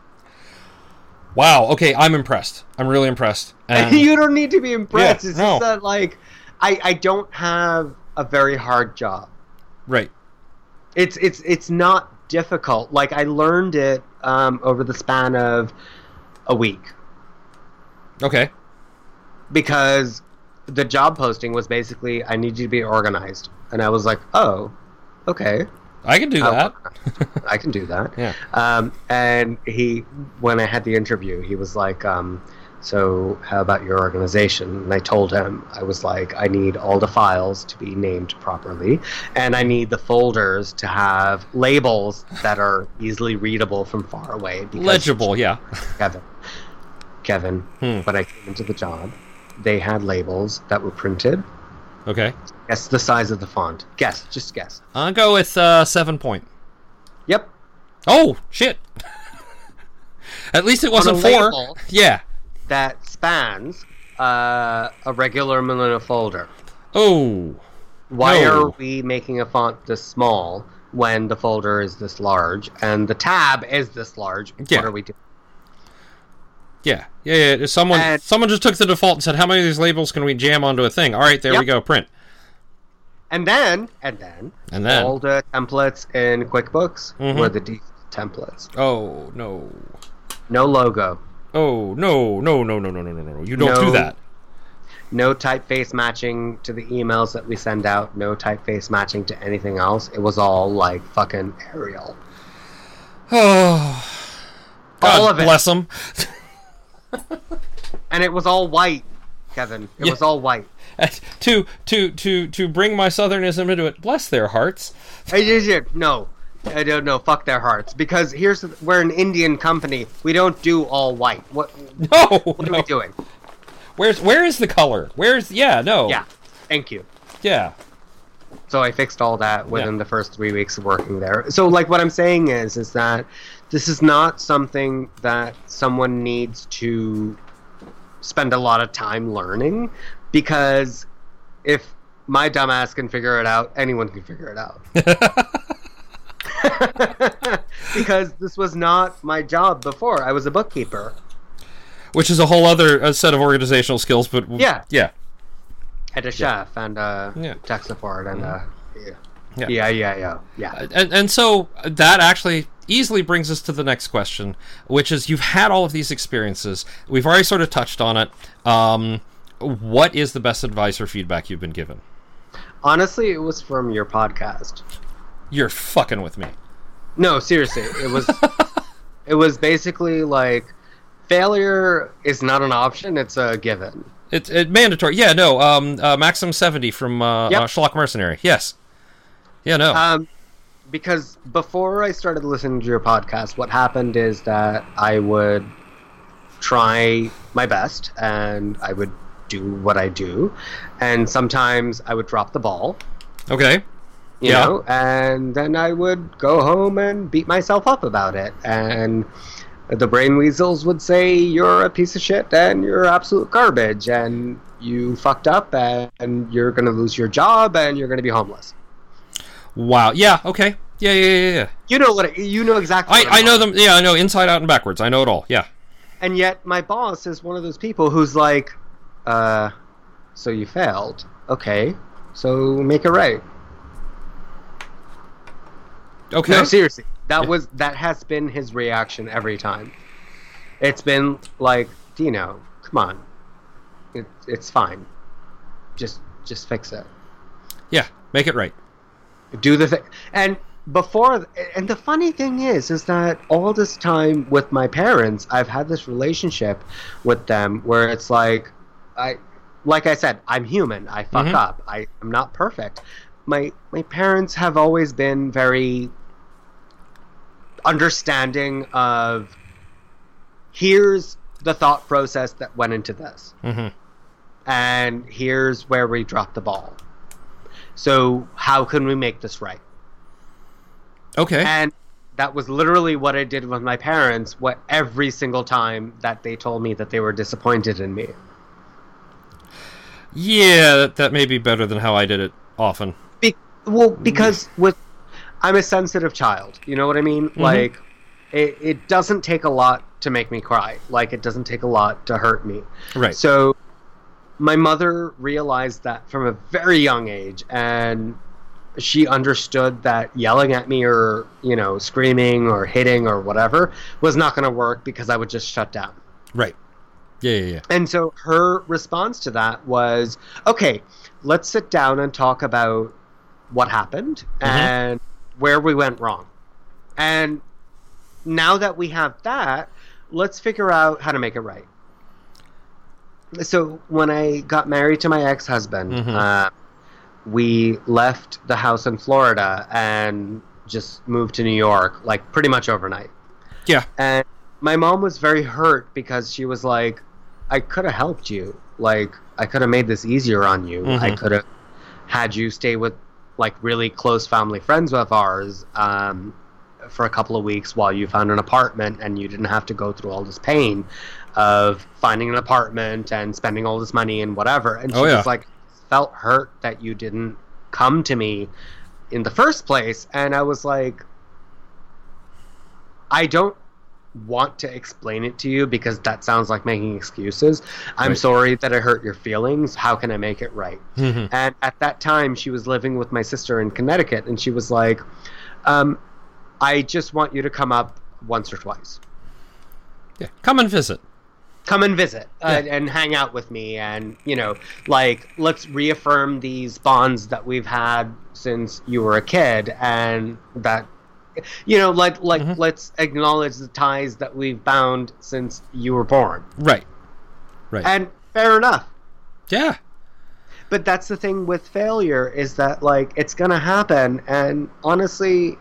Wow. Okay, I'm impressed. I'm really impressed. And you don't need to be impressed. Yeah, it's no. just that, like, I, I don't have a very hard job. right. It's it's it's not difficult. Like I learned it um, over the span of a week Okay. because the job posting was basically I need you to be organized, and I was like, oh, okay, I can do that. I can do that. Yeah. Um, and he, when I had the interview, he was like, um, "So how about your organization?" And I told him, I was like, "I need all the files to be named properly, and I need the folders to have labels that are easily readable from far away." Because Legible. Yeah. Kevin, Kevin, Hmm. when I came into the job, they had labels that were printed. Okay. Guess the size of the font. Guess, just guess. I'll go with uh, seven point. Yep. Oh shit! At least it wasn't four. Yeah. That spans uh, a regular manila folder. Oh. Why No. are we making a font this small when the folder is this large and the tab is this large? Yeah. What are we doing? Yeah, yeah, yeah. Someone and, someone just took the default and said, "How many of these labels can we jam onto a thing?" All right, there yep. we go, print. And then, and then, and then, all the templates in QuickBooks mm-hmm. were the default templates. Oh no! No logo. Oh no! No! No! No! No! No! No! No! You don't no, do that. No typeface matching to the emails that we send out. No typeface matching to anything else. It was all like fucking Arial. Oh, God all of bless it. them. And it was all white, Kevin. It Yeah. was all white. to to to to bring my southernism into it. Bless their hearts. I did. No, I don't know. Fuck their hearts. Because here's we're an Indian company. We don't do all white. What No. what are no. we doing? Where's where is the color? Where's yeah no Yeah. Thank you. yeah So I fixed all that within the first three weeks of working there. So like what I'm saying is is that this is not something that someone needs to spend a lot of time learning because if my dumbass can figure it out, anyone can figure it out. because this was not my job before. I was a bookkeeper. which is a whole other set of organizational skills. But Yeah. yeah Had a chef and uh, Yeah. tech support and uh, yeah. Yeah. yeah, yeah, yeah, yeah. and and so that actually easily brings us to the next question, which is you've had all of these experiences. We've already sort of touched on it. Um, what is the best advice or feedback you've been given? Honestly, it was from your podcast. You're fucking with me. No, seriously, it was. it was basically like failure is not an option; it's a given. It's it, mandatory. Yeah, no. Um, uh, Maxim seventy from uh, Yep. uh, Schlock Mercenary. Yes. Yeah, no. Um, because before I started listening to your podcast, what happened is that I would try my best and I would do what I do, and sometimes I would drop the ball. okay. you Yeah. know and then i would go home and beat myself up about it and the brain weasels would say you're a piece of shit and you're absolute garbage and you fucked up and, you're going to lose your job and you're going to be homeless Wow. Yeah. Okay. Yeah. Yeah. Yeah. yeah. you know what you know exactly I what I know them. Yeah, I know inside out and backwards. I know it all. Yeah. and yet my boss is one of those people who's like uh so you failed okay so make it right Okay. No, seriously. That was that has been his reaction every time. It's been like, Dino, come on, it, it's fine. Just just fix it. Yeah, make it right. Do the thing. And before, and the funny thing is, is that all this time with my parents, I've had this relationship with them where it's like, I, like I said, I'm human. I fuck Mhm. up. I, I'm not perfect. My my parents have always been very understanding of here's the thought process that went into this. Hmm and here's where we dropped the ball. So how can we make this right? Okay. and that was literally what i did with my parents what every single time that they told me that they were disappointed in me. Yeah, that, that may be better than how I did it often. Be- well because with i'm a sensitive child you know what i mean mm-hmm. like it, it doesn't take a lot to make me cry like it doesn't take a lot to hurt me Right. So my mother realized that from a very young age and she understood that yelling at me or, you know, screaming or hitting or whatever was not going to work because I would just shut down. right. Yeah, yeah, yeah. And so her response to that was, "Okay, let's sit down and talk about what happened mm-hmm. and where we went wrong." And now that we have that, let's figure out how to make it right. So when I got married to my ex-husband, Mhm. uh, we left the house in Florida and just moved to New York, like pretty much overnight. Yeah. And my mom was very hurt because she was like, I could have helped you. Like, I could have made this easier on you. I Mhm. could have had you stay with, like, really close family friends of ours um, for a couple of weeks while you found an apartment and you didn't have to go through all this pain of finding an apartment and spending all this money and whatever. And she Oh, yeah. was like, felt hurt that you didn't come to me in the first place. And I was like, I don't want to explain it to you because that sounds like making excuses. I'm Right. sorry that I hurt your feelings. How can I make it right? Mhm. And at that time, she was living with my sister in Connecticut, and she was like, um, I just want you to come up once or twice. Yeah. Come and visit. Come and visit uh, Yeah. and hang out with me, and you know, like let's reaffirm these bonds that we've had since you were a kid, and that, you know, like like Mhm. let's acknowledge the ties that we've bound since you were born. Right. Right. And fair enough. yeah. but that's the thing with failure is that like it's gonna happen and honestly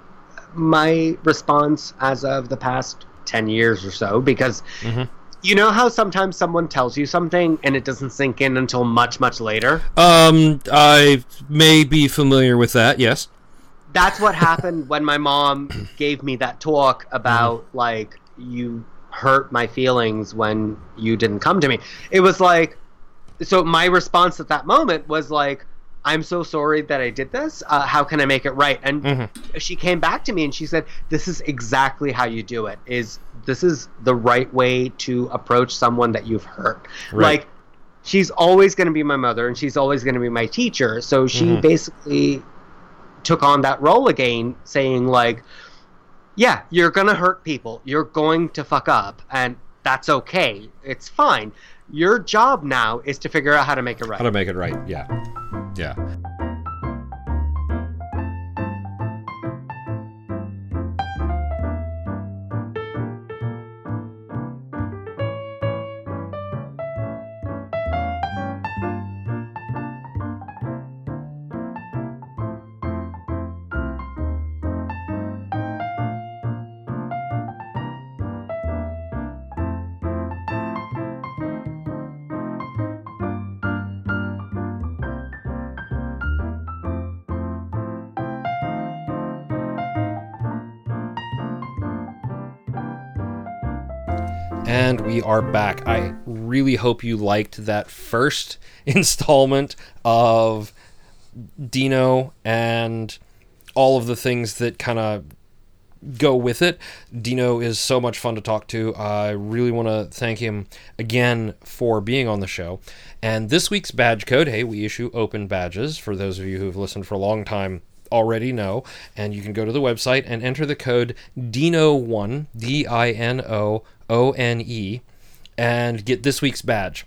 my response as of the past 10 years or so because Mhm. you know how sometimes someone tells you something and it doesn't sink in until much much later Um, I may be familiar with that. Yes. That's what happened when my mom gave me that talk about like you hurt my feelings when you didn't come to me it was like so my response at that moment was like i'm so sorry that i did this uh, how can i make it right and Mhm. she came back to me and she said this is exactly how you do it is this is the right way to approach someone that you've hurt Right. like she's always going to be my mother and she's always going to be my teacher so she Mhm. basically took on that role again saying like yeah you're to hurt people you're going to fuck up and that's okay it's fine your job now is to figure out how to make it right How to make it right. Yeah. Yeah. We are back. I really hope you liked that first installment of Dino and all of the things that kind of go with it. Dino is so much fun to talk to. I really want to thank him again for being on the show. And this week's badge code hey, we issue open badges for those of you who have listened for a long time already know and you can go to the website and enter the code dino1 d i n o o n e and get this week's badge.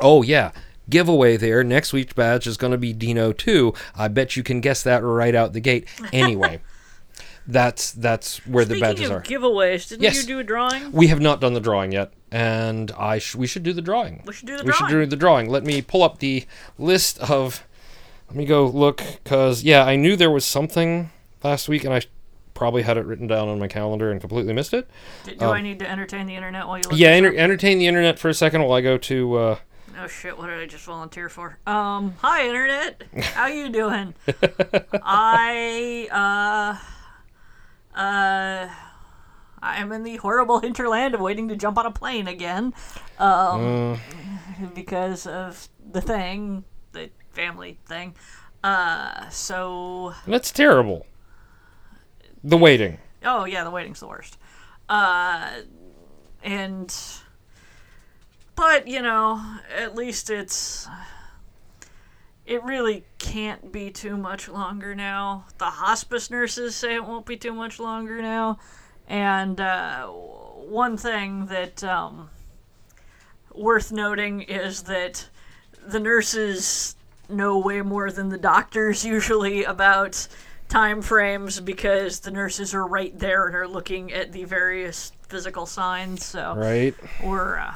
Oh, yeah. Giveaway there. Next week's badge is going to be Dino 2. I bet you can guess that right out the gate. Anyway, that's that's where the badges of are. giveaways, didn't Yes. you do a drawing? We have not done the drawing yet, and I sh- we should do the drawing. We should do the we should do the drawing. Let me pull up the list of. Let me go look, cause yeah, I knew there was something last week, and I probably had it written down on my calendar and completely missed it. Do, do I need to entertain the internet while you look Um, Yeah, enter- entertain the internet for a second while I go to. Uh, Oh shit! What did I just volunteer for? Um, hi internet. How you doing? I uh uh I am in the horrible hinterland of waiting to jump on a plane again, um, because of the thing, the family thing. Uh, so that's terrible. The waiting. Oh yeah, the waiting's the worst. Uh, and but you know, at least it's it really can't be too much longer now. The hospice nurses say it won't be too much longer now. And uh, one thing that um, worth noting is that the nurses know way more than the doctors usually about time frames because the nurses are right there and are looking at the various physical signs. So Right. we're uh,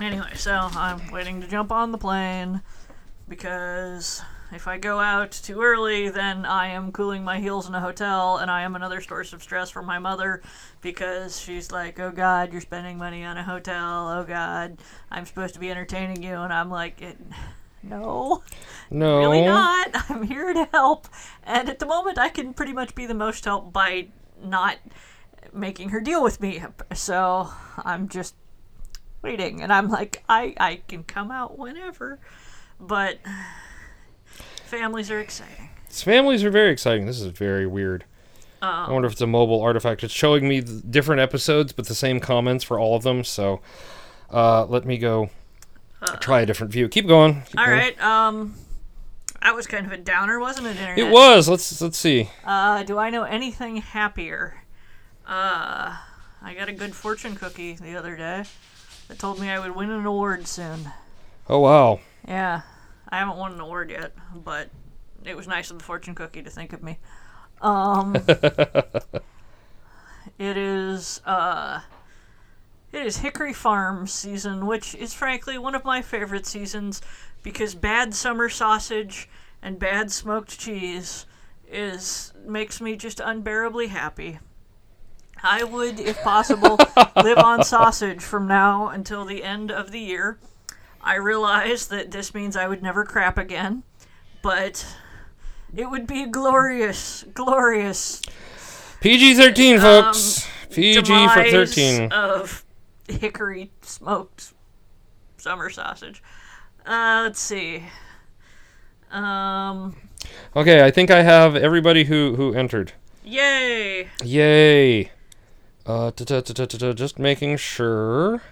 anyway. So I'm waiting to jump on the plane because if I go out too early, then I am cooling my heels in a hotel, and I am another source of stress for my mother because she's like, "Oh God, you're spending money on a hotel. Oh God, I'm supposed to be entertaining you," and I'm like, it, "No." No. really not. I'm here to help. And at the moment, I can pretty much be the most help by not making her deal with me. So I'm just waiting. And I'm like, I, I can come out whenever. But families are exciting. These families are very exciting. This is very weird. Um, I wonder if it's a mobile artifact. It's showing me the different episodes, but the same comments for all of them. So, uh, let me go try a different view. Keep going. Keep all going. right. Um, that was kind of a downer, wasn't it? Internet? It was. Let's let's see. Uh, do I know anything happier? Uh, I got a good fortune cookie the other day that told me I would win an award soon. Oh wow. Yeah, I haven't won an award yet, but it was nice of the fortune cookie to think of me. Um, it is uh, it is Hickory Farm season, which is frankly one of my favorite seasons because bad summer sausage and bad smoked cheese is makes me just unbearably happy. I would, if possible, live on sausage from now until the end of the year. I realize that this means I would never crap again, but it would be glorious, glorious PG thirteen, folks. PG for Um, thirteen. of hickory smoked summer sausage. Uh, let's see. Um, Okay, I think I have everybody who who entered. yay! Yay. Uh, just making sure.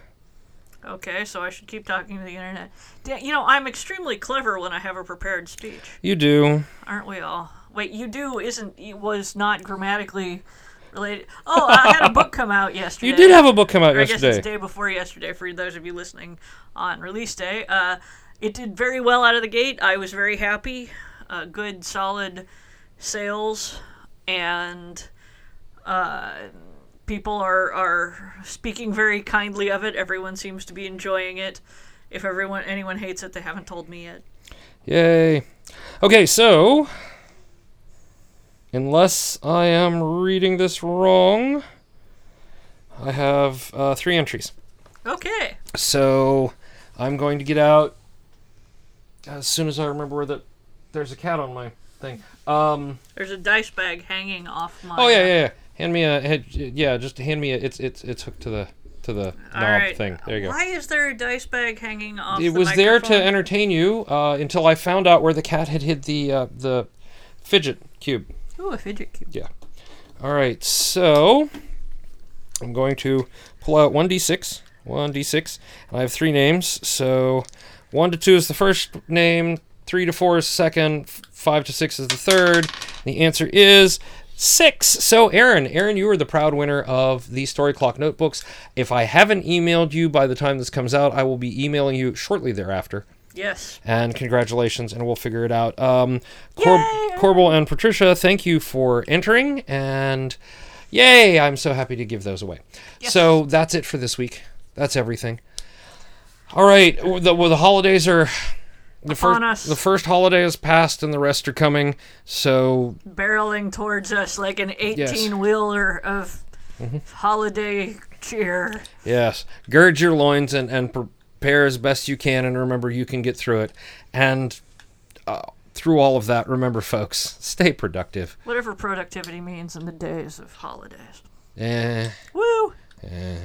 Okay, so I should keep talking to the internet. You know, I'm extremely clever when I have a prepared speech, You do. aren't we all? Wait, you do isn't it was not grammatically related. Oh, I had a book come out yesterday. You did have a book come out or I guess it's day before yesterday for those of you listening on release day. Uh, it did very well out of the gate. I was very happy. Uh, good, solid sales, and uh, people are are speaking very kindly of it. Everyone seems to be enjoying it. If everyone anyone hates it, they haven't told me yet. Yay. Okay, so unless I am reading this wrong, I have uh, three entries. Okay. So I'm going to get out as soon as I remember where the there's a cat on my thing. Um. There's a dice bag hanging off my. Oh yeah, yeah, yeah. Hand me a head. Yeah, just hand me a. It's it's it's hooked to the to the All knob right. thing. There you go. Why is there a dice bag hanging off? My. It the was there to entertain you uh, until I found out where the cat had hid the uh, the fidget cube. Ooh, a fidget cube. Yeah. All right, so I'm going to pull out one d6, one d6. and I have three names, so one to two is the first name, three to four is the second, five to six is the third. The answer is six. So, Aaron, Aaron, you are the proud winner of the Story Clock notebooks. If I haven't emailed you by the time this comes out, I will be emailing you shortly thereafter. Yes. And congratulations, and we'll figure it out. Um, Cor- Yay! Corbel and Patricia, thank you for entering, and yay! I'm so happy to give those away. Yes. So that's it for this week. That's everything. All right, the, well, the holidays are the first. us. The first holiday is past, and the rest are coming. So Barreling towards us like an 18 wheeler of Mm-hmm. holiday cheer. yes, gird your loins and and prepare as best you can, and remember you can get through it. And uh, through all of that, remember, folks, stay productive. Whatever productivity means in the days of holidays. Eh. Woo! eh.